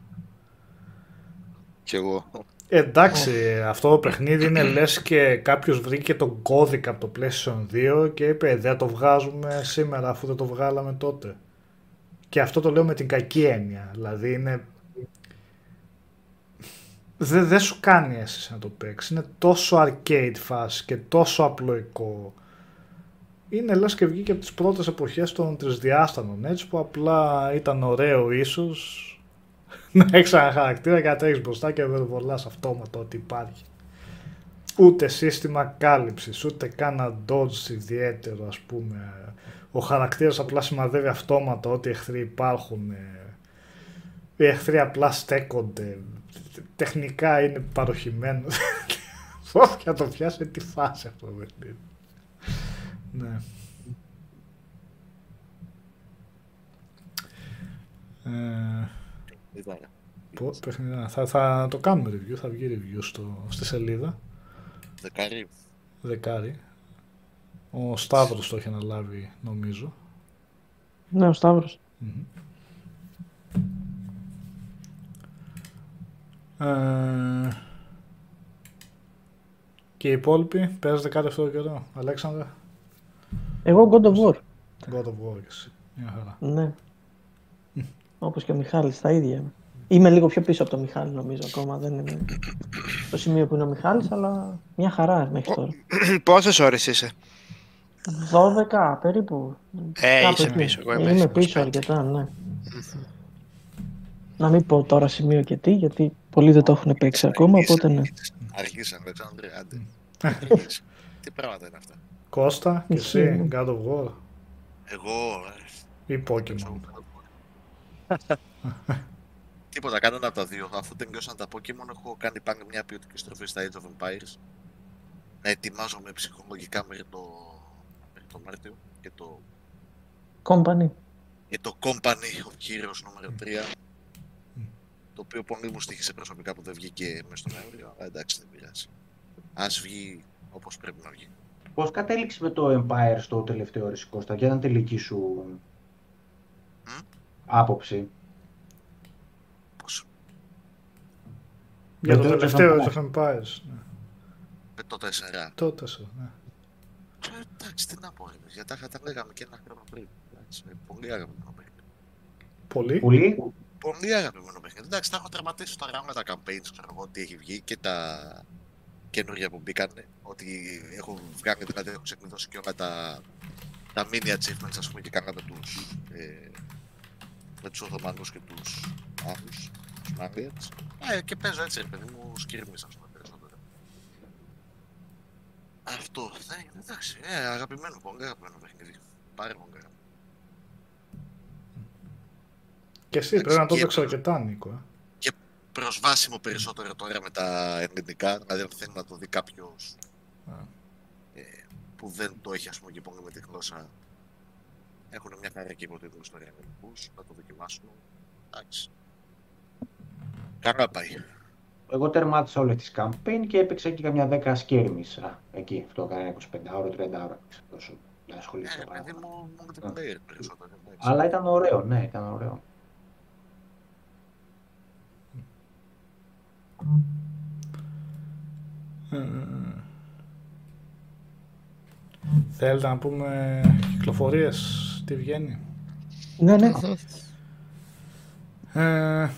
Κι εγώ. Ε, Εντάξει, αυτό το παιχνίδι είναι λες και κάποιος βρήκε τον κώδικα από το PlayStation 2 και είπε δεν το βγάζουμε σήμερα αφού δεν το βγάλαμε τότε. Και αυτό το λέω με την κακή έννοια. Δηλαδή είναι... Δεν δεν σου κάνει αίσθηση να το παίξεις. Είναι τόσο arcade φάση και τόσο απλοϊκό. Είναι λες και βγήκε από τις πρώτες εποχές των τρισδιάστανων έτσι που απλά ήταν ωραίο ίσως (laughs) να έχεις ένα χαρακτήρα και να τρέχει μπροστά και δεν βολάς αυτόματα ό,τι υπάρχει. Ούτε σύστημα κάλυψης, ούτε κάνα dodge ιδιαίτερο ας πούμε. Ο χαρακτήρας απλά σημαδεύει αυτόματα ό,τι εχθροί υπάρχουν. ε. Οι εχθροί απλά στέκονται. Τεχνικά είναι παροχημένο. Φόβια (laughs) το πιάσει τη φάση αυτό το παιχνίδι. Ναι. Ε, Πω, παιχνιδά. Θα, θα το κάνουμε review, θα βγει review στο, στη σελίδα. Δεκάρι. Δεκάρι. Ο Σταύρος το έχει αναλάβει νομίζω. Ναι, ο Σταύρος. Μμμ. Ε, και οι υπόλοιποι παίζετε κάτι αυτό το καιρό. Αλέξανδρα, Εγώ God of War. God of War και εσύ. Μια χαρά. Ναι. Όπως και ο Μιχάλης, τα ίδια. είμαι. Είμαι λίγο πιο πίσω από τον Μιχάλη νομίζω ακόμα. Δεν είναι στο σημείο που είναι ο Μιχάλης, αλλά μια χαρά μέχρι τώρα. Πόσες ώρες είσαι; 12 περίπου. Ε, Κάπου είσαι εκεί. πίσω, εγώ είμαι Είμαι στις πίσω 25. αρκετά, ναι. Να μην πω τώρα σημείο και τι, γιατί πολλοί δεν το έχουν παίξει ακόμα, οπότε ναι. Αργήσαν, Αλεξάνδρε, άντε. Τι πράγματα είναι αυτά. Κώστα και Ισχύει, εσύ, ναι. God of War Εγώ, ε, ή Pokemon. Τίποτα, κάνω ένα από τα δύο. Αφού τελειώσαν τα Pokemon, έχω κάνει πάλι μια ποιοτική στροφή στα Age of Empires. Να ετοιμάζομαι ψυχολογικά μέχρι το, μέχρι το Μάρτιο και το, Company. και το Company, ο κύριος νούμερο 3. Το οποίο πολύ μου στήχησε προσωπικά που δεν βγήκε μέσα στο Νοέμβριο. Αλλά εντάξει, δεν πειράζει. Ας βγει όπως πρέπει να βγει. Πώς κατέληξε με το Empire στο τελευταίο ρε Κώστα, για την τελική σου Μμ; άποψη; Πώς, Για το το Age of τελευταίο Empires. Age of Empires. Ναι. με το 4. Τότε σε, ναι. Ε, εντάξει, τι να πω, ρε, γιατί τα, τα λέγαμε και ένα χρόνο πριν. Εντάξει, ε, πολύ αγαπημένο παιχνίδι. Πολύ. Πολύ. Πολύ αγαπημένο παιχνίδι. Εντάξει, τα έχω τερματίσει τώρα με τα campaigns, ξέρω εγώ τι έχει βγει και τα καινούργια που μπήκαν. Ότι έχω βγάλει, δηλαδή έχω ξεκλειδώσει και όλα τα, τα mini achievements, ας πούμε, και κάναμε τους, ε, με τους Οθωμανούς και τους άλλους, τους Μάγκλιατς. Ε, και παίζω έτσι, ρε παιδί μου, σκύρμις, ας πούμε, περισσότερο. Αυτό, ναι, εντάξει, ε, αγαπημένο, πολύ αγαπημένο παιχνίδι. Πάρε μου, αγαπημένο. Και εσύ πρέπει να το Και- έπαιξε αρκετά, Νίκο. ε. προσβάσιμο περισσότερο τώρα με τα ελληνικά, δηλαδή αν θέλει να το δει κάποιος Α. ε, που δεν το έχει ας πούμε και πολύ με τη γλώσσα έχουν μια χαρά και υποτίτλους στο ελληνικούς, να το δοκιμάσουν. Εντάξει. Καλά πάει. Εγώ τερμάτισα όλες τις campaign και έπαιξα και καμιά 10 σκέρμις. Α, εκεί, αυτό κανένα 25 ώρα, 30 ώρα. Τόσο να Ε, ασχολήθηκα ρε παιδί πάρα. μου, multiplayer περισσότερο. εντάξει. Αλλά ήταν ωραίο, ναι, ήταν ωραίο. Ε, Θέλετε να πούμε κυκλοφορίες, τι βγαίνει; Ναι, ναι. Ε,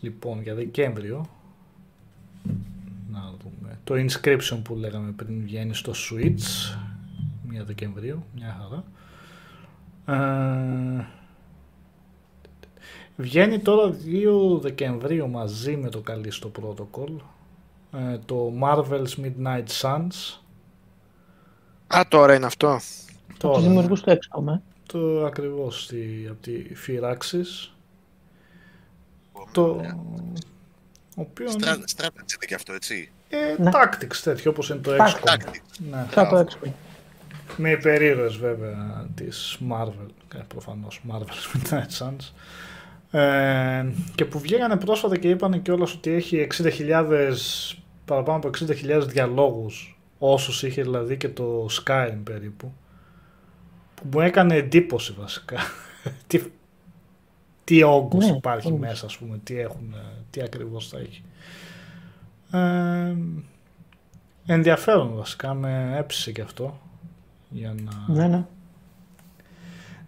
λοιπόν, για Δεκέμβριο, να δούμε, το Inscription που λέγαμε πριν βγαίνει στο Switch, 1 Δεκεμβρίου, μια χαρά. Ε, βγαίνει τώρα 2 Δεκεμβρίου μαζί με το Callisto Protocol, ε, το Marvel's Midnight Suns, Α, τώρα είναι αυτό. Από τώρα, τους ναι. δημιουργούς του XCOM, ε. το ακριβώς στη, από τη Firaxis, το οποίο είναι Στρα- Strategy είναι και αυτό, έτσι. Ε, Ναι. tactics τέτοιο όπως είναι το Tactics. XCOM. Tactics. Ναι. Σαν το XCOM. Με υπερήρωες βέβαια της Marvel, ε, προφανώς Marvel (laughs) Midnight Suns. Ε, και που βγήκανε πρόσφατα και είπανε κιόλας ότι έχει 60.000, παραπάνω από 60.000 διαλόγους, όσους είχε δηλαδή και το Skyrim περίπου, που μου έκανε εντύπωση βασικά. (laughs) τι, τι όγκος Ναι, υπάρχει όντως. μέσα, ας πούμε, τι, έχουν, ε, τι ακριβώς θα έχει. Ε, ενδιαφέρον βασικά, με έψησε και αυτό. Για να, Ναι, ναι.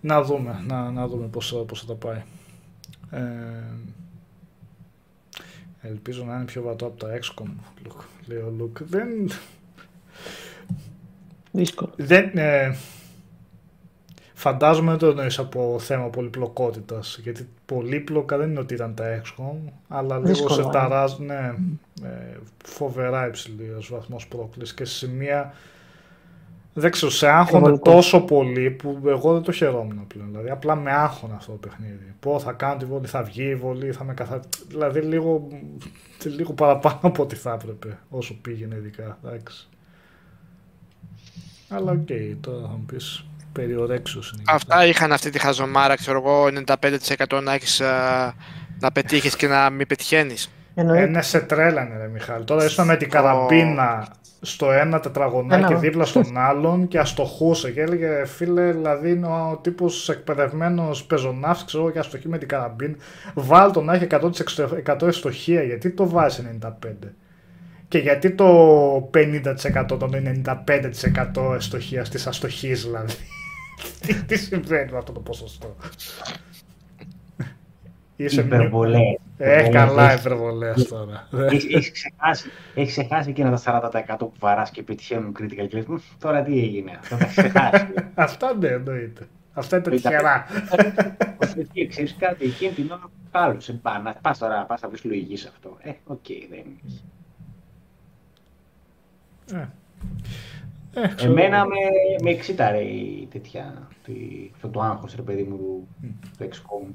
να δούμε, να, να δούμε πώς, πώς θα τα πάει. Ε, ελπίζω να είναι πιο βατό από τα XCOM, Luke, λέει ο Luke. Δεν, Δύσκολο. δεν, ε, φαντάζομαι δεν το εννοείς από θέμα πολυπλοκότητας, γιατί πολύπλοκα δεν είναι ότι ήταν τα XCOM, αλλά λίγο Δύσκολα, σε ε. ταράζουν ναι, ε, φοβερά υψηλός βαθμός πρόκλησης και σε σημεία δεν ξέρω, σε άγχωνε Υπερβολικό. τόσο πολύ που εγώ δεν το χαιρόμουν πλέον. Δηλαδή, απλά με άγχωνε αυτό το παιχνίδι. Πώς θα κάνω τη βολή, θα βγει η βολή, θα με καθα... Δηλαδή, λίγο, λίγο παραπάνω από ό,τι θα έπρεπε, όσο πήγαινε ειδικά. Εντάξει. Αλλά οκ, τώρα θα μου πεις περί ορέξεως είναι. και Αυτά είχαν αυτή τη χαζομάρα, ξέρω εγώ, 95% να έχεις α, να πετύχεις και να μην πετυχαίνεις. Εννοείται. Είναι σε τρέλανε ρε Μιχάλη. Τώρα ήσουν με την καραμπίνα στο ένα τετραγωνάκι Ένα. δίπλα στον άλλον και αστοχούσε και έλεγε φίλε δηλαδή είναι ο τύπος εκπαιδευμένος πεζοναύς ξέρω εγώ και αστοχεί με την καραμπίνα βάλ το να έχει 100% ευστοχία γιατί το βάζεις 95 και γιατί το 50% των 95% ευστοχίας της αστοχής δηλαδή; Τι, τι συμβαίνει με αυτό το ποσοστό; Είσαι υπερβολές. Ε, Υπερβολές. καλά υπερβολές τώρα. Έχεις, έχεις ξεχάσει, έχεις ξεχάσει εκείνα τα 40% που βαράς και πετυχαίνουν critical και λες, «Μμ, τώρα τι έγινε, αυτό τα έχεις ξεχάσει. (laughs) Αυτά ναι, εννοείται. Αυτά είναι Ήταν- τυχερά. Εκεί ξέρεις κάτι, εκείνη την ώρα κάλωσε. Πά, να πας τώρα, πας να βρεις λογική σε αυτό. Ε, οκ, δεν είναι. Ε. Ε, ξέρω Εμένα εγώ. με, με εξίταρε η τέτοια, τη- αυτό το άγχος, ρε παιδί μου, του, του XCOM.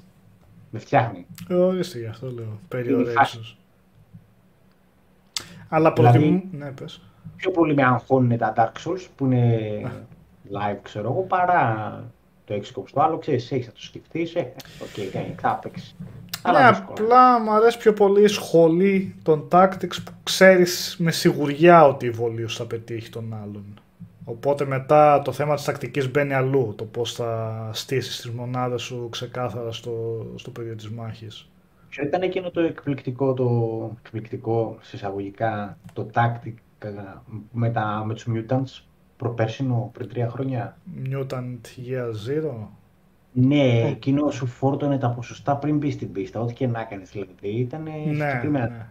Με φτιάχνει. Ε, Ορίστε γι' αυτό λέω. Είναι Περί ορέξεως. Αλλά Δηλαδή- προτιμώ... Ναι, πες. Πιο πολύ με αγχώνουν τα Dark Souls που είναι live, ξέρω εγώ, παρά το XCOM. Στο άλλο, ξέρεις, έχεις να το σκεφτείς, ε, ok, okay, θα παίξεις. Ναι, Αλλά δύσκολα. απλά μου αρέσει πιο πολύ η σχολή των tactics που ξέρεις με σιγουριά ότι η βολή σου θα πετύχει τον άλλον. Οπότε μετά το θέμα της τακτικής μπαίνει αλλού, το πώς θα στήσεις τις μονάδες σου ξεκάθαρα στο, στο πεδίο της μάχης. Ποιο ήταν εκείνο το εκπληκτικό, το εκπληκτικό σε εισαγωγικά, το tactic ε, με, τα, με τους mutants προπέρσινο πριν τρία χρόνια; Mutant Year Zero. Ναι, εκείνο σου φόρτωνε τα ποσοστά πριν μπεις στην πίστα, ό,τι και να έκανε δηλαδή. Ήταν Ναι, συγκεκριμένα. ναι.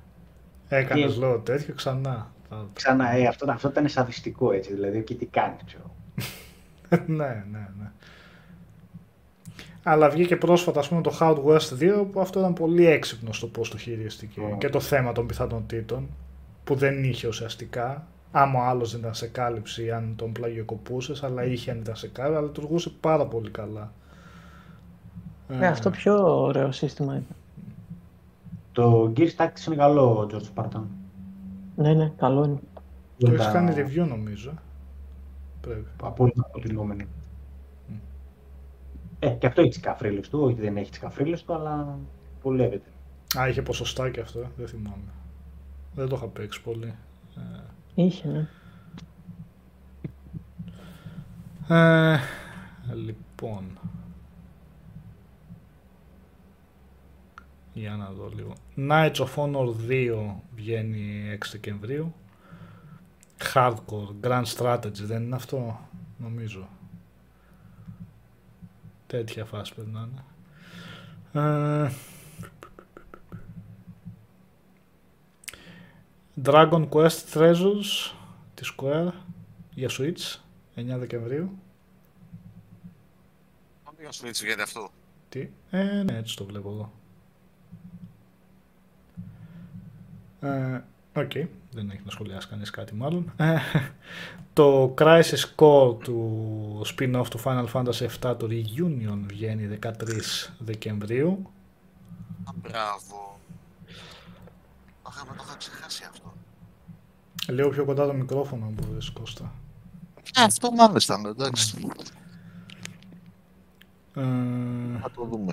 Έκανες Και- λέω τέτοιο ξανά. Θα- Ξανά, ε, αυτό, αυτό ήταν σαδιστικό έτσι, δηλαδή και τι κάνεις, ξέρω. (laughs) ναι, ναι, ναι. Αλλά βγήκε πρόσφατα ας πούμε το Hard West 2 που αυτό ήταν πολύ έξυπνο στο πώς το χειρίστηκε Ω. και το θέμα των πιθανότητων που δεν είχε ουσιαστικά άμα ο άλλος δεν ήταν σε κάλυψη ή αν τον πλαγιοκοπούσες αλλά είχε αν ήταν σε κάλυψη αλλά λειτουργούσε πάρα πολύ καλά. Ναι, αυτό πιο ωραίο σύστημα είναι. Το Gears Tactics είναι καλό, George Spartan. Ναι, ναι, καλό είναι. Το Δεν έχεις τα- κάνει review νομίζω. Πρέπει. Απόλυτα αποτελούμενο. Ε, και αυτό έχει τι καφρίλε του, όχι δεν έχει τι καφρίλε του, αλλά βολεύεται. Α, είχε ποσοστά και αυτό, δεν θυμάμαι. Δεν το είχα παίξει πολύ. Είχε, ναι. Ε, λοιπόν. Για να δω λίγο. Knights of Honor 2 βγαίνει 6 Δεκεμβρίου. Hardcore, Grand Strategy δεν είναι αυτό, νομίζω. Τέτοια φάση πρέπει να είναι. Ε, Dragon Quest Treasures της Square για Switch 9 Δεκεμβρίου. Για σου έτσι βγαίνει αυτό. Τι, ε, ναι, έτσι το βλέπω εδώ. Ε, Οκ, δεν έχει να σχολιάσει κανείς κάτι μάλλον. Ε, το Crisis Core του spin-off του Final Fantasy VII, το Reunion, βγαίνει 13 Δεκεμβρίου. Α, Μπράβο. Αχ, με το είχα ξεχάσει αυτό. Λίγο πιο κοντά το μικρόφωνο, αν μπορείς, Κώστα. Α, αυτό μάλιστα, εντάξει. Ε, Θα το δούμε.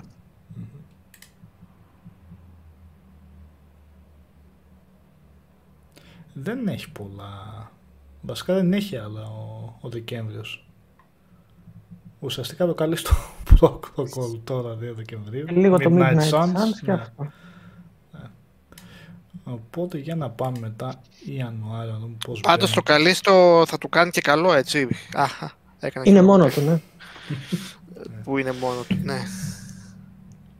Δεν έχει πολλά. Βασικά δεν έχει άλλα ο, ο Δεκέμβριος. Ουσιαστικά το καλεί στο protocol τώρα 2 Δεκεμβρίου. Ε, Λίγο το Midnight Suns και ναι. αυτό. Οπότε για να πάμε μετά Ιανουάριο να δούμε πώς Πάντως το μπαίνει. καλή στο θα του κάνει και καλό, έτσι. Αχα, έκανε Είναι και- μόνο του, ναι. Που είναι μόνο του, ναι.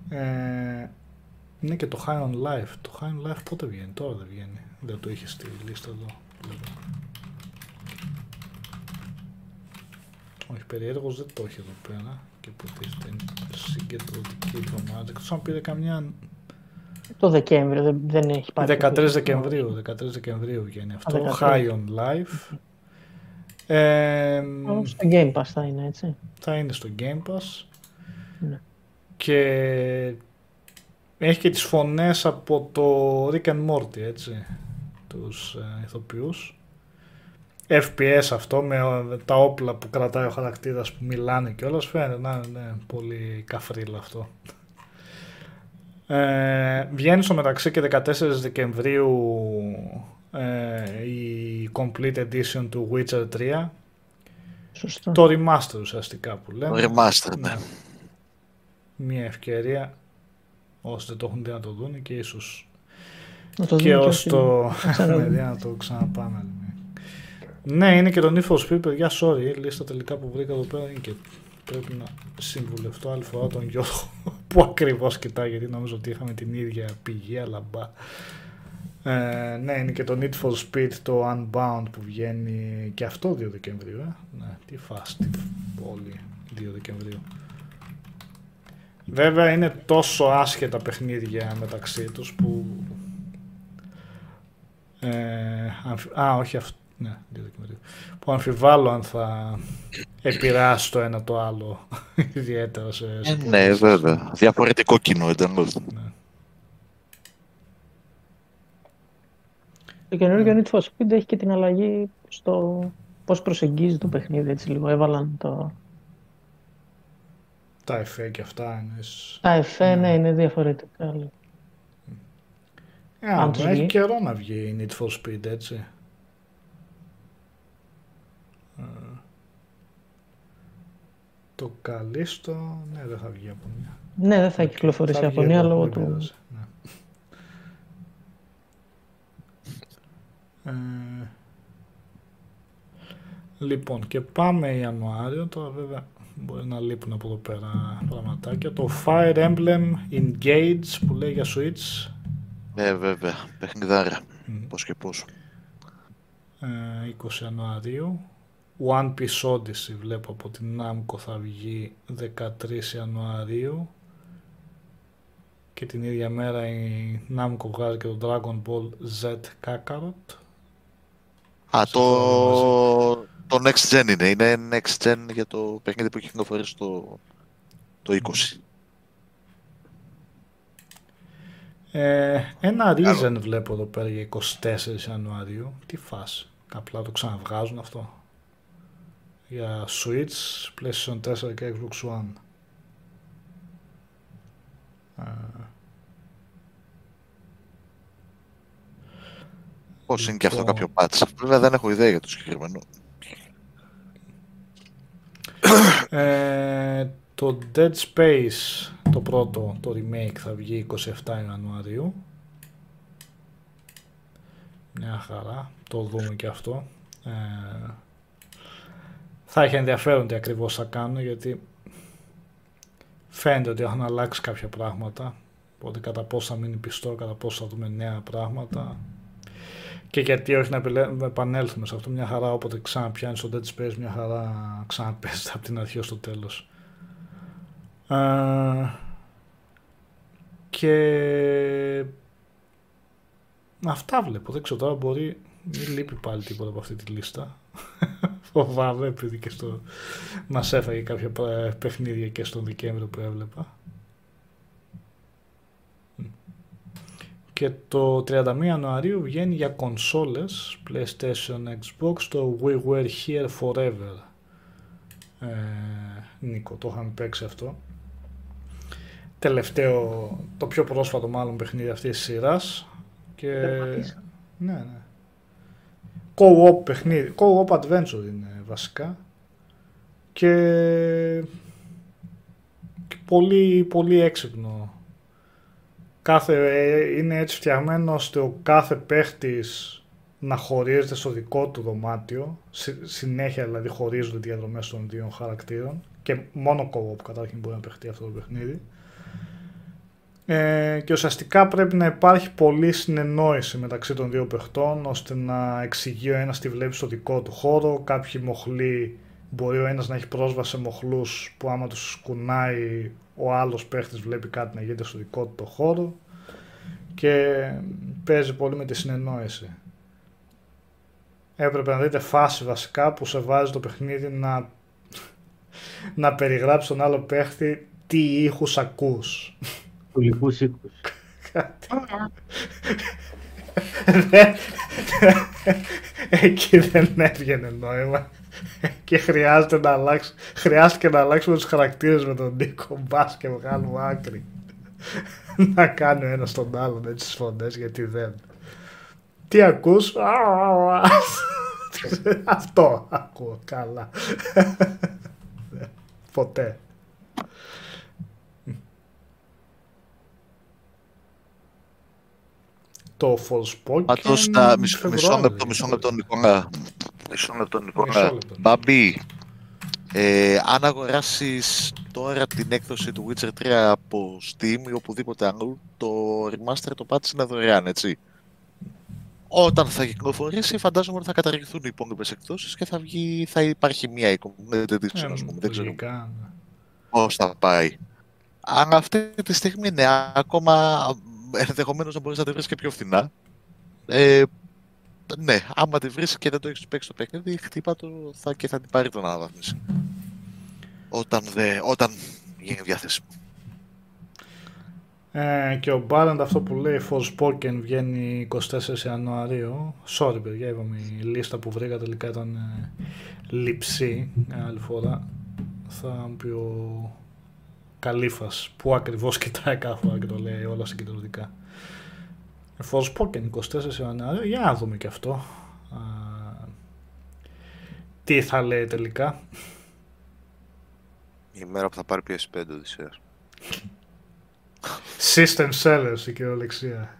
Ε, είναι και το High on Life. Το High on Life πότε βγαίνει, τώρα δεν βγαίνει. Δεν το είχε στη λίστα εδώ. βλέπω. Όχι, περίεργος δεν το έχει εδώ πέρα. Και υποτίθεται είναι συγκεντρωτική εβδομάδα. Εκτός αν πήρε καμιά Το Δεκέμβριο δεν, δεν έχει πάρει. 13 κάποιο. Δεκεμβρίου, 13 Δεκεμβρίου βγαίνει αυτό. 13. High on Life. Ε, Α, Στο Game Pass θα είναι, έτσι. θα είναι στο Game Pass. Ναι. Και έχει και τις φωνές από το Rick and Morty, έτσι, τους ε, ηθοποιούς. FPS αυτό με ε, τα όπλα που κρατάει ο χαρακτήρας που μιλάνε και όλα φαίνεται να είναι ναι, πολύ καφρίλα αυτό. Ε, βγαίνει στο μεταξύ και 14 Δεκεμβρίου ε, η Complete Edition του Witcher 3 Σωστό. το remaster ουσιαστικά που λέμε. Το remaster, ναι. Μια ευκαιρία όσοι δεν το έχουν δει να το δουν και ίσως Να το και δούμε ως όσοι το θα ξαναδούν. ναι, να το ξαναπάμε. άλλη μια. Ναι, είναι και το Need for Speed, παιδιά, sorry, η λίστα τελικά που βρήκα εδώ πέρα είναι και πρέπει να συμβουλευτώ άλλη φορά τον Γιώργο (laughs) που πού ακριβώς κοιτάει, γιατί νομίζω ότι είχαμε την ίδια πηγή, αλλά μπα. Ε, ναι, είναι και το Need for Speed, το Unbound που βγαίνει και αυτό 2 Δεκεμβρίου. Ε. Ναι, τι φάστη πόλη 2 Δεκεμβρίου. Βέβαια είναι τόσο άσχετα παιχνίδια μεταξύ τους που... Ε, αμφι... Α, όχι αυτό. Ναι, 2 Δεκεμβρίου. Που αμφιβάλλω αν θα επηρεάσει το ένα το άλλο (laughs) ιδιαίτερα σε... σε Ε, ναι, βέβαια. Διαφορετικό κοινό εντελώς. Ναι. Το καινούργιο Need for Speed έχει και την αλλαγή στο πώς προσεγγίζει το παιχνίδι, έτσι λίγο. Έβαλαν το... Τα εφέ και αυτά είναι... σ- Τα εφέ, ναι, είναι διαφορετικά. λίγο. Ε, Αν αλλά τους έχει βγει. καιρό να βγει η Need for Speed, έτσι. Ε, Το καλύστο, ναι, δεν θα βγει από μια. Ναι, δεν θα κυκλοφορήσει Θα από βγει μία εδώ, λόγω δεν του... πειράζει, ναι. Ε, λοιπόν, και πάμε Ιανουάριο, τώρα βέβαια μπορεί να λείπουν από εδώ πέρα πραγματάκια. Το Fire Emblem Engage που λέει για Switch, Ναι, βέβαια. Παιχνιδάρα. Μμ. Πώς και πώς. ε, 20 Ιανουαρίου. One Piece Odyssey βλέπω από την Namco θα βγει 13 Ιανουαρίου και την ίδια μέρα η Namco βγάζει και το Dragon Ball Z Kakarot. Α, Σε το... το Next Gen είναι. Είναι Next Gen για το παιχνίδι που έχει κυκλοφορήσει το, το 20. Ε, ένα Risen βλέπω εδώ πέρα για 24 Ιανουαρίου. Τι φάση. Απλά το ξαναβγάζουν αυτό. Για Switch, PlayStation 4 και Xbox One. Ε, Πώς είναι και αυτό Λοιπόν. κάποιο patch. Βέβαια δεν έχω ιδέα για το συγκεκριμένο. Ε, το Dead Space, το πρώτο, το remake θα βγει 27 Ιανουαρίου. Μια χαρά, το δούμε και αυτό. Ε, θα έχει ενδιαφέρον τι ακριβώς θα κάνουν γιατί φαίνεται ότι έχουν αλλάξει κάποια πράγματα. Οπότε κατά πόσο θα μείνει πιστό, κατά πόσο θα δούμε νέα πράγματα. Και γιατί όχι να επιλέ- να επανέλθουμε σε αυτό μια χαρά όποτε ξαναπιάνεις στο Dead Space μια χαρά ξαναπέζεται από την αρχή ως το τέλος. Ε, και αυτά βλέπω. Δεν ξέρω τώρα μπορεί μην λείπει πάλι τίποτα από αυτή τη λίστα. (laughs) Φοβάμαι επειδή και στο... μας έφαγε κάποια πα- παιχνίδια και στον Δεκέμβριο που έβλεπα. Και το 31 Ιανουαρίου βγαίνει για κονσόλες, PlayStation, Xbox, το We Were Here Forever. Ε, Νίκο, το είχαμε παίξει αυτό. Τελευταίο, το πιο πρόσφατο μάλλον παιχνίδι αυτής της σειράς. Και... Δεν πατήσα. Ναι, ναι. Co-op παιχνίδι, co-op adventure είναι βασικά. Και, και πολύ, πολύ έξυπνο. Κάθε, ε, είναι έτσι φτιαγμένο ώστε ο κάθε παίχτης να χωρίζεται στο δικό του δωμάτιο. Συ- συνέχεια δηλαδή χωρίζονται διαδρομές των δύο χαρακτήρων. Και μόνο co-op καταρχήν μπορεί να παιχτεί αυτό το παιχνίδι. Ε, και ουσιαστικά πρέπει να υπάρχει πολλή συνεννόηση μεταξύ των δύο παιχτών ώστε να εξηγεί ο ένας τι βλέπει στο δικό του χώρο. Κάποιοι μοχλοί μπορεί ο ένας να έχει πρόσβαση σε μοχλούς που άμα τους κουνάει ο άλλος παίχτης βλέπει κάτι να γίνεται στο δικό του το χώρο και παίζει πολύ με τη συνεννόηση. Έπρεπε να δείτε φάση βασικά που σε βάζει το παιχνίδι να, (laughs) να περιγράψει τον άλλο παίχτη τι ήχους ακούς. Του λοιπού οίκου. Εκεί δεν έβγαινε νόημα. Και χρειάζεται να αλλάξει, χρειάστηκε να αλλάξουμε τους χαρακτήρες με τον Νίκο Μπάς και βγάλουμε άκρη. να κάνει ο ένας τον άλλον έτσι τις φωνές γιατί δεν. Τι ακούς; Αυτό ακούω καλά. Ποτέ. Το Forspoken Πάντως, τα μισό, Φεβρουάριο μισό λεπτό, βγήκε. μισό λεπτό, Νικόλα. Μισό λεπτό, Μισό Νικόλα. λεπτό. Μπαμπή, ε, αν αγοράσεις τώρα την έκδοση του Witcher 3 από Steam ή οπουδήποτε άλλο, το remaster το πάτησες να δωρεάν, έτσι. Όταν θα κυκλοφορήσει, φαντάζομαι ότι θα καταργηθούν οι υπόλοιπες εκδόσεις και θα, βγει, θα υπάρχει μία εικόνα. Ε, δεν ξέρω λογικά, ναι. πώς θα πάει. Αν αυτή τη στιγμή είναι ακόμα ενδεχομένως να μπορείς να τη βρεις και πιο φθηνά. Ε, ναι, άμα τη βρεις και δεν το έχεις παίξει το παιχνίδι, χτύπα το θα, και θα την πάρει τον αναβάθμιση. Όταν, δε, όταν γίνει διάθεσιμο. Ε, και ο Μπάραντ αυτό που λέει Forspoken βγαίνει 24 Ιανουαρίου. Sorry παιδιά, είπαμε η λίστα που βρήκα τελικά ήταν ε, λειψή άλλη φορά. Θα μου πει ο Καλήφας που ακριβώς (laughs) κοιτάει κάθε φορά και το λέει όλα συγκεντρωτικά. Forspoken 24 Ιανουαρίου, για να δούμε και αυτό. Α, τι θα λέει τελικά. Η μέρα που θα πάρει PS5 Οδυσσέας. (laughs) System sellers η κυριολεξία.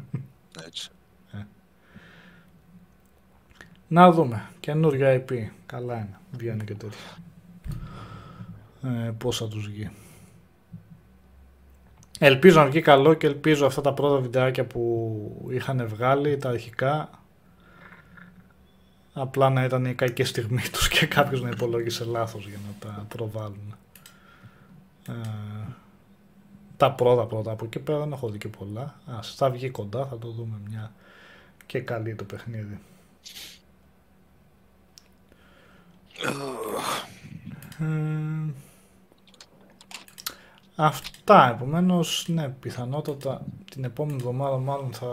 (laughs) Έτσι. Να δούμε. Καινούργια IP. Καλά είναι. Βγαίνει και τέτοια. Ε, πώς θα τους βγει. Ελπίζω να βγει καλό και ελπίζω αυτά τα πρώτα βιντεάκια που είχαν βγάλει, τα αρχικά, απλά να ήταν η κακή στιγμή τους και κάποιος να υπολόγισε λάθος για να τα προβάλλουν. Ε, τα πρώτα πρώτα από εκεί πέρα δεν έχω δει και πολλά. Ας, θα βγει κοντά, θα το δούμε μια και καλή το παιχνίδι. Ε, αυτά, επομένως, ναι, πιθανότατα την επόμενη εβδομάδα μάλλον θα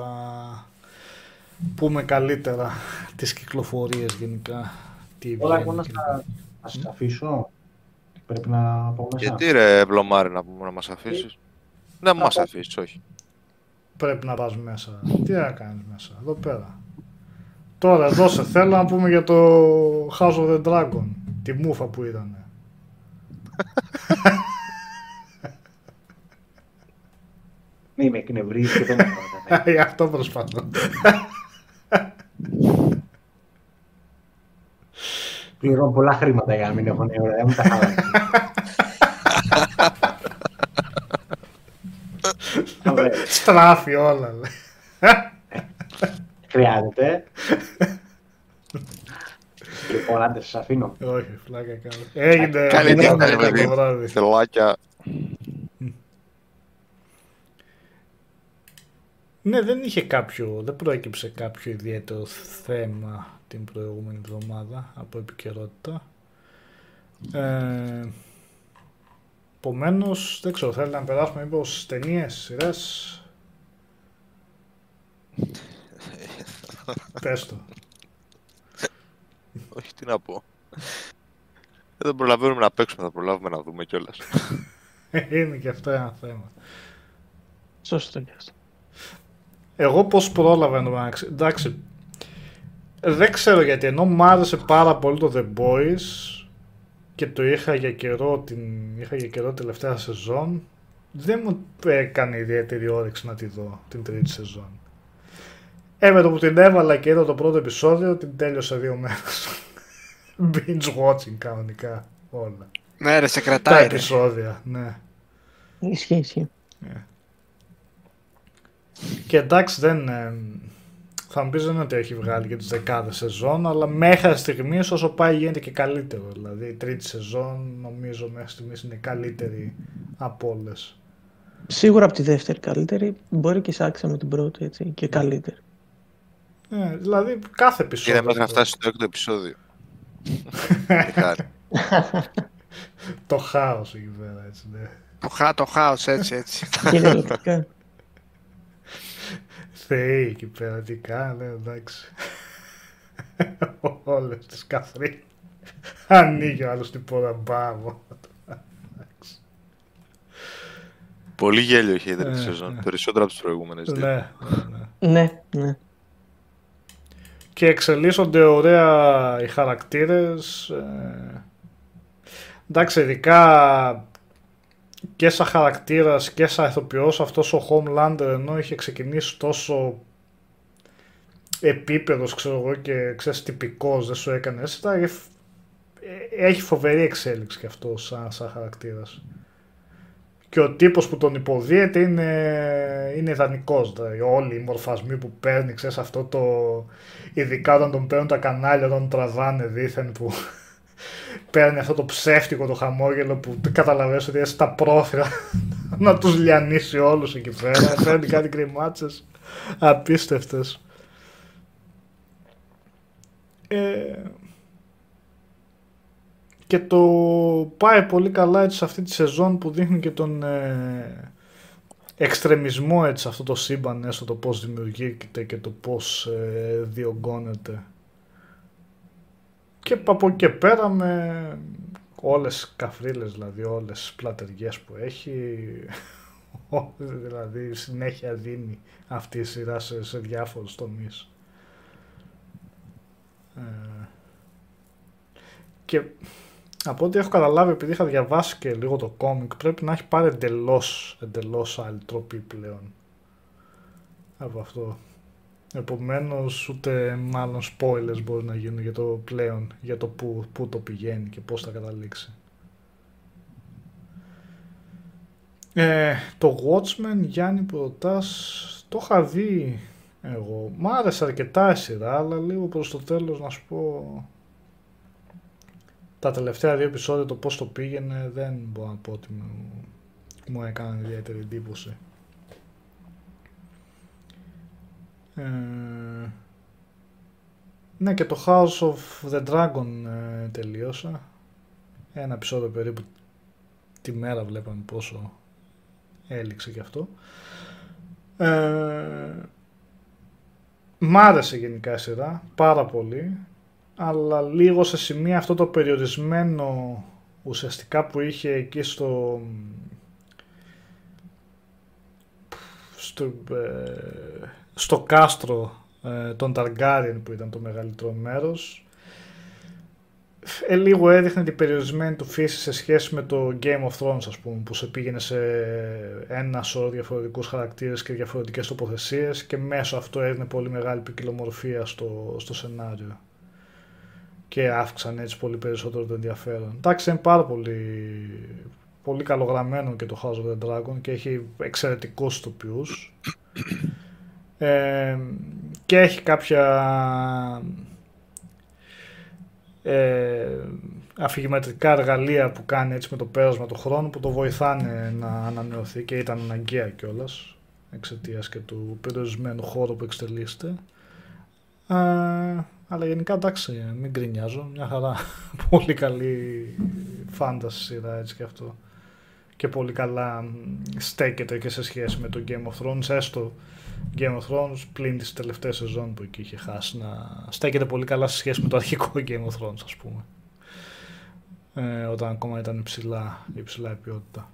πούμε καλύτερα τις κυκλοφορίες γενικά. Τι Όλα βγαίνει εγώ να και- στα- να σας αφήσω. Πρέπει να πω μέσα. Γιατί ρε Βλωμάρη να πούμε να μας αφήσεις; Δεν μας πω. αφήσεις, όχι. Πρέπει να πας μέσα. Τι να κάνεις μέσα, εδώ πέρα. Τώρα εδώ σε θέλω να πούμε για το House of the Dragon. Τη μούφα που ήταν. (laughs) Μη με εκνευρίζει και δεν με ακούτε. Γι' αυτό προσπαθώ. Πληρώνω πολλά χρήματα για να μην έχω νέα ωραία. Μην τα χαλάσει. Ωραία. Στράφει όλα. λέει. Χρειάζεται. Λοιπόν, άντε, σας αφήνω. Όχι, φλάκα κάνω. Έγινε Καλή έγινε νύχτα, μετά ρε παιδί. το βράδυ. Θελάκια. Ναι, δεν είχε κάποιο, δεν προέκυψε κάποιο ιδιαίτερο θέμα την προηγούμενη εβδομάδα από επικαιρότητα. Ε, Επομένως, δεν ξέρω, θέλει να περάσουμε μήπως ταινίες, σειρές; Πες το. Όχι, τι να πω. Δεν προλαβαίνουμε να παίξουμε, θα προλάβουμε να δούμε κιόλας. (laughs) Είναι και αυτό ένα θέμα. Σωστό και αυτό. Εγώ πώς πρόλαβα εντωμεταξύ. Εντάξει, δεν ξέρω γιατί ενώ μου άρεσε πάρα πολύ το The Boys και το είχα για καιρό, την είχα για καιρό τελευταία σεζόν, δεν μου έκανε ιδιαίτερη όρεξη να τη δω την τρίτη σεζόν. Ε, με το που την έβαλα και είδα το πρώτο επεισόδιο, την τέλειωσα δύο μέρες. (laughs) Binge watching κανονικά όλα. Ναι, ρε, σε Τα κρατάει. Ρε. επεισόδια, ναι. Ισχύει, ισχύει. Και εντάξει δεν... ε, θα μου πεις δεν είναι ότι έχει βγάλει και τις δεκάδες σεζόν, αλλά μέχρι στιγμής όσο πάει γίνεται και καλύτερο. Δηλαδή η τρίτη σεζόν νομίζω μέχρι στιγμής είναι καλύτερη από όλες. Σίγουρα από τη δεύτερη καλύτερη. Μπορεί και σάξα με την πρώτη έτσι, και καλύτερη. Ε, δηλαδή κάθε επεισόδιο. Είδα μέχρι να φτάσει στο έκτο επεισόδιο. (laughs) Τι χάρη. Το χάος εκεί πέρα έτσι ναι. Το, χα, το χάος, έτσι, έτσι. Κυριολεκτικά. Θεοί εκεί πέρα τι κάνε εντάξει. (laughs) Όλες τις καθρί. Ανοίγει ο άλλος την πόρτα μπάμο. Πολύ γέλιο είχε η τρίτη Ε, σεζόν. ναι. Περισσότερο από τις προηγούμενες δύο. ναι, ναι, ναι. ναι, ναι. και εξελίσσονται ωραία οι χαρακτήρες. Ε, εντάξει, ειδικά και σαν χαρακτήρας και σαν ηθοποιός αυτός ο Homelander ενώ είχε ξεκινήσει τόσο επίπεδος ξέρω εγώ και ξέρεις τυπικός δεν σου έκανε έτσι, τα εφ- ε, έχει φοβερή εξέλιξη και αυτό σαν, σαν χαρακτήρας. Και ο τύπος που τον υποδίεται είναι, είναι ιδανικός. Δηλαδή, όλοι οι μορφασμοί που παίρνει, ξέρεις αυτό το... Ειδικά όταν τον παίρνουν τα κανάλια, όταν τον τραβάνε δίθεν που παίρνει αυτό το ψεύτικο το χαμόγελο που καταλαβαίνεις ότι είναι στα πρόθυρα (laughs) να τους λιανίσει όλους εκεί πέρα. (laughs) παίρνει κάτι κρυμάτσες απίστευτες. Ε, και το πάει πολύ καλά έτσι σε αυτή τη σεζόν που δείχνει και τον ε, εξτρεμισμό έτσι αυτό το σύμπαν έστω το πώς δημιουργείται και το πώς ε, διωγγώνεται και από εκεί και πέρα με όλες καφρίλες δηλαδή όλες πλατεριές που έχει (laughs) δηλαδή συνέχεια δίνει αυτή η σειρά σε, σε διάφορους τομείς ε, και από ό,τι έχω καταλάβει, επειδή είχα διαβάσει και λίγο το κόμικ, πρέπει να έχει πάρει εντελώς εντελώς άλλη τροπή πλέον από αυτό. Επομένως, ούτε μάλλον spoilers μπορεί να γίνουν για το πλέον, για το που, που το πηγαίνει και πώς θα καταλήξει. Ε, το Watchmen, Γιάννη που ρωτάς, το είχα δει εγώ. Μ' άρεσε αρκετά η σειρά, αλλά λίγο προς το τέλος να σου πω τα τελευταία δύο επεισόδια το πώς το πήγαινε δεν μπορώ να πω ότι μου, μου έκανε ιδιαίτερη εντύπωση. Ε, ναι και το House of the Dragon ε, τελείωσα. Ένα επεισόδιο περίπου τη μέρα βλέπαμε πόσο έληξε και αυτό. Ε, μ' άρεσε γενικά η σειρά, πάρα πολύ αλλά λίγο σε σημεία αυτό το περιορισμένο ουσιαστικά που είχε εκεί στο στο, ε, στο κάστρο ε, των Ταργκάριεν που ήταν το μεγαλύτερο μέρος ε, λίγο έδειχνε την περιορισμένη του φύση σε σχέση με το Game of Thrones ας πούμε που σε πήγαινε σε ένα σώρο διαφορετικούς χαρακτήρες και διαφορετικές τοποθεσίες και μέσω αυτό έδινε πολύ μεγάλη ποικιλομορφία στο, στο σενάριο και αύξαν έτσι πολύ περισσότερο το ενδιαφέρον. Εντάξει, είναι πάρα πολύ, πολύ καλογραμμένο και το House of the Dragon και έχει εξαιρετικούς τοπιούς. Ε, και έχει κάποια ε, αφηγηματικά εργαλεία που κάνει έτσι με το πέρασμα του χρόνου που το βοηθάνε να ανανεωθεί και ήταν αναγκαία κιόλας εξαιτίας και του περιορισμένου χώρου που εξελίσσεται. Ε, αλλά γενικά εντάξει, μην γκρινιάζω. Μια χαρά. (laughs) πολύ καλή φάνταση σειρά έτσι και αυτό. Και πολύ καλά στέκεται και σε σχέση με το Game of Thrones. Έστω Game of Thrones πλην της τελευταίας σεζόν που εκεί είχε χάσει να στέκεται πολύ καλά σε σχέση με το αρχικό (laughs) Game of Thrones ας πούμε. Ε, όταν ακόμα ήταν υψηλά, υψηλά η ποιότητα.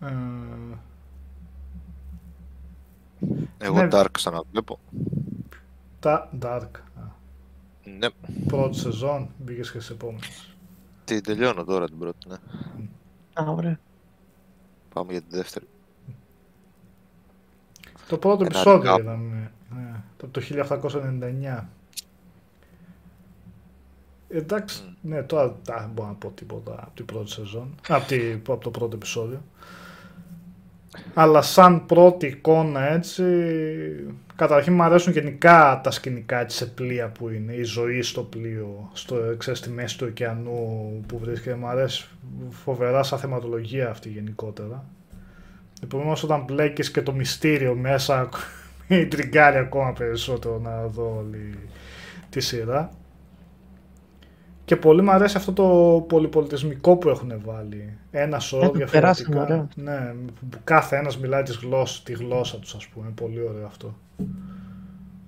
Ε, Εγώ Ναι. Dark ξαναβλέπω. τα Dark. Α, Ναι, Πρώτη σεζόν, μπήκες και στι επόμενες. την τελειώνω τώρα την πρώτη, ναι. Α, ωραία. Πάμε για τη δεύτερη. Το πρώτο Ένα επεισόδιο recap. είδαμε. Ναι, το, το 1899. Εντάξει, ναι, τώρα δεν μπορώ να πω τίποτα από την πρώτη σεζόν. Από, τη, από το πρώτο επεισόδιο. Αλλά σαν πρώτη εικόνα έτσι, καταρχήν μου αρέσουν γενικά τα σκηνικά έτσι, σε πλοία που είναι, η ζωή στο πλοίο, στο, ξέρεις, στη μέση του ωκεανού που βρίσκεται. Μου αρέσει φοβερά σαν θεματολογία αυτή γενικότερα. Επομένως όταν μπλέκεις και το μυστήριο μέσα, (laughs) με τριγκάρει ακόμα περισσότερο να δω όλη τη σειρά. Και πολύ μου αρέσει αυτό το πολυπολιτισμικό που έχουν βάλει. Ένα σώρο Ε, το περάσαμε, διαφορετικά. ωραία. Ναι, που κάθε ένας μιλάει της γλώσσας, τη γλώσσα τους ας πούμε. Πολύ ωραίο αυτό.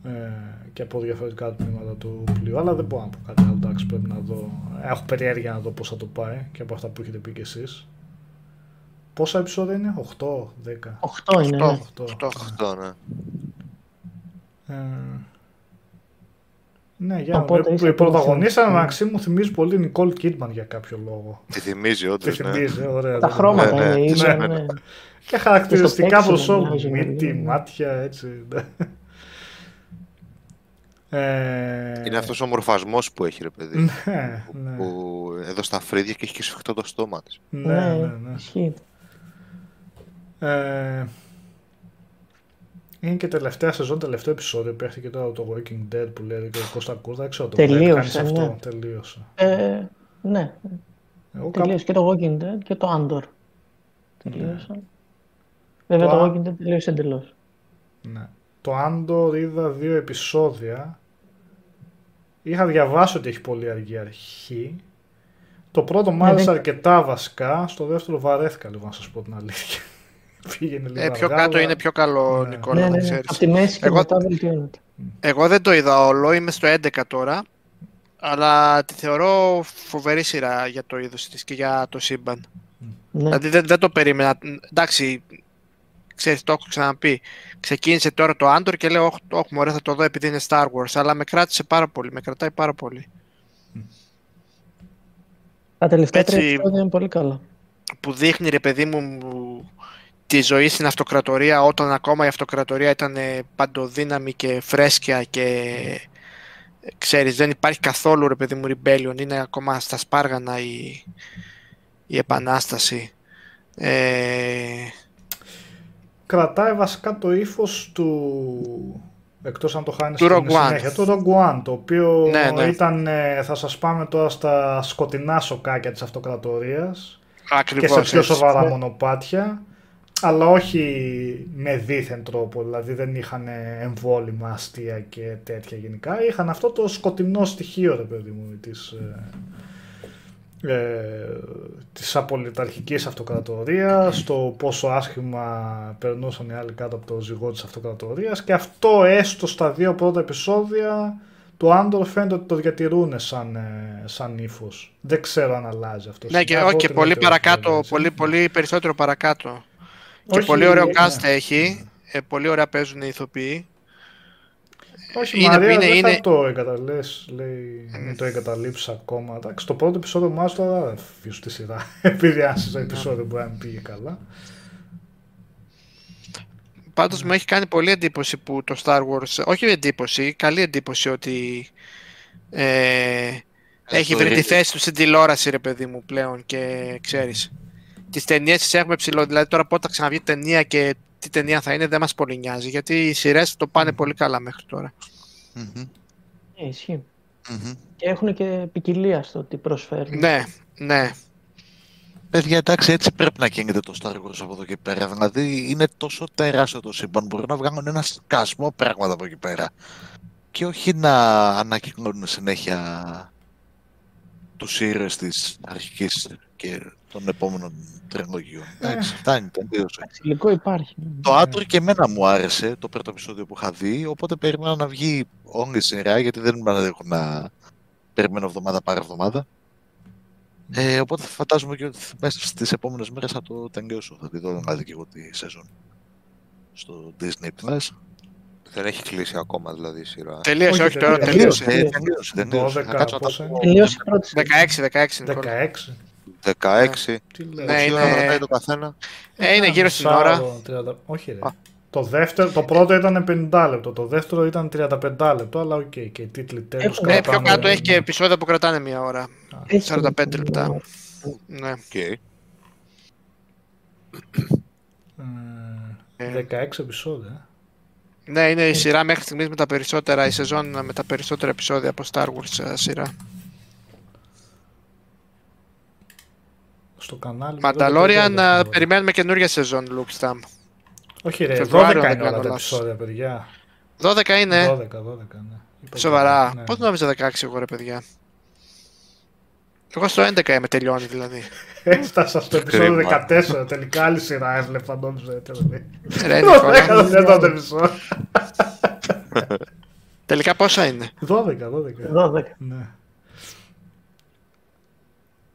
Ε, και από διαφορετικά τμήματα του πλοίου. Αλλά δεν μπορώ να πω κάτι άλλο. Εντάξει, πρέπει να δω. Έχω περιέργεια να δω πώς θα το πάει και από αυτά που έχετε πει κι εσείς. Πόσα επεισόδια είναι, 8, 10. 8 είναι. ναι. 8. Αυτό, ναι. Ε, ναι, για Οπότε να είσαι Η πρωταγωνίστρια έτοιμος. μεταξύ μου θυμίζει πολύ Νικόλ Κίτμαν για κάποιο λόγο. Τη θυμίζει Τη όντως, ναι. θυμίζει, ωραία. Τα δεν- χρώματα Ναι, ναι, είναι ίδια. ναι. ναι. Και χαρακτηριστικά παίξιμο προσώπου. μοιάζει, Μύτη, ναι. μάτια, έτσι. ναι. Ε, Είναι αυτός ο μορφασμός που έχει ρε παιδί. Ναι, ναι, Που εδώ στα φρύδια και έχει και σφιχτό το στόμα της. ναι, ναι, ναι. Ισχύει. Ε, είναι και τελευταία σεζόν, τελευταίο επεισόδιο που έχετε και τώρα το Walking Dead που λέει και ο Κώστα Κούρδα. Δεν ξέρω το Τελείωσε, βλέπει κανείς ναι. αυτό. Τελείωσε. Ε, ναι, Εγώ κάπου- τελείωσε και το Walking Dead και το Andor. Τελείωσαν. Βέβαια Το το Α- Walking Dead τελείωσε εντελώς. Ναι. Το Andor είδα δύο επεισόδια. Είχα διαβάσει ότι έχει πολύ αργή αρχή. Το πρώτο μ' άρεσε δεν- αρκετά βασικά. Στο δεύτερο βαρέθηκα λίγο να σας πω την αλήθεια. Πήγαινε λίγο Ε, πιο αργά, κάτω αλλά- είναι πιο καλό, Ναι. Νικόλα, Ναι, να ναι, ναι. ξέρεις. Από τη μέση και Εγώ- μετά βελτιώνεται. Εγώ δεν το είδα όλο, είμαι στο 11 τώρα. Αλλά τη θεωρώ φοβερή σειρά για το είδος της και για το σύμπαν. Ναι. Δηλαδή δεν, δεν το περίμενα. Εντάξει, ξέρεις, το έχω ξαναπεί. Ξεκίνησε τώρα το Andor και λέω, όχι, όχι μωρέ, θα το δω επειδή είναι Star Wars. Αλλά με κράτησε πάρα πολύ, με κρατάει πάρα πολύ. Τα τελευταία τρία Έτσι- επεισόδια είναι πολύ καλά. Που δείχνει, ρε παιδί μου, μου, τη ζωή στην αυτοκρατορία όταν ακόμα η αυτοκρατορία ήταν ε, παντοδύναμη και φρέσκια και ε, ξέρεις δεν υπάρχει καθόλου ρε παιδί μου rebellion είναι ακόμα στα σπάργανα η, η επανάσταση ε, Κρατάει βασικά το ύφος του. Εκτός αν το χάνεις Του στην Rogue One. συνέχεια. Του Rogue One, το οποίο Ναι, ναι. ήταν, ε, θα σας πάμε τώρα στα σκοτεινά σοκάκια της αυτοκρατορίας και ακριβώς σε πιο έτσι. σοβαρά Ναι. μονοπάτια, αλλά όχι με δίθεν τρόπο, δηλαδή δεν είχαν εμβόλυμα, αστεία και τέτοια γενικά. Είχαν αυτό το σκοτεινό στοιχείο, ρε παιδί μου, της, ε, ε, της απολυταρχικής αυτοκρατορίας, το πόσο άσχημα περνούσαν οι άλλοι κάτω από το ζυγό της αυτοκρατορίας και αυτό έστω στα δύο πρώτα επεισόδια του Άντορ φαίνεται ότι το διατηρούν σαν, ε, σαν ύφος. Δεν ξέρω αν αλλάζει αυτό. ναι και, Συνεχώ όχι, και την πολύ λέω παρακάτω έτσι. πολύ, πολύ περισσότερο παρακάτω και Όχι, πολύ ωραίο ναι. cast έχει ε, πολύ ωραία παίζουν οι ηθοποιοί Όχι, Είναι- Μαρία, είναι- δεν είναι- θα το εγκαταλείς, λέει, μην το εγκαταλείψεις ακόμα. Εντάξει, το πρώτο επεισόδιο μου τώρα δεν φύγω στη σειρά, (laughs) επειδή άσε το επεισόδιο μπορεί να μην πήγε καλά. Πάντως μου έχει κάνει πολύ εντύπωση που το Star Wars, όχι εντύπωση, καλή εντύπωση ότι ε, έχει βρει τη θέση του στην τηλεόραση ρε παιδί μου πλέον και ξέρεις. Τις ταινίες τις έχουμε ψηλό, δηλαδή τώρα πότε θα ξαναβγεί ταινία και τι ταινία θα είναι δεν μας πολύ νοιάζει γιατί οι σειρές το πάνε πολύ καλά μέχρι τώρα. Μμμ, Ναι, ισχύει. μμμ. Και έχουν και ποικιλία στο τι προσφέρουν. Ναι, ναι. Παιδιά, εντάξει, έτσι πρέπει να κινείται το Star Wars από εδώ και πέρα. Δηλαδή, είναι τόσο τεράστιο το σύμπαν. Μπορεί να βγάλουν ένα σκασμό πράγματα από εκεί πέρα. Και όχι να ανακοινώνουν συνέχεια τους ήρωες της αρχικής και των επόμενων τριλογιών. Εντάξει, φτάνει, τελείωσε. Εντάξει, υλικό υπάρχει. Το άτρο και εμένα μου άρεσε το πρώτο επεισόδιο που είχα δει, οπότε περίμενα να βγει όλη η σειρά, γιατί δεν ήμουν έχω να περιμένω εβδομάδα παρά εβδομάδα. Ε, οπότε φαντάζομαι και ότι μέσα στις επόμενες μέρες θα το τελειώσω. Θα τη δω δηλαδή και εγώ τη σεζόν στο Disney Plus. Δεν έχει κλείσει ακόμα δηλαδή η σειρά. Τελείωσε, Όχι, όχι, τώρα τελείωσε. τελείωσε. Ε, τελείωσε, τελείωσε. 12, Θα κάτσω να τα πόσα πω. είναι; Τελείωσε η πρώτη σειρά. 16, 16 Νικόλα. 16. 16. Τι λέω. Ναι, Πόση είναι- ώρα κρατάει το καθένα. Ε, είναι γύρω στην μισάωρο, ώρα. 30 Όχι ρε. Α. Το, δεύτερο, το πρώτο ήταν 50 λεπτό, το δεύτερο ήταν 35 λεπτό, αλλά οκ, και οι τίτλοι τέλος Έχουν- Ναι, πιο κρατάνε- κάτω έχει και επεισόδια που κρατάνε μία ώρα. Έχει 45 και- λεπτά. Ναι. Οκ. Ε, Ε. 16 επεισόδια. Ναι, είναι η σειρά μέχρι στιγμής με τα περισσότερα, η σεζόν με τα περισσότερα επεισόδια από Star Wars ε, σειρά. Στο κανάλι. Mandalorian, δεν το ε, βλέπω. περιμένουμε καινούργια σεζόν, Luke Stam. Όχι ρε, 12 Φεβρουάριο, δεν είναι όλα κάνω τα λάθος. επεισόδια, παιδιά. 12 είναι. 12, 12, ναι. Είπα Σοβαρά. ναι. Πώς νόμιζα 16 εγώ ρε παιδιά; Εγώ στο 11 είμαι τελειώνει δηλαδή. (laughs) Έφτασα στο επεισόδιο Κρίμα. 14, τελικά άλλη σειρά έβλεπα, νόμιζα. έτσι, δηλαδή. Ρε Το Νικόλα. έκανα σε αυτό το επεισόδιο. Τελικά πόσα είναι; 12, 12. 12. Ναι.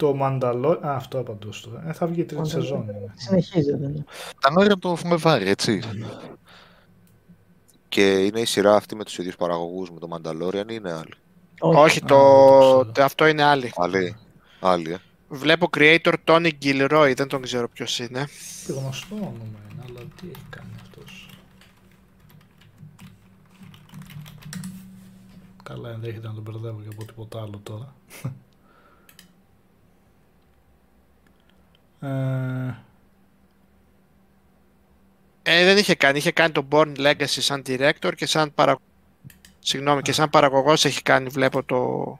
Το Μανταλό... Α, αυτό απαντούσα τώρα. Ε, θα βγει η τρίτη Mandalorian. σεζόν. είναι. Συνεχίζεται. ναι. Τα νόρια το Φλεβάρι, έτσι. Και είναι η σειρά αυτή με τους ίδιους παραγωγούς με το Mandalorian ή είναι άλλη; Όχι, Α, το... δεν το ξέρω. αυτό είναι άλλη. Άλλη. Άλλη, ε. Βλέπω creator Tony Gilroy, δεν τον ξέρω ποιος είναι. Τι γνωστό όνομα είναι, αλλά τι έχει κάνει αυτός. Καλά, ενδέχεται να τον μπερδεύω και από τίποτα άλλο τώρα. Ε, Ε, δεν είχε κάνει. Είχε κάνει το Born Legacy σαν director και σαν παρα... Συγγνώμη, και σαν παραγωγός έχει κάνει, βλέπω, το,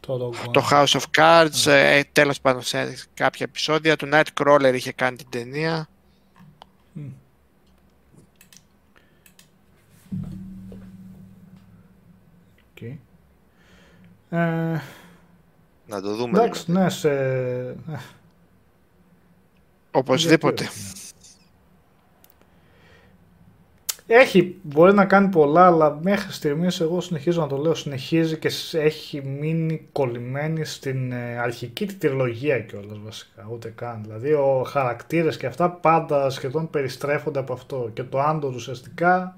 το Rogue One. το House of Cards, ε, τέλος πάντων σε κάποια επεισόδια. Το Nightcrawler είχε κάνει την ταινία. Μμ. Οκ. Ε, Να το δούμε. εντάξει, δηλαδή. ναι, σε... ε, Οπωσδήποτε. γιατί; Όχι, ναι. Έχει, μπορεί να κάνει πολλά, αλλά μέχρι στιγμής εγώ συνεχίζω να το λέω, συνεχίζει και σ- έχει μείνει κολλημένη στην ε, αρχική τη τριλογία κιόλας βασικά, ούτε καν. Δηλαδή ο χαρακτήρες και αυτά πάντα σχεδόν περιστρέφονται από αυτό και το Andor ουσιαστικά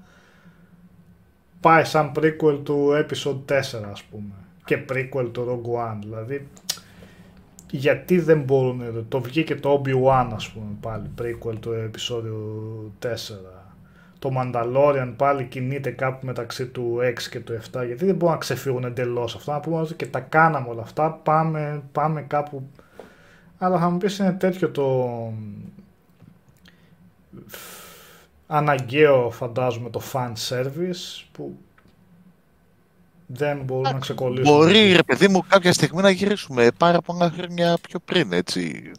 πάει σαν prequel του episode 4 ας πούμε και prequel του Rogue One, δηλαδή γιατί δεν μπορούν, το βγήκε το Obi-Wan ας πούμε πάλι, prequel του επεισόδιου 4. Το Mandalorian πάλι κινείται κάπου μεταξύ του 6 και του 7, γιατί δεν μπορούν να ξεφύγουν εντελώς αυτά, να πούμε ότι και τα κάναμε όλα αυτά, πάμε, πάμε κάπου... Αλλά θα μου πεις είναι τέτοιο το αναγκαίο φαντάζομαι το fan service που δεν μπορούν να ξεκολλήσουν. Μπορεί, ρε παιδί μου, κάποια στιγμή να γυρίσουμε πάρα πολλά χρόνια πιο πριν, έτσι.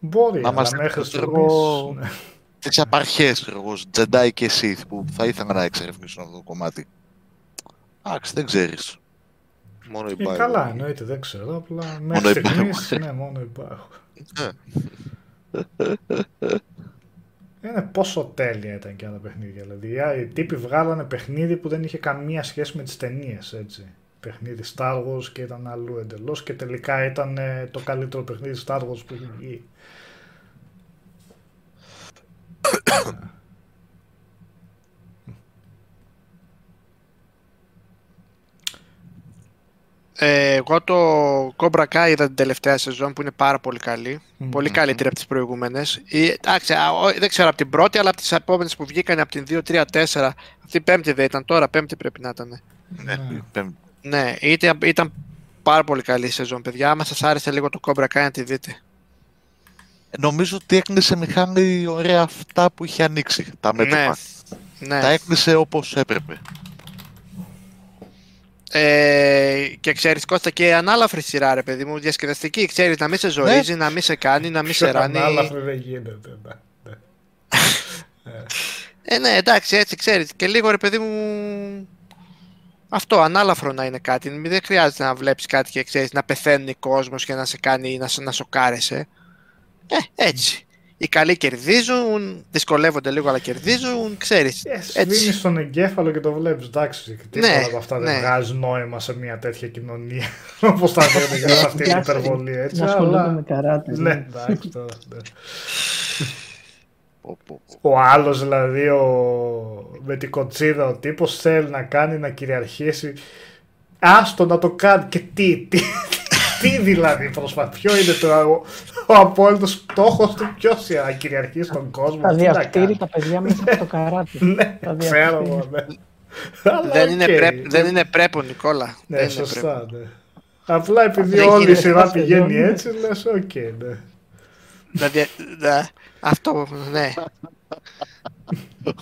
Μπορεί, να αλλά είμαστε μέχρι ξέρω στιγμής... εγώ, ναι. Τις απαρχές, ξέρω εγώ, Jedi και Sith που θα ήθελα να εξερευνήσουν αυτό το κομμάτι. Εντάξει, δεν ξέρεις. Μόνο Ε, υπάρχει. καλά, εννοείται, δεν ξέρω. Απλά μέχρι υπάρχουν. στιγμής, ναι, μόνο υπάρχουν. Ναι. Είναι πόσο τέλεια ήταν και άλλα παιχνίδια. Δηλαδή, οι τύποι βγάλανε παιχνίδι που δεν είχε καμία σχέση με τις ταινίες, έτσι. Παιχνίδι Star Wars και ήταν αλλού εντελώς και τελικά ήταν ε, το καλύτερο παιχνίδι Star Wars που έχει βγει. (coughs) Ε, εγώ το Cobra Kai είδα την τελευταία σεζόν που είναι πάρα πολύ καλή. Μμμ. Πολύ καλύτερη από τις προηγούμενες. Ή, εντάξει, α, ο- δεν ξέρω από την πρώτη, αλλά από τις επόμενες που βγήκαν από την 2, 3, 4. Αυτή η πέμπτη δεν ήταν τώρα, πέμπτη πρέπει να ήταν. Ναι, Ναι. πέμπ- Ναι, ήταν, ήταν πάρα πολύ καλή η σεζόν, παιδιά. Άμα σας άρεσε λίγο το Cobra Kai να τη δείτε. Νομίζω ότι έκλεισε μηχανή ωραία αυτά που είχε ανοίξει. Τα μέτωπα. Ναι. Τα έκλεισε όπως έπρεπε. Ε, και ξέρεις Κώστα και ανάλαφρη σειρά ρε παιδί μου, διασκεδαστική. Ξέρεις να μην σε ζορίζει, να μην σε κάνει, να μην σε Πιο ράνει. ανάλαφρη δεν γίνεται. ναι, ναι. Ε, ναι, εντάξει, έτσι ξέρεις. Και λίγο ρε παιδί μου. Αυτό, ανάλαφρο να είναι κάτι. Μην- Δεν χρειάζεται να βλέπεις κάτι και ξέρεις να πεθαίνει κόσμος και να σε κάνει να, σε- να σοκάρεσαι. Ε, έτσι. Οι καλοί κερδίζουν, δυσκολεύονται λίγο αλλά κερδίζουν, ξέρεις. Ε, Έτσι. σβήνει στον εγκέφαλο και το βλέπεις. Εντάξει, τίποτα Ναι, από αυτά ναι. δεν βγάζει νόημα σε μια τέτοια κοινωνία. (laughs) Όπως τα λένε για αυτή την Εντάξει, υπερβολή έτσι. Να ασχολούνται Αλλά... με καράτες. Ναι, εντάξει τώρα. ναι. Πω, πω, πω. Ο άλλος δηλαδή ο... με την κοτσίδα ο τύπος θέλει να κάνει να κυριαρχήσει. Άστο να το κάνει. Και τι, τι, τι δηλαδή προσπαθεί. Ποιο είναι το, ο, ο απόλυτος στόχος του, ποιος να κυριαρχήσει τον κόσμο. Θα τι να διαφθείρει κάνει. τα παιδιά μέσα από το καράτε. (laughs) Ναι, Θα ξέρω διαφθείρει. εγώ, ναι. Αλλά δεν, είναι OK. prep, δεν είναι πρέπο, Νικόλα. Ναι, δεν είναι πρέπο. σωστά, ναι. Απλά επειδή Δεν όλη η γίνεται σειρά να σε πηγαίνει δω, ναι. έτσι, λες, οκ, ναι. Δηλαδή, ναι, αυτό, ναι.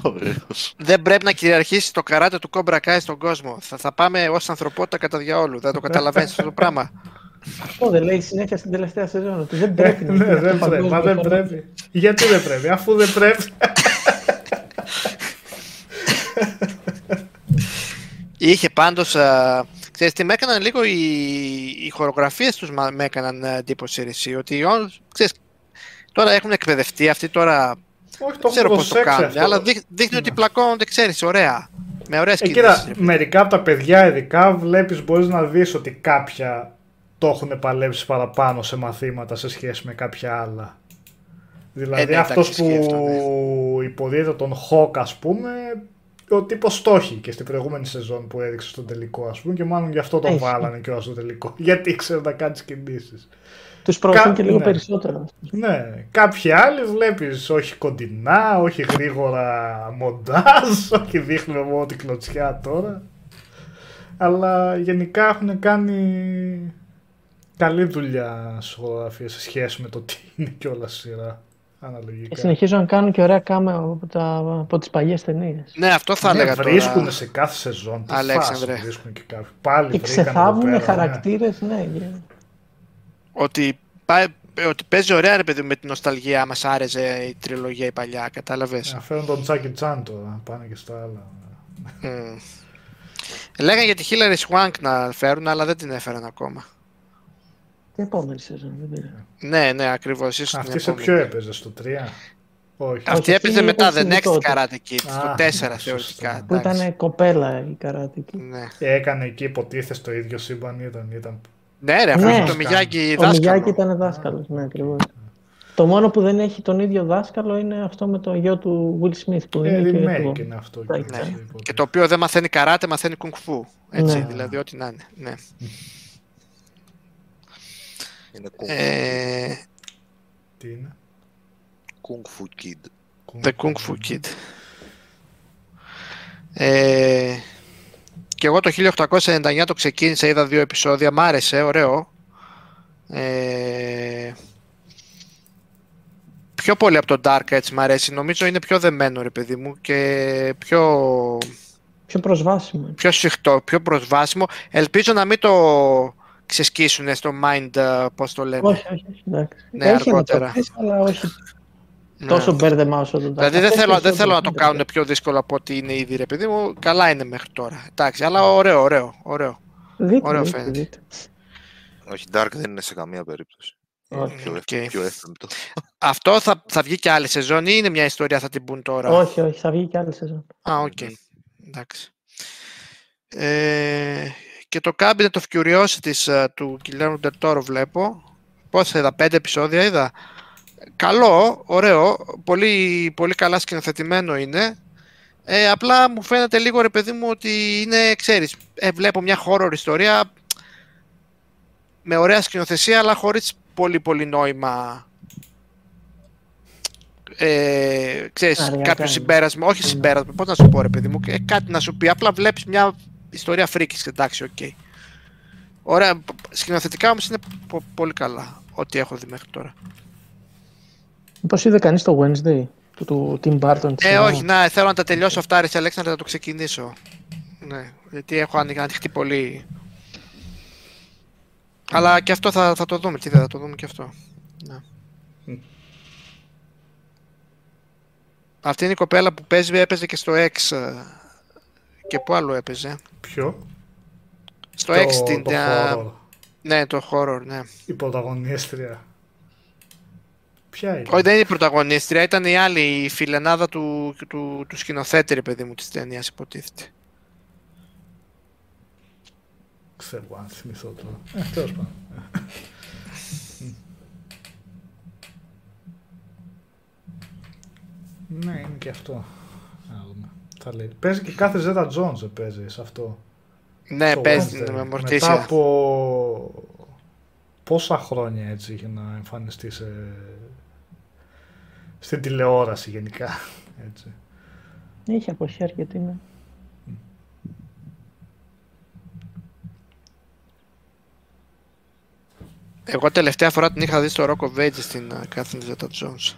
Ωραίος. Δεν πρέπει να κυριαρχήσει το καράτε του Cobra Kai στον κόσμο. Θα, θα πάμε ως ανθρωπότητα κατά διαόλου. Δεν το καταλαβαίνεις αυτό το πράγμα. (laughs) Αυτό δεν λέει συνέχεια στην τελευταία σεζόν. Ότι δεν πρέπει να Ναι, γίνει δεν αυτό πρέπει, μα παγκόσμιο δεν φαινόμενο. πρέπει. Γιατί δεν πρέπει, αφού δεν πρέπει. Είχε πάντως. Ξέρεις τι με έκαναν λίγο οι, οι χορογραφίες τους με έκαναν ε, εντύπωση ρε εσύ, ότι ό, ξέρεις, τώρα έχουν εκπαιδευτεί αυτοί τώρα. Όχι, το Δεν ξέρω έχω πώς το προσέξει κάνουν, αυτό. αλλά δείχνει, δείχνει ότι πλακώνονται, ξέρεις, ωραία. Με ωραίε Ε, κινήσει. κοίτα, μερικά από τα παιδιά ειδικά βλέπεις μπορείς να δεις ότι κάποια το έχουν παλέψει παραπάνω σε μαθήματα σε σχέση με κάποια άλλα. Δηλαδή Ε, ναι, αυτός εντάξει, που ισχύει αυτό, υποδίδεται τον Χοκ ας πούμε ο τύπος το έχει και στην προηγούμενη σεζόν που έδειξε στον τελικό ας πούμε και μάλλον γι' αυτό τον Έχει. βάλανε και στο τελικό (laughs) γιατί ήξερε να κάνει κινήσεις. Τους προωθούν Κα- και λίγο ναι. περισσότερο. Ναι, κάποιοι άλλοι βλέπεις όχι κοντινά, όχι γρήγορα μοντάζ, (laughs) όχι δείχνουμε μόνο την κλωτσιά τώρα. Αλλά γενικά έχουν κάνει καλή δουλειά σχογραφία σε σχέση με το τι είναι και όλα σειρά. Αναλογικά. Και συνεχίζουν να κάνουν και ωραία κάμερα από, τα, από τις παλιές ταινίες. Ναι, αυτό θα ναι, έλεγα βρίσκουν τώρα. σε κάθε σεζόν. Τι Αλέξανδρε. φάση βρίσκουν και κάποιοι. Πάλι Και βρήκαν εδώ ξεθάβουν πέρα, ναι. χαρακτήρες, ναι. και- Ότι, πάει- ότι παίζει ωραία ρε παιδί μου, με την νοσταλγία μας άρεσε η τριλογία η παλιά, κατάλαβες; Να φέρουν τον Τζάκι Τσάν τώρα, πάνε και στα άλλα. Μμ. Λέγανε για τη Hillary Swank να φέρουν, αλλά δεν την έφεραν ακόμα. Την επόμενη σεζόν, δεν πειράζει. Ναι, ναι, ακριβώς. Ίσως την Αυτή σε επόμενη. ποιο έπαιζε, στο 3? Όχι. Αυτή Όχι, έπαιζε αυτή μετά, έπαιζε The Next τότε. Karate Kid, στο Α, 4 ναι, θεωρητικά. σωστά. Που εντάξει. ήταν κοπέλα η καράτικη. Ναι. Έκανε εκεί υποτίθεται στο ίδιο σύμπαν ήταν. ήταν... Ναι, ρε, αυτό Ναι. είναι το Μιγιάκι Ο δάσκαλο. Μιγιάκη ήταν δάσκαλος, ναι, ακριβώς. Το μόνο που δεν έχει τον ίδιο δάσκαλο είναι αυτό με το γιο του Will Smith που Ε, είναι και remake το... είναι αυτό. Ναι. και έτσι, υποτίθεται. Και το οποίο δεν μαθαίνει καράτε, μαθαίνει κουνγκφού. Έτσι, Ναι. δηλαδή ό,τι να είναι. Ναι. (laughs) Είναι Kung, Ε, Τι είναι; Kung Fu Kid. The Kung Fu Kid. Ε, και εγώ το 1899 το ξεκίνησα, είδα δύο επεισόδια, μ' άρεσε, ωραίο. Ε, πιο πολύ από το Dark έτσι μ' αρέσει, νομίζω είναι πιο δεμένο ρε παιδί μου και πιο, Πιο προσβάσιμο. πιο σφιχτό, πιο προσβάσιμο. Ελπίζω να μην το ξεσκίσουν στο mind, ε, πώς το λένε. Όχι, όχι, όχι, εντάξει. Ναι, έχει αργότερα. ανατροπές, αλλά όχι Ναι. τόσο μπέρδεμα όσο το Δηλαδή δεν Αυτές θέλω, δεν περισσότερο θέλω να το είναι κάνουν πιο δύσκολο από ό,τι είναι ήδη ρε παιδί μου. Καλά είναι μέχρι τώρα. Εντάξει, αλλά ωραίο, ωραίο, ωραίο. Δείτε, Ωραίο δείτε, φαίνεται. δείτε. Όχι, Dark δεν είναι σε καμία περίπτωση. Είναι Όχι. πιο, Οκ. ευ- πιο εύπεπτο. Αυτό θα, θα βγει και άλλη σεζόν ή είναι μια ιστορία θα την πούν τώρα; Όχι, όχι, θα βγει και άλλη σεζόν. Α, οκ. Εντάξει. Ε, και το Cabinet of Curiosities ε, του Guillermo del Toro βλέπω. Πώς είδα, πέντε επεισόδια είδα. Καλό, ωραίο, πολύ, πολύ καλά σκηνοθετημένο είναι. Ε, απλά μου φαίνεται λίγο ρε παιδί μου ότι είναι, ξέρεις, ε, βλέπω μια horror ιστορία με ωραία σκηνοθεσία αλλά χωρίς πολύ πολύ νόημα ε, ξέρεις, Αργά κάποιο κάνεις. συμπέρασμα, όχι Ναι. συμπέρασμα, πώς να σου πω ρε παιδί μου, ε, κάτι να σου πει, απλά βλέπεις μια ιστορία φρίκης, εντάξει, οκ. Ωραία, σκηνοθετικά όμως είναι πο- πολύ καλά, ό,τι έχω δει μέχρι τώρα. Πώς είδε κανείς το Wednesday του, του Tim Burton. της Ε, σειρά; όχι, να, θέλω να τα τελειώσω αυτά, ρε Αλέξανδρα, να το ξεκινήσω. Ναι, γιατί έχω ανοιγ- ανοιχτεί πολύ. Αλλά και αυτό θα, θα το δούμε, τι δεν θα το δούμε και αυτό. Ναι. Μμ. Αυτή είναι η κοπέλα που παίζει, έπαιζε και στο X. ε, Και πού άλλο έπαιζε; Ποιο; Στο το, X την. το α, horror. ναι, το horror, ναι. Η πρωταγωνίστρια. Ποια είναι; Όχι, δεν είναι η πρωταγωνίστρια, ήταν η άλλη, η φιλενάδα του, του, του σκηνοθέτη, ρε παιδί μου, της ταινίας, υποτίθεται. Ξέρω αν θυμηθώ τώρα. Ε, τέλος πάντων. (laughs) ναι, είναι και αυτό. Να δούμε. Θα λέει. Παίζει και κάθε Zeta Jones ε, παίζει σε αυτό. Ναι, Στο παίζει Wednesday. με Μετά μορτίσια. από πόσα χρόνια έτσι είχε να εμφανιστεί σε... στην τηλεόραση γενικά. (laughs) Έτσι. Είχε αποχή αρκετή, ναι. Εγώ τελευταία φορά την είχα δει στο Rock of Ages στην uh, Catherine Zeta Jones.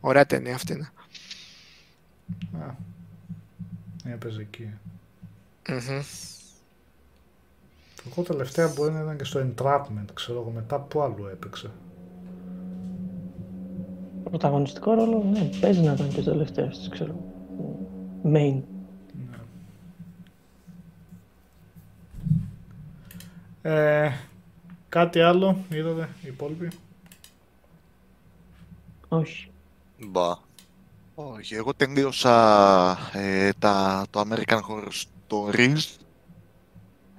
Ωραία ταινία αυτή είναι. Α, έπαιζε εκεί. Μμμ. Εγώ τελευταία μπορεί να ήταν και στο Entrapment, ξέρω εγώ, μετά που άλλο έπαιξε. Πρωταγωνιστικό ρόλο, ναι, παίζει να ήταν και τελευταίος της, ξέρω. Main. Ε, κάτι άλλο είδατε οι υπόλοιποι; Όχι. Μπα. Όχι, εγώ τελείωσα ε, τα, το American Horror Stories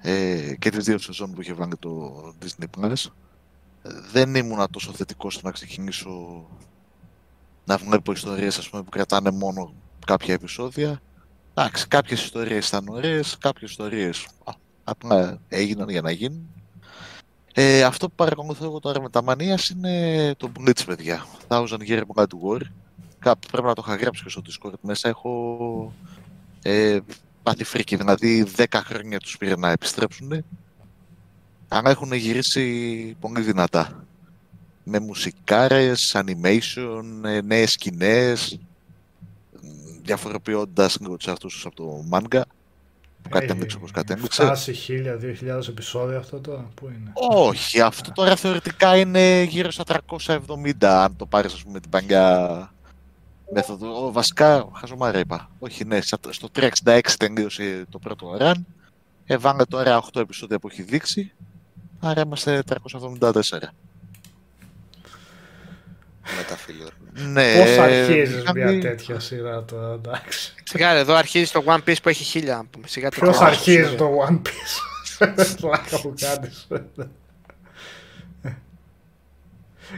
ε, και τις δύο σεζόν που είχε βάλει το Disney Plus. Ε, Δεν ήμουνα τόσο θετικός στο να ξεκινήσω να βλέπω ιστορίες ας πούμε, που κρατάνε μόνο κάποια επεισόδια. Εντάξει, κάποιες ιστορίες ήταν ωραίες, κάποιες ιστορίες α, απλά έγιναν για να γίνουν. Ε, αυτό που παρακολουθώ εγώ τώρα με τα μανίας είναι το Blitz, παιδιά. Thousand Year Blood War. Κάπου πρέπει να το είχα γράψει και στο Discord μέσα. Έχω ε, πάθει φρίκη, δηλαδή 10 χρόνια τους πήρε να επιστρέψουν. Άρα έχουν γυρίσει πολύ δυνατά. Με μουσικάρες, animation, ε, νέες σκηνές, διαφοροποιώντας λίγο τους αυτούς από το manga. Που κατέμειξε όπως κατέμειξε. Φτάσει 1000-2000 επεισόδια αυτό τώρα, πού είναι; Όχι, αυτό τώρα θεωρητικά είναι γύρω στα 370, αν το πάρεις ας πούμε την παλιά μέθοδο. Ο, βασικά, χαζομάρα είπα. Όχι, ναι, στα- στο 366 τελείωσε το πρώτο run. Έβαλε τώρα 8 επεισόδια που έχει δείξει. Άρα είμαστε 374. Με τα φίλια. Ναι, Πώς αρχίζεις μια κάνει- τέτοια σειρά τώρα, εντάξει. Σιγά, εδώ αρχίζει το One Piece που έχει χίλια. να πούμε. Σιγά Ποιος τελειώνει. αρχίζει το One Piece; (laughs) Πλάκα που κάνεις.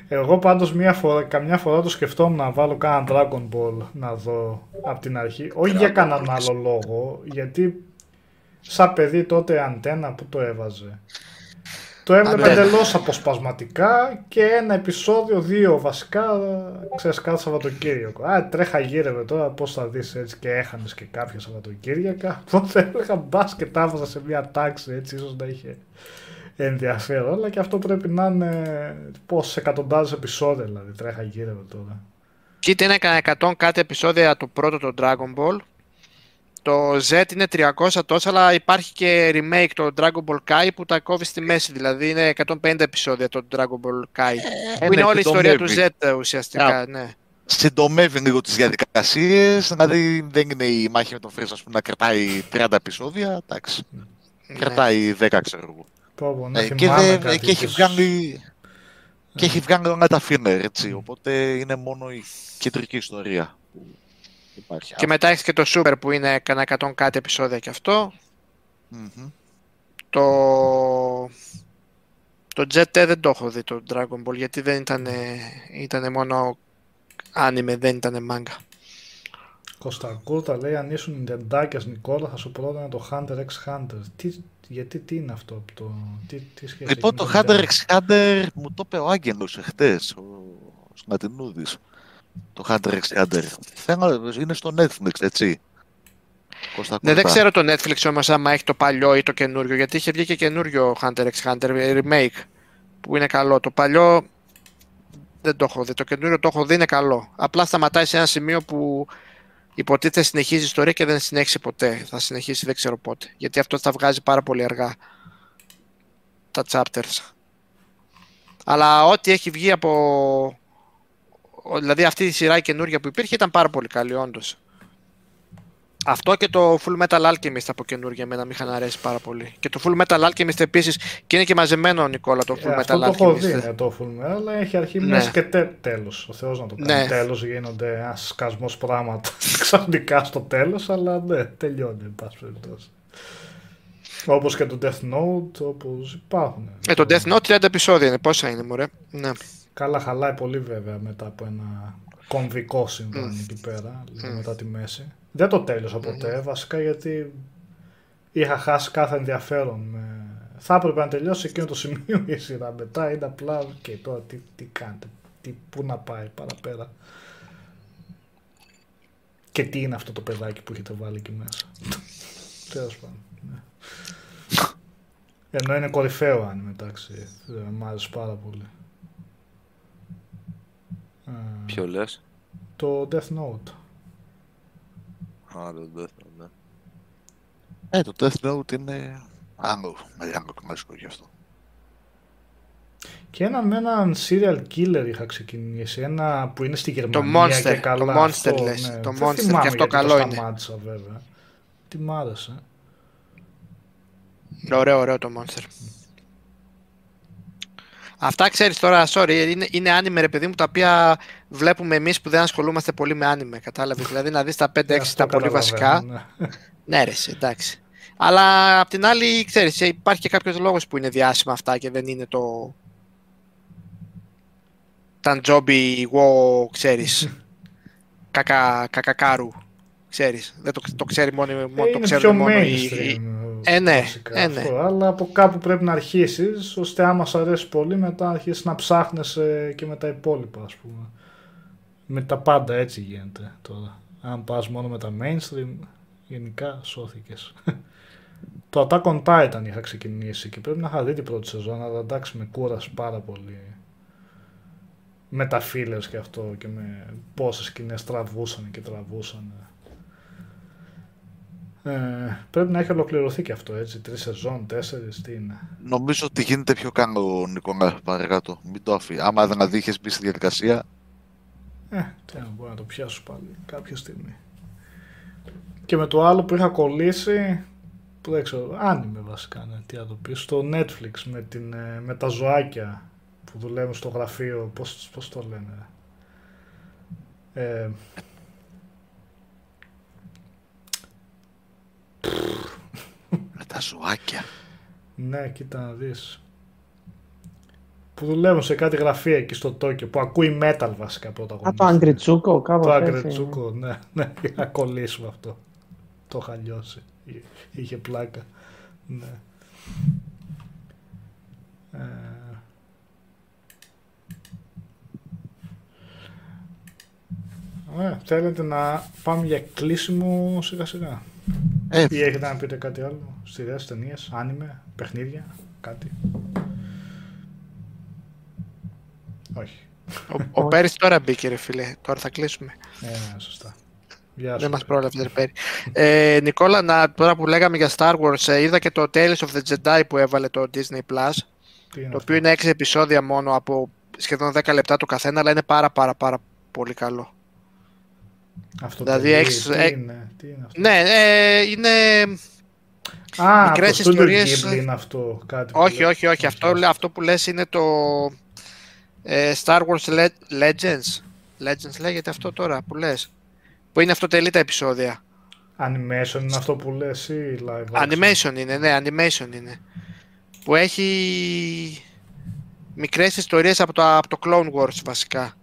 Εγώ πάντως μια φορά, καμιά φορά το σκεφτόμουν να βάλω κάνα Dragon Ball να δω από την αρχή. Όχι για κανέναν άλλο λόγο, γιατί σαν παιδί τότε αντένα που το έβαζε. Το έβλεπε Αντένα. εντελώς αποσπασματικά και ένα επεισόδιο, δύο βασικά, ξέρεις κάθε Σαββατοκύριακο. Α, τρέχα γύρευε τώρα πώς θα δεις έτσι και έχανες και κάποια Σαββατοκύριακα. (laughs) Οπότε έλεγα μπας και τα έβαζα σε μια τάξη έτσι ίσως να είχε ενδιαφέρον. Αλλά και αυτό πρέπει να είναι πόσες εκατοντάδες επεισόδια δηλαδή τρέχα γύρευε τώρα. Κοίτα είναι κανένα 100 κάτι επεισόδια το πρώτο το Dragon Ball. Το Z είναι 300 τόσα, αλλά υπάρχει και remake το Dragon Ball Kai που τα κόβει στη μέση. Δηλαδή είναι 150 επεισόδια το Dragon Ball Kai. που είναι ναι, όλη η ιστορία του συντομεύει. Z ουσιαστικά. Ναι. Συντομεύει λίγο τις διαδικασίες, δηλαδή δεν είναι η μάχη με τον Freeze ας πούμε, να κρατάει 30 επεισόδια, εντάξει, Ναι. κρατάει 10 ξέρω εγώ. Πω, πω, να Ε, και, θυμάμαι δεν- κάτι και έχει τέτοιο. βγάλει και έχει βγάλει όλα τα filler, έτσι, οπότε είναι μόνο η κεντρική ιστορία που υπάρχει. Και μετά έχεις και το Super που είναι κανένα 100 κάτι επεισόδια και αυτό. Μμμ. Το, το Jet δεν το έχω δει το Dragon Ball γιατί δεν ήταν, ήταν μόνο anime, δεν ήταν manga. Κωνστακούρτα λέει αν ήσουν Νιντεντάκιας Νικόλα θα σου πρότεινα το Hunter x Hunter. Τι, γιατί τι είναι αυτό το, τι, τι σχέση Λοιπόν, έχει το με Hunter Nintendo? x Hunter μου το είπε ο Άγγελος εχθές, ο Σνατινούδης. Το Hunter x Hunter. Θέλω, είναι στο Netflix, έτσι. Κώστα Ναι, δεν Κουρτά. ξέρω το Netflix όμως άμα έχει το παλιό ή το καινούριο, γιατί είχε βγει και καινούριο Hunter x Hunter ε, remake που είναι καλό. Το παλιό δεν το έχω δει, το καινούριο το έχω δει είναι καλό. Απλά σταματάει σε ένα σημείο που υποτίθεται συνεχίζει η ιστορία και δεν συνέχισε ποτέ. Θα συνεχίσει δεν ξέρω πότε. Γιατί αυτό θα βγάζει πάρα πολύ αργά τα chapters. Αλλά ό,τι έχει βγει από... ο- Δηλαδή αυτή η σειρά η καινούργια που υπήρχε ήταν πάρα πολύ καλή όντως. Αυτό και το Full Metal Alchemist από καινούργια εμένα με είχαν αρέσει πάρα πολύ. Και το Full Metal Alchemist επίσης και είναι και μαζεμένο Νικόλα το Full Ε, Metal αυτό το Alchemist. έχω δει ναι, το Full Metal, αλλά έχει αρχή, Ναι. μέση και τε, τέλος. Ο Θεός να το κάνει. Ναι. Τέλος γίνονται ένα σκασμός πράγματα (laughs) ξαφνικά στο τέλος, αλλά ναι, τελειώνει εν πάση περιπτώσει. Όπως και το Death Note, όπως υπάρχουν. Ε, το Death Note 30 επεισόδια είναι, πόσα είναι μωρέ; Ναι. Καλά χαλάει πολύ βέβαια μετά από ένα κομβικό συμβάν Μμ. εκεί πέρα, λίγο Μμ. μετά τη μέση. Δεν το τέλειωσα ποτέ, βασικά γιατί είχα χάσει κάθε ενδιαφέρον. με- Θα έπρεπε να τελειώσει εκείνο το σημείο (laughs) η σειρά. Μετά είναι απλά, και τώρα τι, τι κάνετε, τι, πού να πάει παραπέρα. Και τι είναι αυτό το παιδάκι που έχετε βάλει εκεί μέσα. (laughs) Τέλος πάντων. ναι. Ενώ είναι κορυφαίο αν μεταξύ. Μ' άρεσε πάρα πολύ. Ε, Ποιο λες; Το Death Note. Α, δεν το έθελα, ναι. Ε, το Death Note είναι άλλο, μεγάλο κλασικό γι' αυτό. Και ένα με έναν serial killer είχα ξεκινήσει. Ένα που είναι στη Το Γερμανία Monster, και καλά. το Monster αυτό, λες, ναι. το Δεν Monster, θυμάμαι και αυτό γιατί καλό το είναι. σταμάτησα βέβαια. Τι μ' άρεσε. Ωραίο, ωραίο το Monster. Αυτά ξέρεις τώρα, sorry, είναι, είναι anime ρε παιδί μου τα οποία βλέπουμε εμείς που δεν ασχολούμαστε πολύ με anime, κατάλαβες. δηλαδή να δεις τα 5-6 Ε, αυτό τα πολύ καταλαβαίνω, βασικά. ναι. Ναι ρε, σε, εντάξει. Αλλά απ' την άλλη, ξέρεις, ε, υπάρχει και κάποιος λόγος που είναι διάσημα αυτά και δεν είναι το... Ταντζόμπι, εγώ, ξέρεις, (laughs) κακα, κακακάρου, ξέρεις. Δεν το, το ξέρει μόνο, μόνο, Ε, το είναι ξέρουν πιο μόνο οι, οι- mainstream. Ε, ναι, βασικά ε, ναι. αυτό. Αλλά από κάπου πρέπει να αρχίσεις, ώστε άμα σου αρέσει πολύ μετά να αρχίσεις να ψάχνεις ε, και με τα υπόλοιπα ας πούμε. Με τα πάντα έτσι γίνεται τώρα. Αν πας μόνο με τα mainstream, Γενικά σώθηκες. (laughs) το Attack on Titan είχα ξεκινήσει και πρέπει να είχα δει την πρώτη σεζόν, αλλά εντάξει με κούρασε πάρα πολύ. Με τα fillers και αυτό και με πόσες σκηνές τραβούσαν και τραβούσαν. Ε, πρέπει να έχει ολοκληρωθεί και αυτό έτσι, τρεις σεζόν, τέσσερις, τι είναι. Νομίζω ότι γίνεται πιο κανονικό παρακάτω. Μην το αφήσει. Άμα δεν είχες μπει στη διαδικασία, Ε, τι να μπορώ να το πιάσω πάλι κάποια στιγμή. Και με το άλλο που είχα κολλήσει, που δεν ξέρω, άνιμε βασικά, ναι, τι να το πει, στο Netflix με, την, ε, με τα ζωάκια που δουλεύουν στο γραφείο, πώς, πώς το λένε. Ε, με τα ζωάκια. ναι, κοίτα να δεις. Που δουλεύουν σε κάτι γραφεία εκεί στο Τόκιο, που ακούει metal βασικά πρώτα. Α, το Αγκριτσούκο, κάπως Το έτσι. Αγκρετσούκο, ναι, ναι, είχα κολλήσει με αυτό. Το είχα λιώσει. Εί- Είχε πλάκα. Ναι. Ε, Ωραία, θέλετε να πάμε για κλείσιμο σιγά σιγά. Ε, Ή έχετε να πείτε κάτι άλλο, σειρές, ταινίες, άνιμε, παιχνίδια, κάτι. Όχι. Ο, ο Πέρις τώρα μπήκε ρε φίλε, τώρα θα κλείσουμε. Ε, σωστά. Γεια σου. Δεν μας πρόλαβε ρε Πέρι. Ε, Νικόλα, να, τώρα που λέγαμε για Star Wars, ε, είδα και το Tales of the Jedi που έβαλε το Disney Plus, Τι είναι το αυτό; οποίο είναι 6 επεισόδια μόνο από σχεδόν 10 λεπτά το καθένα, αλλά είναι πάρα πάρα πάρα πολύ Αυτό δηλαδή το έχεις- τι ε- είναι, τι είναι αυτό; Ναι, ε, είναι... Α, μικρές το Studio ιστορίες- Ghibli είναι αυτό, κάτι που Όχι, λέει. όχι, όχι. Αυτό, λέ- αυτό που λες είναι το ε, Star Wars Le- Legends. Legends λέγεται αυτό τώρα που λες. Που είναι αυτοτελή τα επεισόδια. Animation είναι αυτό που λες ή live action; Animation είναι, ναι, animation είναι. Που έχει μικρές ιστορίες από το, από το Clone Wars βασικά.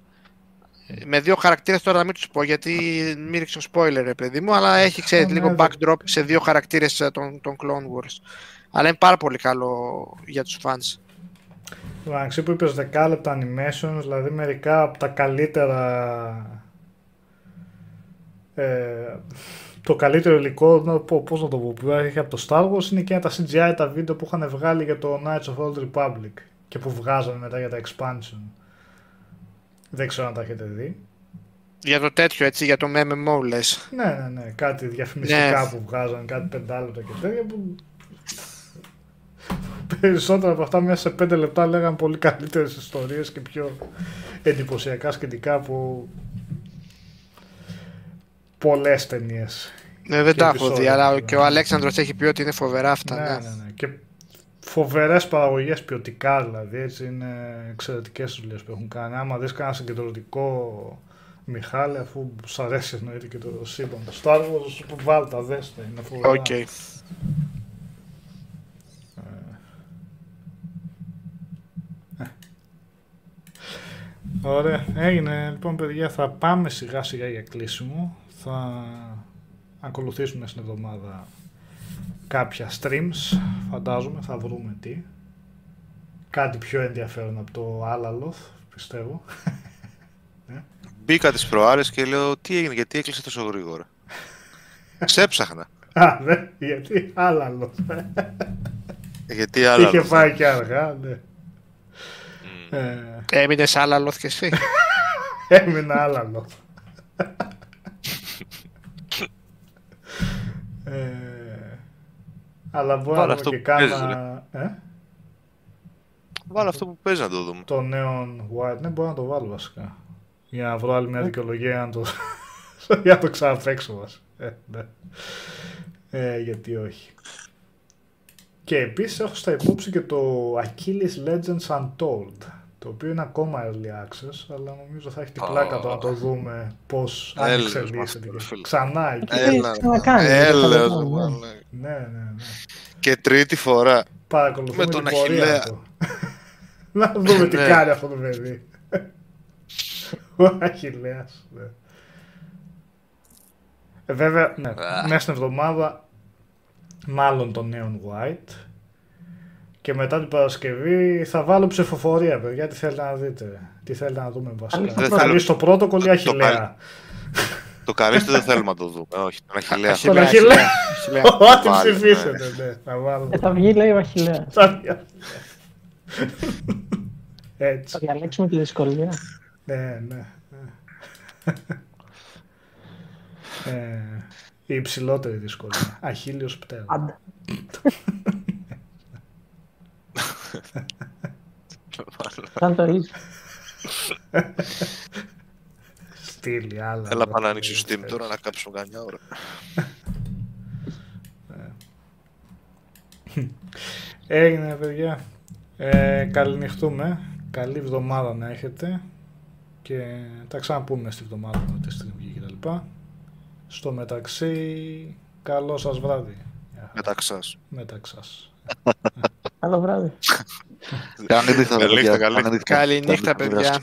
Με δύο χαρακτήρες τώρα να μην τους πω γιατί μην ρίξω spoiler ρε παιδί μου, αλλά έχει ξέρετε ναι, λίγο δεν- backdrop σε δύο χαρακτήρες ε, των, των Clone Wars. Αλλά είναι πάρα πολύ καλό για τους fans. Εντάξει, που είπες δεκάλεπτα animations, δηλαδή μερικά από τα καλύτερα... Ε, το καλύτερο υλικό, να πω, πώς να το πω, που έχει από το Star Wars είναι και τα CGI τα βίντεο που είχαν βγάλει για το Knights of Old Republic και που βγάζανε μετά για τα expansion. Δεν ξέρω αν τα έχετε δει. Για το τέτοιο έτσι, για το MMO λες. Ναι, ναι, ναι, κάτι διαφημιστικά Ναι. που βγάζανε, κάτι πεντάλεπτα και τέτοια που περισσότερα από αυτά μέσα σε πέντε λεπτά λέγανε πολύ καλύτερες ιστορίες και πιο εντυπωσιακά σκηνικά από πολλές ταινίες. Ναι, δεν Και τα έχω δει, επεισόδια, αλλά ναι. και ο Αλέξανδρος έχει πει ότι είναι φοβερά αυτά. ναι, Ναι, ναι, ναι. Και φοβερές παραγωγές ποιοτικά δηλαδή, έτσι είναι εξαιρετικές δουλειές που έχουν κάνει. Άμα δεις κανένα συγκεντρωτικό Μιχάλη, αφού σ' αρέσει εννοείται και το σύμπαν του Star Wars, βάλ τα δες τα, είναι φοβερά. Οκ. Ωραία, έγινε. Λοιπόν, παιδιά, θα πάμε σιγά σιγά για κλείσιμο. Θα ακολουθήσουμε στην εβδομάδα κάποια streams, φαντάζομαι, θα βρούμε τι. Κάτι πιο ενδιαφέρον από το Άλαλοθ, πιστεύω. (laughs) Μπήκα τις προάλλες και λέω τι έγινε, γιατί έκλεισε τόσο γρήγορα; (laughs) Ξέψαχνα. Α, ναι, γιατί Άλαλοθ. Γιατί άλλα. Είχε πάει και αργά, ναι. Μμ. Ε, Έμεινες άλλα λόθ και εσύ. (laughs) Έμεινα Άλαλοθ. ε, αλλά μπορώ να Βάλε δω αυτό και που παίζεις, κάνα... Ε; Βάλε αυτό που παίζεις να το δούμε. Το Neon White, ναι, μπορώ να το βάλω βασικά. Για να βρω άλλη μια δικαιολογία για να το, (laughs) για να το ξαναπαίξω μας. Ε, ναι. ε, γιατί όχι. Και επίσης έχω στα υπόψη και το Achilles Legends Untold, το οποίο είναι ακόμα early access, αλλά νομίζω θα έχει την πλάκα το να το δούμε πώς αν Έλεος εξελίσσεται. μας, και φίλε. Ξανά εκεί. Ε, Έλα, ξανακάνει, δεν έλα, θα το ρε, κάνω, ναι. μάλλον. Ναι, ναι, ναι. Και τρίτη φορά. Παρακολουθούμε Με τον την πορεία Αχιλλέα. του. (laughs) να δούμε τι Ναι. κάνει αυτό το παιδί. (laughs) Ο Αχιλέας, ναι. Ε, βέβαια, ναι, Α. μέσα στην εβδομάδα μάλλον το Neon White και μετά την Παρασκευή θα βάλω ψηφοφορία, παιδιά, τι θέλετε να δείτε. Τι θέλετε να δούμε βασικά. Αλήθεια, Θα δεν θέλω- λύσει το πρώτο κολλή το Αχιλέα. Το καλύστε δεν θέλουμε να το δούμε. Όχι, τον Αχιλέα. Τον Αχιλλέα, Αχιλλέα. Αχιλλέα. Ό,τι βάλουμε, ψηφίσετε, ναι. Θα βάλουμε. Ε, θα βγει, λέει ο Αχιλέα. Θα βγει. Έτσι. Θα διαλέξουμε τη δυσκολία. Ναι, ναι. Ε, η υψηλότερη δυσκολία. Αχίλιος πτέρνα. (laughs) Άντε. Σαν το ίδιο. Στείλει άλλα. Έλα πάμε να άλλα, ανοίξω Steam ε, τώρα να κάψουμε καμιά ώρα. Έγινε, παιδιά. Ε, καληνυχτούμε. Καλή εβδομάδα να έχετε. Και τα ξαναπούμε στη εβδομάδα με τη stream και τα λοιπά. Στο μεταξύ, καλό σας βράδυ. Γεια χαρά. (laughs) Μεταξύ σας. Μεταξύ σας. Καλό βράδυ. Καλή νύχτα, Καλή νύχτα, παιδιά.